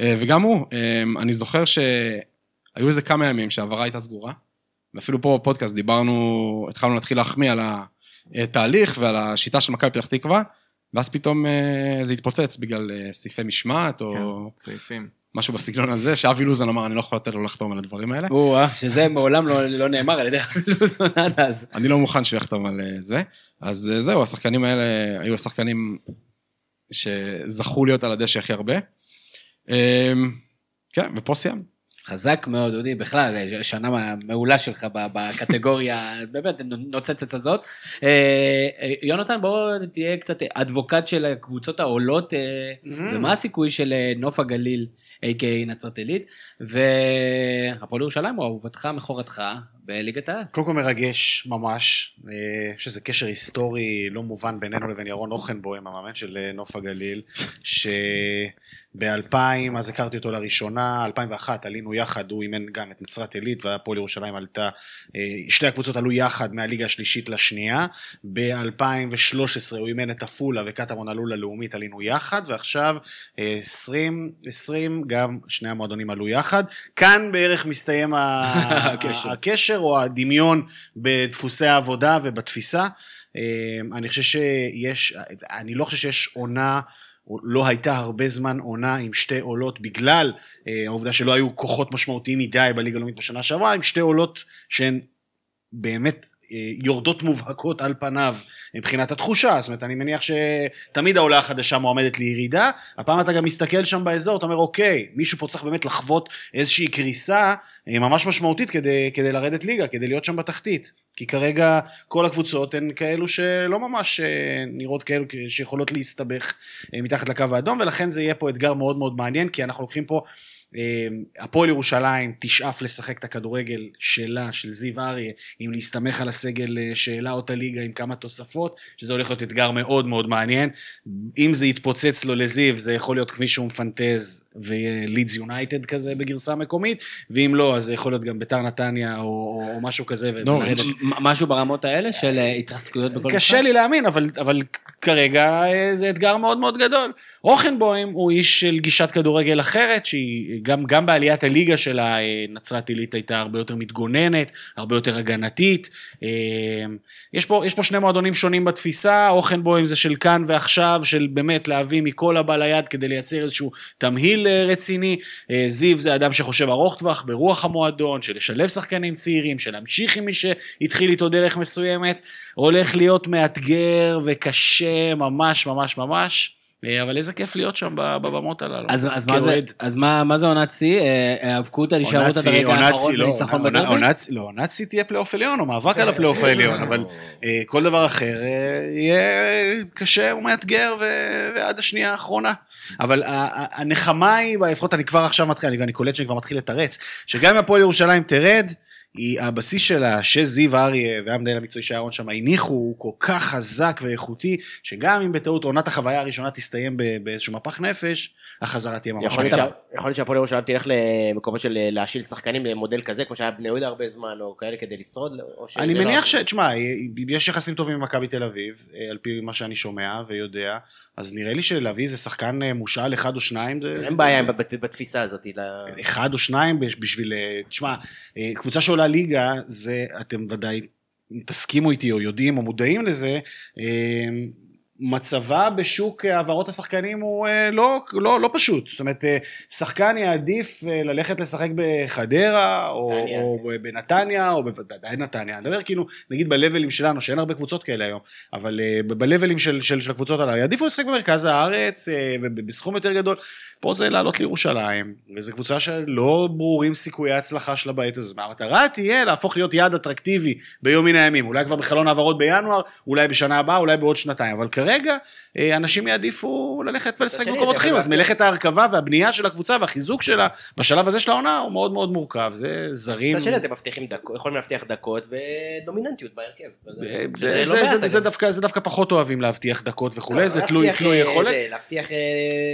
אה, וגם הוא, אה, אני זוכר שהיו איזה כמה ימים שהעברה הייתה סגורה, ואפילו פה בפודקאסט דיברנו, התחלנו להתחיל להחמיא על התהליך ועל השיטה של מכבי פתח תקווה, ואז פתאום זה התפוצץ בגלל סעיפי משמעת, או כן, סעיפים. משהו בסגנון הזה, שאבי לוזון אמר, אני לא יכול לתת לו לחתום על הדברים האלה. או-אה, שזה מעולם לא לא נאמר על ידי לוזון עד אז. אני לא מוכן שהוא יחתום על אה, זה. אז אה, זהו, השחקנים האלה היו השחקנים שזכו להיות על הדשא הכי הרבה. אה, כן, ופה סיימנו. חזק מאוד, אודי, בכלל, שנה מעולה שלך בקטגוריה, באמת, נוצצת הזאת. אה, אה, יונתן, בוא תהיה קצת אדבוקט של הקבוצות העולות, אה, ומה הסיכוי של אה, נוף הגליל, a.k.a נצרת עילית, והפועל ירושלים הוא אהובתך, מכורתך, בליגת העל. קודם כל מרגש ממש, אה, יש איזה קשר היסטורי לא מובן בינינו לבין ירון אוכנבוים, המאמן של אה, נוף הגליל, שב-2000, אז הכרתי אותו לראשונה, 2001 עלינו יחד, הוא אימן גם את נצרת עילית והפועל ירושלים עלתה, אה, שתי הקבוצות עלו יחד מהליגה השלישית לשנייה, ב-2013 הוא אימן את עפולה וקטמון עלו ללאומית, עלינו יחד, ועכשיו אה, 2020 גם שני המועדונים עלו יחד. כאן בערך מסתיים הקשר. הקשר או הדמיון בדפוסי העבודה ובתפיסה. אה, אני חושב שיש, אני לא חושב שיש עונה, לא הייתה הרבה זמן עונה עם שתי עולות בגלל אה, העובדה שלא היו כוחות משמעותיים מדי בליגה הלאומית בשנה שעברה, עם שתי עולות שהן באמת יורדות מובהקות על פניו מבחינת התחושה, זאת אומרת אני מניח שתמיד העולה החדשה מועמדת לירידה, הפעם אתה גם מסתכל שם באזור, אתה אומר אוקיי, מישהו פה צריך באמת לחוות איזושהי קריסה אה, ממש משמעותית כדי, כדי לרדת ליגה, כדי להיות שם בתחתית, כי כרגע כל הקבוצות הן כאלו שלא ממש אה, נראות כאלו שיכולות להסתבך אה, מתחת לקו האדום, ולכן זה יהיה פה אתגר מאוד מאוד מעניין, כי אנחנו לוקחים פה אה, הפועל ירושלים תשאף לשחק את הכדורגל שלה, של זיו אריה, אם להסתמך על הסגל אה, שהעלה אותה ליגה עם כמה תוספות, שזה הולך להיות אתגר מאוד מאוד מעניין. אם זה יתפוצץ לו לזיו, זה יכול להיות כפי שהוא מפנטז ולידס יונייטד כזה בגרסה מקומית, ואם לא, אז זה יכול להיות גם ביתר נתניה או, או, משהו כזה. נו. מ- משהו ברמות האלה של אה, התרסקויות בכל קשה לי להאמין, אבל, אבל כרגע אה, זה אתגר מאוד מאוד גדול. אוכנבוים הוא איש של גישת כדורגל אחרת, שהיא גם, גם בעליית הליגה אה, נצרת עילית הייתה הרבה יותר מתגוננת, הרבה יותר הגנתית. אה, יש פה, יש פה שני מועדונים שונים בתפיסה, אוכנבוים זה של כאן ועכשיו, של באמת להביא מכל הבא ליד כדי לייצר איזשהו תמהיל אה, רציני. אה, זיו זה אדם שחושב ארוך טווח, ברוח המועדון, של לשלב שחקנים צעירים, של להמשיך עם מי שהתחיל איתו דרך מסוימת. הולך להיות מאתגר וקשה ממש ממש ממש. אה, אבל איזה כיף להיות שם בבמות הללו. אז, אז, מה, זה. אז מה, מה זה עונת שיא? אה, היאבקות על הישארות עד הרגע האחרון לא, בניצחון בדרבי? עונת שיא- לא, עונת שיא תהיה פלייאוף עליון, או מאבק על הפלייאוף העליון, אבל אה, כל דבר אחר אה, יהיה קשה ומאתגר ו- ועד השנייה האחרונה. אבל ה- ה- הנחמה היא, לפחות אני כבר עכשיו מתחיל, אני- ואני קולט שאני כבר מתחיל לתרץ, שגם אם הפועל ירושלים תרד, היא, הבסיס שלה, שזיו אריה והמנהל המקצועי של אהרון שם הניחו, הוא כל כך חזק ואיכותי, שגם אם בטעות עונת החוויה הראשונה תסתיים באיזשהו מפח נפש, החזרה תהיה ממש. שה- יכול להיות שהפועל ירושלים תלך למקומות של אה, להשיל שחקנים למודל כזה, כמו שהיה בני יהודה הרבה זמן, או כאלה כדי לשרוד, אני לא- מניח ש... תשמע, יש יחסים טובים עם מכבי תל אביב, אה, על פי מה שאני שומע ויודע, אז נראה לי שלהביא איזה שחקן אה, מושאל אחד או שניים, זה... אין בעיה בתפיסה הזאת. אחד או שניים בש- בשביל... אה, תשמע, אה, קבוצה שעולה ליגה, זה, אתם ודאי תסכימו איתי או יודעים או מודעים לזה, אה, מצבה בשוק העברות השחקנים הוא אה, לא, לא, לא פשוט. זאת אומרת, אה, שחקן יעדיף אה, ללכת לשחק בחדרה, או. או בנתניה, או בוודאי נתניה. אני מדבר כאילו, נגיד בלבלים שלנו, שאין הרבה קבוצות כאלה היום, אבל בלבלים של, של, של הקבוצות הללו, יעדיפו לשחק במרכז הארץ, ובסכום יותר גדול. פה זה לעלות לירושלים, וזו קבוצה שלא ברורים סיכויי ההצלחה שלה בעת הזאת. המטרה תהיה להפוך להיות יעד אטרקטיבי ביום מן הימים, אולי כבר בחלון העברות בינואר, אולי בשנה הבאה, אולי בעוד שנתיים, אבל כרגע אה, אנשים יעדיפו ללכת ולשחק במקומות אחרים, אז מלאכת ההרכבה והבנייה של הקבוצה והחיזוק שלה בשלב הזה של העונה הוא מאוד מאוד מורכב, זה זרים. מצד שני אתם מבטיחים דקות, יכולים להבטיח דקות ודומיננטיות בהרכב. אה, זה- לא זה-. דווקא פחות אוהבים להבטיח דקות וכולי, לא, זה תלוי אה, יכולת.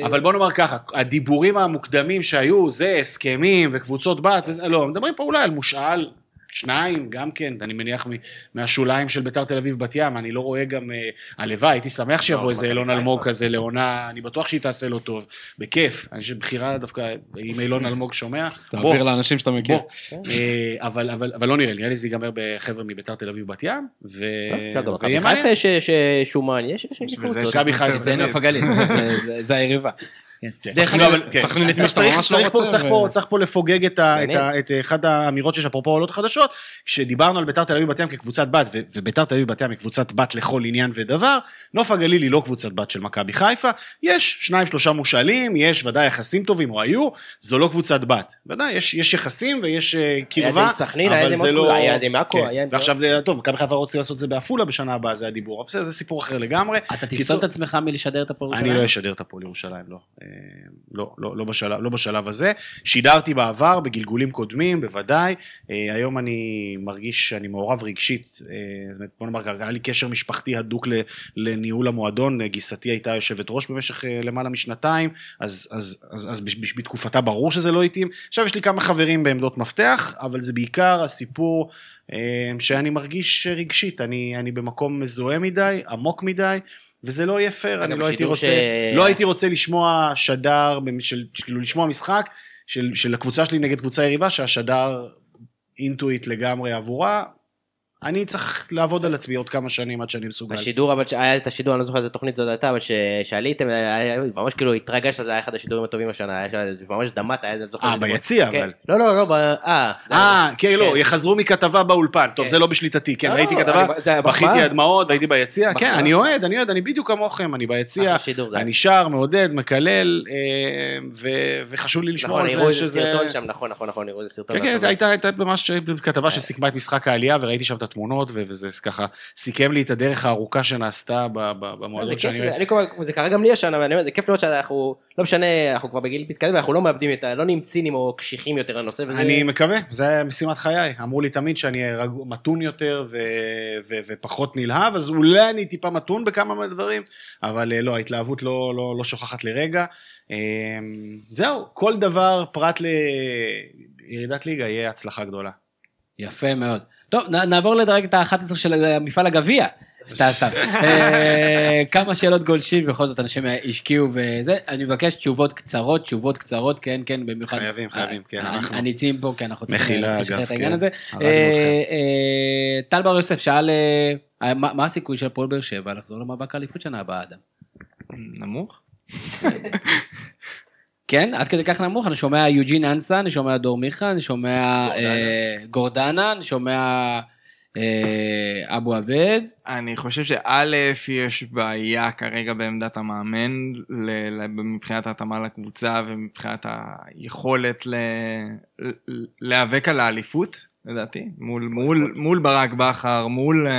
אבל בוא נאמר ככה, הדיבורים המוקדמים שהיו, זה הסכמים וקבוצות בת, לא, מדברים פה אולי על מושאל, שניים, גם כן, אני מניח מ- מהשוליים של ביתר תל אביב בת ים, אני לא רואה גם, אה, הלוואי, הייתי שמח שיבוא לא, איזה אילון. אלמוג כזה לעונה, אני בטוח שהיא תעשה לו טוב, בכיף, אני חושב שבחירה דווקא, אם אילון אלמוג שומע, בוא, תעביר לאנשים שאתה מכיר. אה, אבל, אבל, אבל לא נראה לי, נראה לי זה ייגמר בחבר'ה מביתר תל אביב בת ים, ו... לא, ויהיה מעניין. חיפה יש יש, אה, שומן, יש. זה מכבי חיפה, זה נוף הגליל, זה- זה- זה היריבה. צריך- פה- רוצה, לפוגג את אחת האמירות שיש אפרופו העולות החדשות, כשדיברנו על ביתר תל אביב בת ים כקבוצת בת, וביתר תל אביב בת ים היא קבוצת בת לכל עניין ודבר, נוף הגליל היא לא קבוצת בת של מכבי חיפה, יש שניים שלושה מושאלים, יש ודאי יחסים טובים, או היו, זו לא קבוצת בת. ודאי, יש יש יחסים ויש אה, קרבה, אבל זה לא... היה עם עכו, כן. היה עם- ועכשיו, זה- טוב, מכבי חיפה רוצים לעשות את זה בעפולה בשנה הבאה, זה הדיבור, בסדר, זה סיפור אחר לגמרי. אתה תפסול את עצמך מלשדר את הפועל אני ירושלים? לא אשדר את הפועל ירושלים, לא. אה, לא, לא, לא, בשלב, לא בשלב הזה. שידרתי בעבר, בגלגולים קודמים, בוודאי. אה, היום אני מרגיש שאני מעורב רגשית. אה, בוא נאמר היה לי קשר משפחתי הדוק לניהול המועדון. אה, גיסתי הייתה יושבת ראש במשך אה, למעלה משנתיים, אז, אז, אז, אז בש- בתקופתה ברור שזה לא התאים. עכשיו יש לי כמה חברים בעמדות מפתח, אבל זה בעיקר הסיפור אה, שאני מרגיש רגשית. אני, אני במקום מזוהה מדי, עמוק מדי. וזה לא יהיה פייר, אני לא הייתי רוצה, ש- לא הייתי רוצה לשמוע שדר, של, כאילו לשמוע משחק של, של הקבוצה שלי נגד קבוצה יריבה, שהשדר אינטואיט לגמרי עבורה. אני צריך לעבוד על עצמי עוד כמה שנים עד שאני מסוגל. השידור, אבל היה את השידור, אני לא זוכר איזה תוכנית זאת הייתה, אבל שעליתם, היה- היה- ממש כאילו התרגשת, זה היה אחד השידורים הטובים השנה, היה ממש דמעת, היה, זוכר. אה. ביציע, כן. אבל. לא, לא, לא, אה. אה, כן, לא, כן. יחזרו מכתבה באולפן. טוב, כן. זה לא בשליטתי. כן, לא, ראיתי לא, כתבה, בכיתי מחמאה. עד דמעות והייתי ביציע. כן. אני אוהד, אני אוהד, אני בדיוק כמוכם, אני ביציע. אני שר, מעודד, מקלל, אה, וחשוב לי לשמור נכון, על זה שזה... נכון, נכון, נכון, התמונות, וזה ככה סיכם לי את הדרך הארוכה שנעשתה ב- ב- זה במועדון כיף, שאני. אני כל הזמן- זה קרה גם לי השנה, ואני אומר, זה כיף לראות שאנחנו, לא משנה, אנחנו כבר בגיל מתקדם, אנחנו לא מאבדים את ה... לא נהיים ציניים או קשיחים יותר לנושא, וזה... אני מקווה, זה משימת חיי. אמרו לי תמיד שאני אהיה מתון יותר ו- ו- ופחות נלהב, אז אולי אני טיפה מתון בכמה מהדברים, אבל אה, לא, ההתלהבות לא, לא, לא שוכחת לרגע. אה, זהו, כל דבר פרט לירידת ליגה יהיה הצלחה גדולה. יפה מאוד. טוב, נעבור לדרג את ה-11 של אה, מפעל הגביע. סתם, סתם. אה, כמה שאלות גולשים, בכל זאת אנשים השקיעו וזה. אני מבקש תשובות קצרות, תשובות קצרות, כן, כן, במיוחד. חייבים, חייבים, כן, הניצים פה, כי אנחנו צריכים לשחרר את העניין כן. הזה. אה, אתכם. אה, טל בר יוסף שאל, אה, מה מה הסיכוי של הפועל באר שבע לחזור למאבק האליפות שנה הבאה, אדם? נמוך? כן, עד כדי כך נמוך, אני שומע יוג'ין אנסה, אני שומע דור מיכה, אני שומע אה, גורדנה, אני שומע אה, אבו עבד. אני חושב שא', יש בעיה כרגע בעמדת המאמן ל- ל- מבחינת ההתאמה לקבוצה ומבחינת היכולת ל- ל- להיאבק על האליפות, לדעתי, מול, מול, מול ברק בכר, מול uh,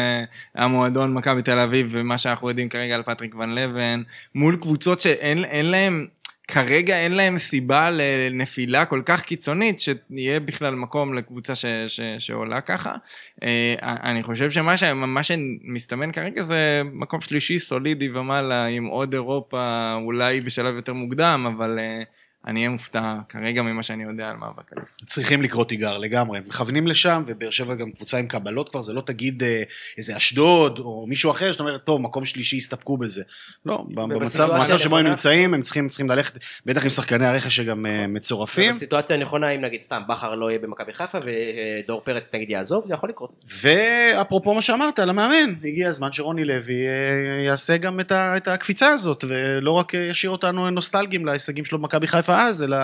המועדון מכבי תל אביב ומה שאנחנו יודעים כרגע על פטריק ון לבן, מול קבוצות שאין אין להם... כרגע אין להם סיבה לנפילה כל כך קיצונית, שיהיה בכלל מקום לקבוצה ש, ש, שעולה ככה. אה, אני חושב שמה ש, שמסתמן כרגע זה מקום שלישי סולידי ומעלה, עם עוד אירופה, אולי בשלב יותר מוקדם, אבל אה, אני אהיה מופתע כרגע ממה שאני יודע על מאבק אליפות. צריכים לקרוא תיגר לגמרי, מכוונים לשם, ובאר שבע גם קבוצה עם קבלות כבר, זה לא תגיד אה, איזה אשדוד או מישהו אחר, שאתה אומר, טוב, מקום שלישי יסתפקו בזה. לא, במצב במצב שבו הם נמצאים, הם צריכים, צריכים ללכת, בטח עם שחקני הרכש שגם אה, מצורפים. בסיטואציה הנכונה, אם נגיד סתם בכר לא יהיה במכבי חיפה ודור פרץ נגיד יעזוב, זה יכול לקרות. ואפרופו מה שאמרת על המאמן, הגיע הזמן שרוני לוי אה, יעשה גם את, הקפיצה הזאת, ולא רק ישאיר אותנו נוסטלגיים להישגים שלו במכבי חיפה אז, אלא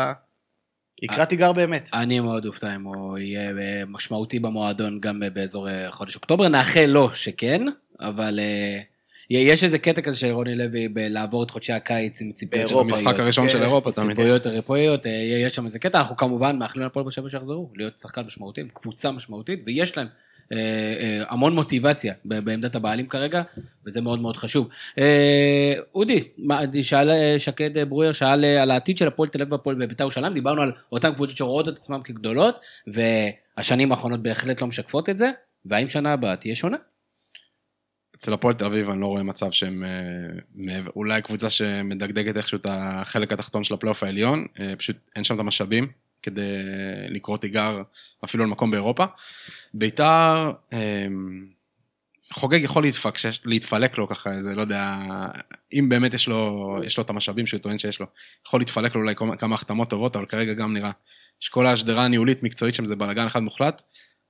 יקרא תיגר באמת. אני מאוד אופתע אם הוא יהיה אה, משמעותי במועדון גם אה, באזור אה, חודש אוקטובר, נאחל לו שכן, אבל אה, יש איזה קטע כזה של רוני לוי בלעבור את חודשי הקיץ עם באירופה, במשחק הראשון של כן, אירופה תמיד. ציפויות אירופאיות, אה, יש שם איזה קטע, אנחנו כמובן מאחלים להפועל באר שבע שיחזרו, להיות שחקן משמעותי, קבוצה משמעותית, ויש להם אה, אה, המון מוטיבציה בעמדת הבעלים כרגע, וזה מאוד מאוד חשוב. אה, אודי, שאל אה, שקד אה, ברויר, שאל אה, על העתיד של הפועל תל אביב והפועל בביתר ירושלים, דיברנו על אותן קבוצות שרואות את עצמן כגדולות, והשנים האחרונות בהחלט לא משקפות את זה, והאם שנה הבאה תהיה שונה? אצל הפועל תל אביב אני לא רואה מצב שהם אה, אולי קבוצה שמדגדגת איכשהו את החלק התחתון של הפלייאוף העליון, אה, פשוט אין שם את המשאבים כדי לקרוא תיגר אפילו על מקום באירופה. ביתר, אה, חוגג יכול להתפקשש, להתפלק לו ככה, איזה, לא יודע, אם באמת יש לו, יש לו את המשאבים שהוא טוען שיש לו, יכול להתפלק לו אולי כמה- החתמות טובות, אבל כרגע גם נראה שכל השדרה הניהולית מקצועית שם זה בלאגן אחד מוחלט,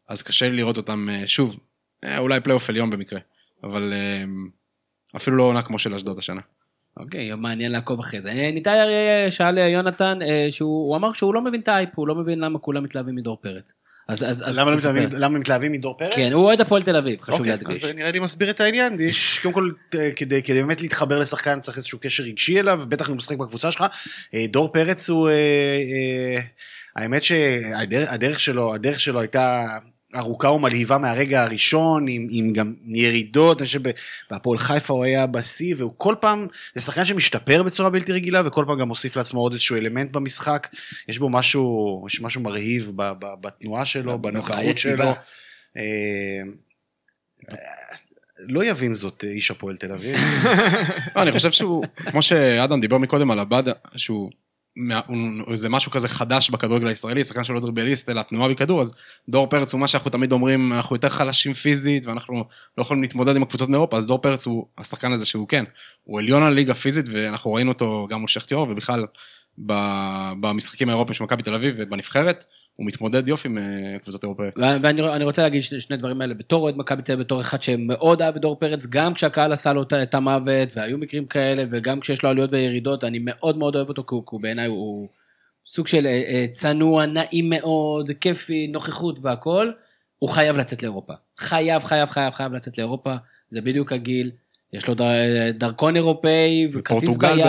אז קשה לי לראות אותם אה, שוב, אה, אולי פלייאוף עליון במקרה. אבל אמ, אפילו לא עונה כמו של אשדוד השנה. אוקיי, מעניין לעקוב אחרי זה. אה, ניתאי אריה שאל אה, יונתן, אה, שהוא הוא אמר שהוא לא מבין את האייפ, הוא לא מבין למה כולם מתלהבים מדור פרץ. אז, אז, אז למה. מתלהבים- למה מתלהבים מדור פרץ? כן, הוא אוהד הפועל תל אביב, חשוב אוקיי, להדגיש. אז נראה לי מסביר את העניין, יש קודם כל כדי, כדי באמת להתחבר לשחקן צריך איזשהו קשר רגשי אליו, בטח אם הוא משחק בקבוצה שלך. דור פרץ הוא, האמת שהדרך הדרך שלו, הדרך שלו הייתה ארוכה ומלהיבה מהרגע הראשון, עם, עם גם ירידות, אני חושב בהפועל חיפה הוא היה בשיא, והוא כל פעם, זה שחקן שמשתפר בצורה בלתי רגילה, וכל פעם גם מוסיף לעצמו עוד איזשהו אלמנט במשחק, יש בו משהו, יש משהו מרהיב ב, ב, בתנועה שלו, בנוכחות. שלו. אה, לא יבין זאת איש הפועל תל אביב. לא, אני חושב שהוא, כמו שאדם דיבר מקודם על עבדה, שהוא... מה- הוא- זה משהו כזה חדש בכדורגל הישראלי, שחקן שלא דריבליסט, אלא תנועה בכדור, אז דור פרץ הוא מה שאנחנו תמיד אומרים, אנחנו יותר חלשים פיזית, ואנחנו לא יכולים להתמודד עם הקבוצות מאירופה, אז דור פרץ הוא השחקן הזה שהוא כן, הוא עליון על ליגה פיזית, ואנחנו ראינו אותו גם מול שכטיור, ובכלל במשחקים האירופיים של מכבי תל אביב ובנבחרת, הוא מתמודד יופי עם אה, קבוצות אירופאיות. ואני אני רוצה להגיד שני, דברים האלה, בתור אוהד מכבי תל אביב, בתור אחד שמאוד אהב את דור פרץ, גם כשהקהל עשה לו את- המוות, והיו מקרים כאלה, וגם כשיש לו עליות וירידות, אני מאוד מאוד אוהב אותו, כי הוא, בעיניי הוא, סוג של אה, אה, צנוע, נעים מאוד, כיפי, נוכחות והכל, הוא חייב לצאת לאירופה. חייב, חייב, חייב, חייב לצאת לאירופה, זה בדיוק הגיל. יש לו דר, דרכון אירופאי וכרטיס ביד.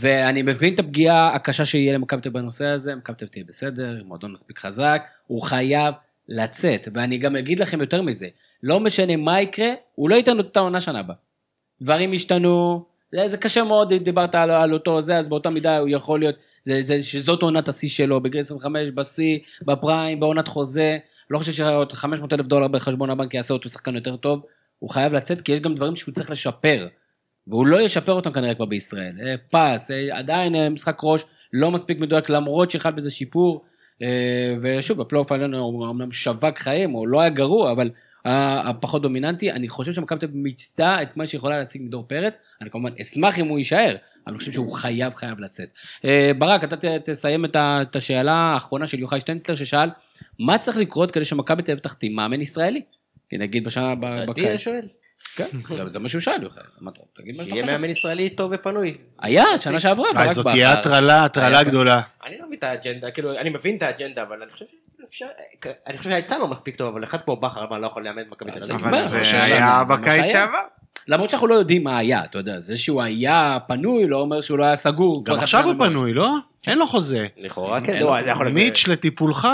ואני מבין את הפגיעה הקשה שיהיה למכבי תל בנושא הזה, מכבי תל תהיה בסדר, מועדון מספיק חזק, הוא חייב לצאת. ואני גם אגיד לכם יותר מזה, לא משנה מה יקרה, הוא לא ייתן את העונה שנה הבאה. דברים השתנו, זה, זה קשה מאוד, דיברת על, על אותו זה, אז באותה מידה הוא יכול להיות, זה, זה, שזאת עונת השיא שלו, בגיל 25, בשיא, בפריים, בעונת חוזה, לא חושב ש-500 אלף דולר בחשבון הבנק יעשה אותו שחקן יותר טוב, הוא חייב לצאת כי יש גם דברים שהוא צריך לשפר. והוא לא ישפר אותם כנראה כבר בישראל. אה, פס, אה, עדיין אה, משחק ראש לא מספיק מדויק, למרות שחל בזה שיפור. ושוב, בפלייאוף העליון הוא אמנם שווק חיים, הוא לא היה גרוע, אבל הפחות דומיננטי. אני חושב שמכבי תל אביב מיצתה את מה שיכולה להשיג מדור פרץ. אני כמובן אשמח אם הוא יישאר, אבל אני חושב שהוא חייב חייב לצאת. ברק, אתה תסיים את השאלה האחרונה של יוחאי שטנצלר, ששאל, מה צריך לקרות כדי שמכבי תל אביב תחתים מאמן ישראלי? כי נגיד בשנה, אותי בקיץ. שואל. כן, זה מה שהוא שאל, אתה- תגיד מה שאתה שיהיה חושב. מאמן ישראלי טוב ופנוי. היה, שנה שעברה, אה, זאת. תהיה הטרלה, הטרלה גדולה. אני לא מבין את האג'נדה, כאילו, אני מבין את האג'נדה, אבל אני חושב שאפשר, אני חושב שההיצע לא מספיק טוב, אבל אחד כמו בכר, מה, לא יכול לאמן מכבי תל אביב? אבל זה זה היה זה מה בקיץ שהיה. שעבר. למרות שאנחנו לא יודעים מה היה, אתה יודע, זה שהוא היה פנוי לא אומר שהוא לא היה סגור. גם עכשיו הוא. פנוי, לא? אין לו חוזה. לכאורה כן, לא, זה. מיץ' לטיפולך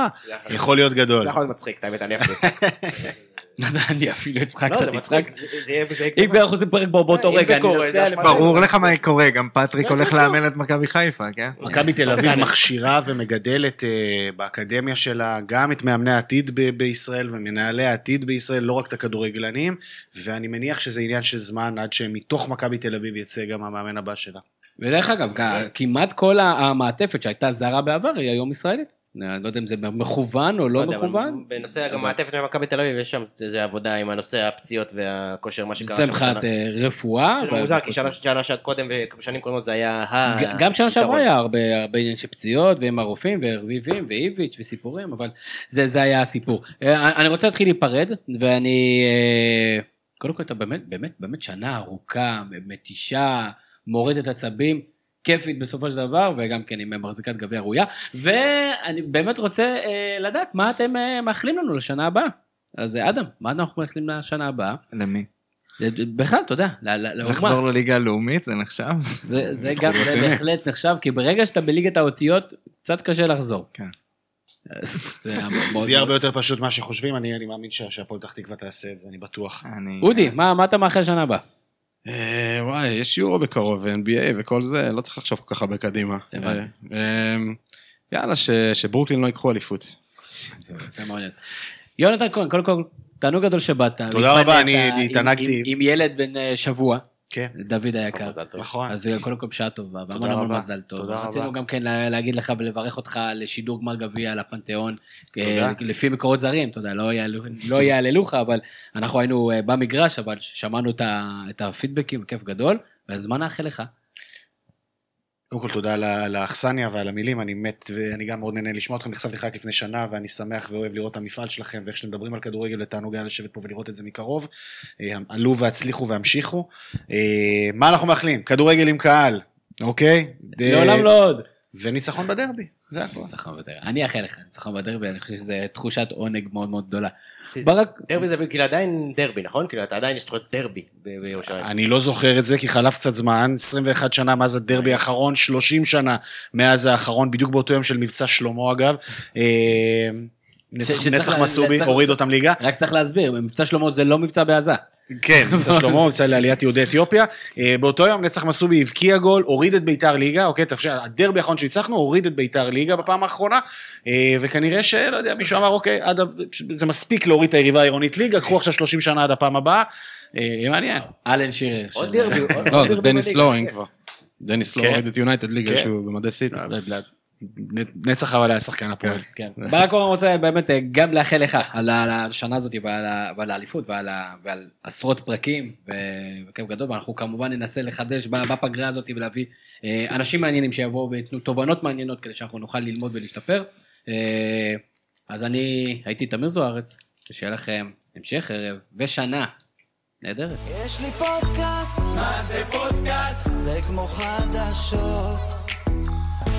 זה יכול- להיות גדול. זה יכול להיות מצחיק, את האמת, אני יכול לצחוק. אני אפילו אצחק, לא. זה יהיה... זה יהיה אם אנחנו עושים פרק בו באותו אם רגע, אני נוסע. ברור לך מה קורה, גם פטריק הולך לאמן את מכבי חיפה, כן? מכבי תל אביב מכשירה ומגדלת אה, באקדמיה שלה גם את מאמני העתיד ב- בישראל ומנהלי העתיד בישראל, לא רק את הכדורגלנים, ואני מניח שזה עניין של זמן עד שמתוך מכבי תל אביב יצא גם המאמן הבא שלה. ודרך אגב, כמעט כל המעטפת שהייתה זרה בעבר היא היום ישראלית. אני לא יודע אם זה מכוון או לא אבל מכוון. בנושא גם מעטפת ממכבי תל אביב, יש שם איזה עבודה עם הנושא הפציעות והכושר, מה שקרה זה שם מבחינת שנה. אה, רפואה. שזה ו- מוזר, כי שנה שנה קודם ושנים קודמות זה היה ה... גם שנה שעברה. היה הרבה עניין של פציעות ועם הרופאים ורביבים ואיביץ' וסיפורים אבל זה זה היה הסיפור. אה, אני רוצה להתחיל להיפרד ואני אה, קודם כל אתה באמת באמת באמת שנה ארוכה מתישה מורדת עצבים. כיפית בסופו של דבר וגם כן עם מחזיקת גביע ראויה ואני באמת רוצה אה, לדעת מה אתם אה, מאחלים לנו לשנה הבאה. אז אה, אדם מה אנחנו מאחלים לשנה הבאה? למי? בכלל אתה יודע לאומה. לחזור לליגה הלאומית זה נחשב? זה, זה גם, זה. בהחלט נחשב, כי ברגע שאתה בליגת האותיות, קצת קשה לחזור. כן. זה יהיה הרבה. יותר פשוט ממה שחושבים, אני אני מאמין שה- שהפועל פתח תקווה תעשה את זה, אני בטוח. אני... אודי, מה מה אתה מאחל שנה הבאה? אה, וואי, יש יורו בקרוב, ו-NBA וכל זה, לא צריך לחשוב כל כך הרבה קדימה. אה, יאללה, ש- שברוקלין לא ייקחו אליפות. יונתן כהן, קודם כל, תענוג גדול שבאת. תודה רבה, אני- התענגתי. עם- עם ילד בן אה, שבוע, כן, דוד היקר. נכון. אז קודם כל בשעה טובה, והמון המון. מזל טוב. תודה רצינו רבה. גם כן לה- להגיד לך ולברך אותך לשידור גמר גביע לפנתיאון. תודה. אה, לפי מקורות זרים, אתה יודע, לא יעלו- לא יעללוך, אבל אנחנו היינו אה, במגרש, אבל שמענו את הפידבקים, כיף גדול, והזמן נאחל לך. קודם כל תודה על האכסניה ועל המילים, אני מת ואני גם מאוד נהנה לשמוע אתכם, נחשפתי לך רק לפני שנה ואני שמח ואוהב לראות את המפעל שלכם ואיך שאתם מדברים על כדורגל ותענוג היה לשבת פה ולראות את זה מקרוב. אה, עלו והצליחו והמשיכו. אה, מה אנחנו מאחלים? כדורגל עם קהל, אוקיי? לעולם לא עוד. וניצחון בדרבי, זה הכל. ניצחון בדרבי. אני אאחל לך ניצחון בדרבי, אני חושב שזו תחושת עונג מאוד מאוד גדולה. ברק, דרבי זה כאילו עדיין דרבי, נכון? כאילו אתה עדיין יש לך דרבי בירושלים. אני לא זוכר את זה כי חלף קצת זמן, 21 שנה מאז הדרבי האחרון, 30 שנה מאז האחרון, בדיוק באותו יום של מבצע שלמה אגב. נצח- מסובי הוריד אותם ליגה. רק צריך להסביר, מבצע שלמה זה לא מבצע בעזה. כן, מבצע שלמה, מבצע לעליית יהודי אתיופיה. אה, באותו יום נצח מסובי הבקיע גול, הוריד את ביתר ליגה, אוקיי, תאפשר, הדרבי האחרון שניצחנו, הוריד את ביתר ליגה בפעם האחרונה, אה, וכנראה שלא יודע, מישהו אמר, אוקיי, זה מספיק להוריד את היריבה העירונית ליגה, קחו עכשיו 30 שנה עד הפעם הבאה. אה, מעניין. אלן שירר. עוד דרבי. עוד לא, זה דרבי דניס כן. כבר. דניס לא כן. את יונייטד ליגה כן. שהוא במדי סיטי. נצח אבל היה שחקן הפועל. כן. ברק אורן רוצה באמת אה, גם לאחל לך על השנה הזאת ועל האליפות ועל עשרות פרקים ו- וכיף גדול ואנחנו כמובן ננסה לחדש ב- בפגרה הזאת ולהביא אה, אנשים מעניינים שיבואו וייתנו תובנות מעניינות כדי שאנחנו נוכל ללמוד ולהשתפר. אה, אז אני הייתי תמיר זוארץ ושיהיה לכם המשך ערב ושנה נהדרת. יש לי פודקאסט, מה זה פודקאסט? זה כמו חדשות.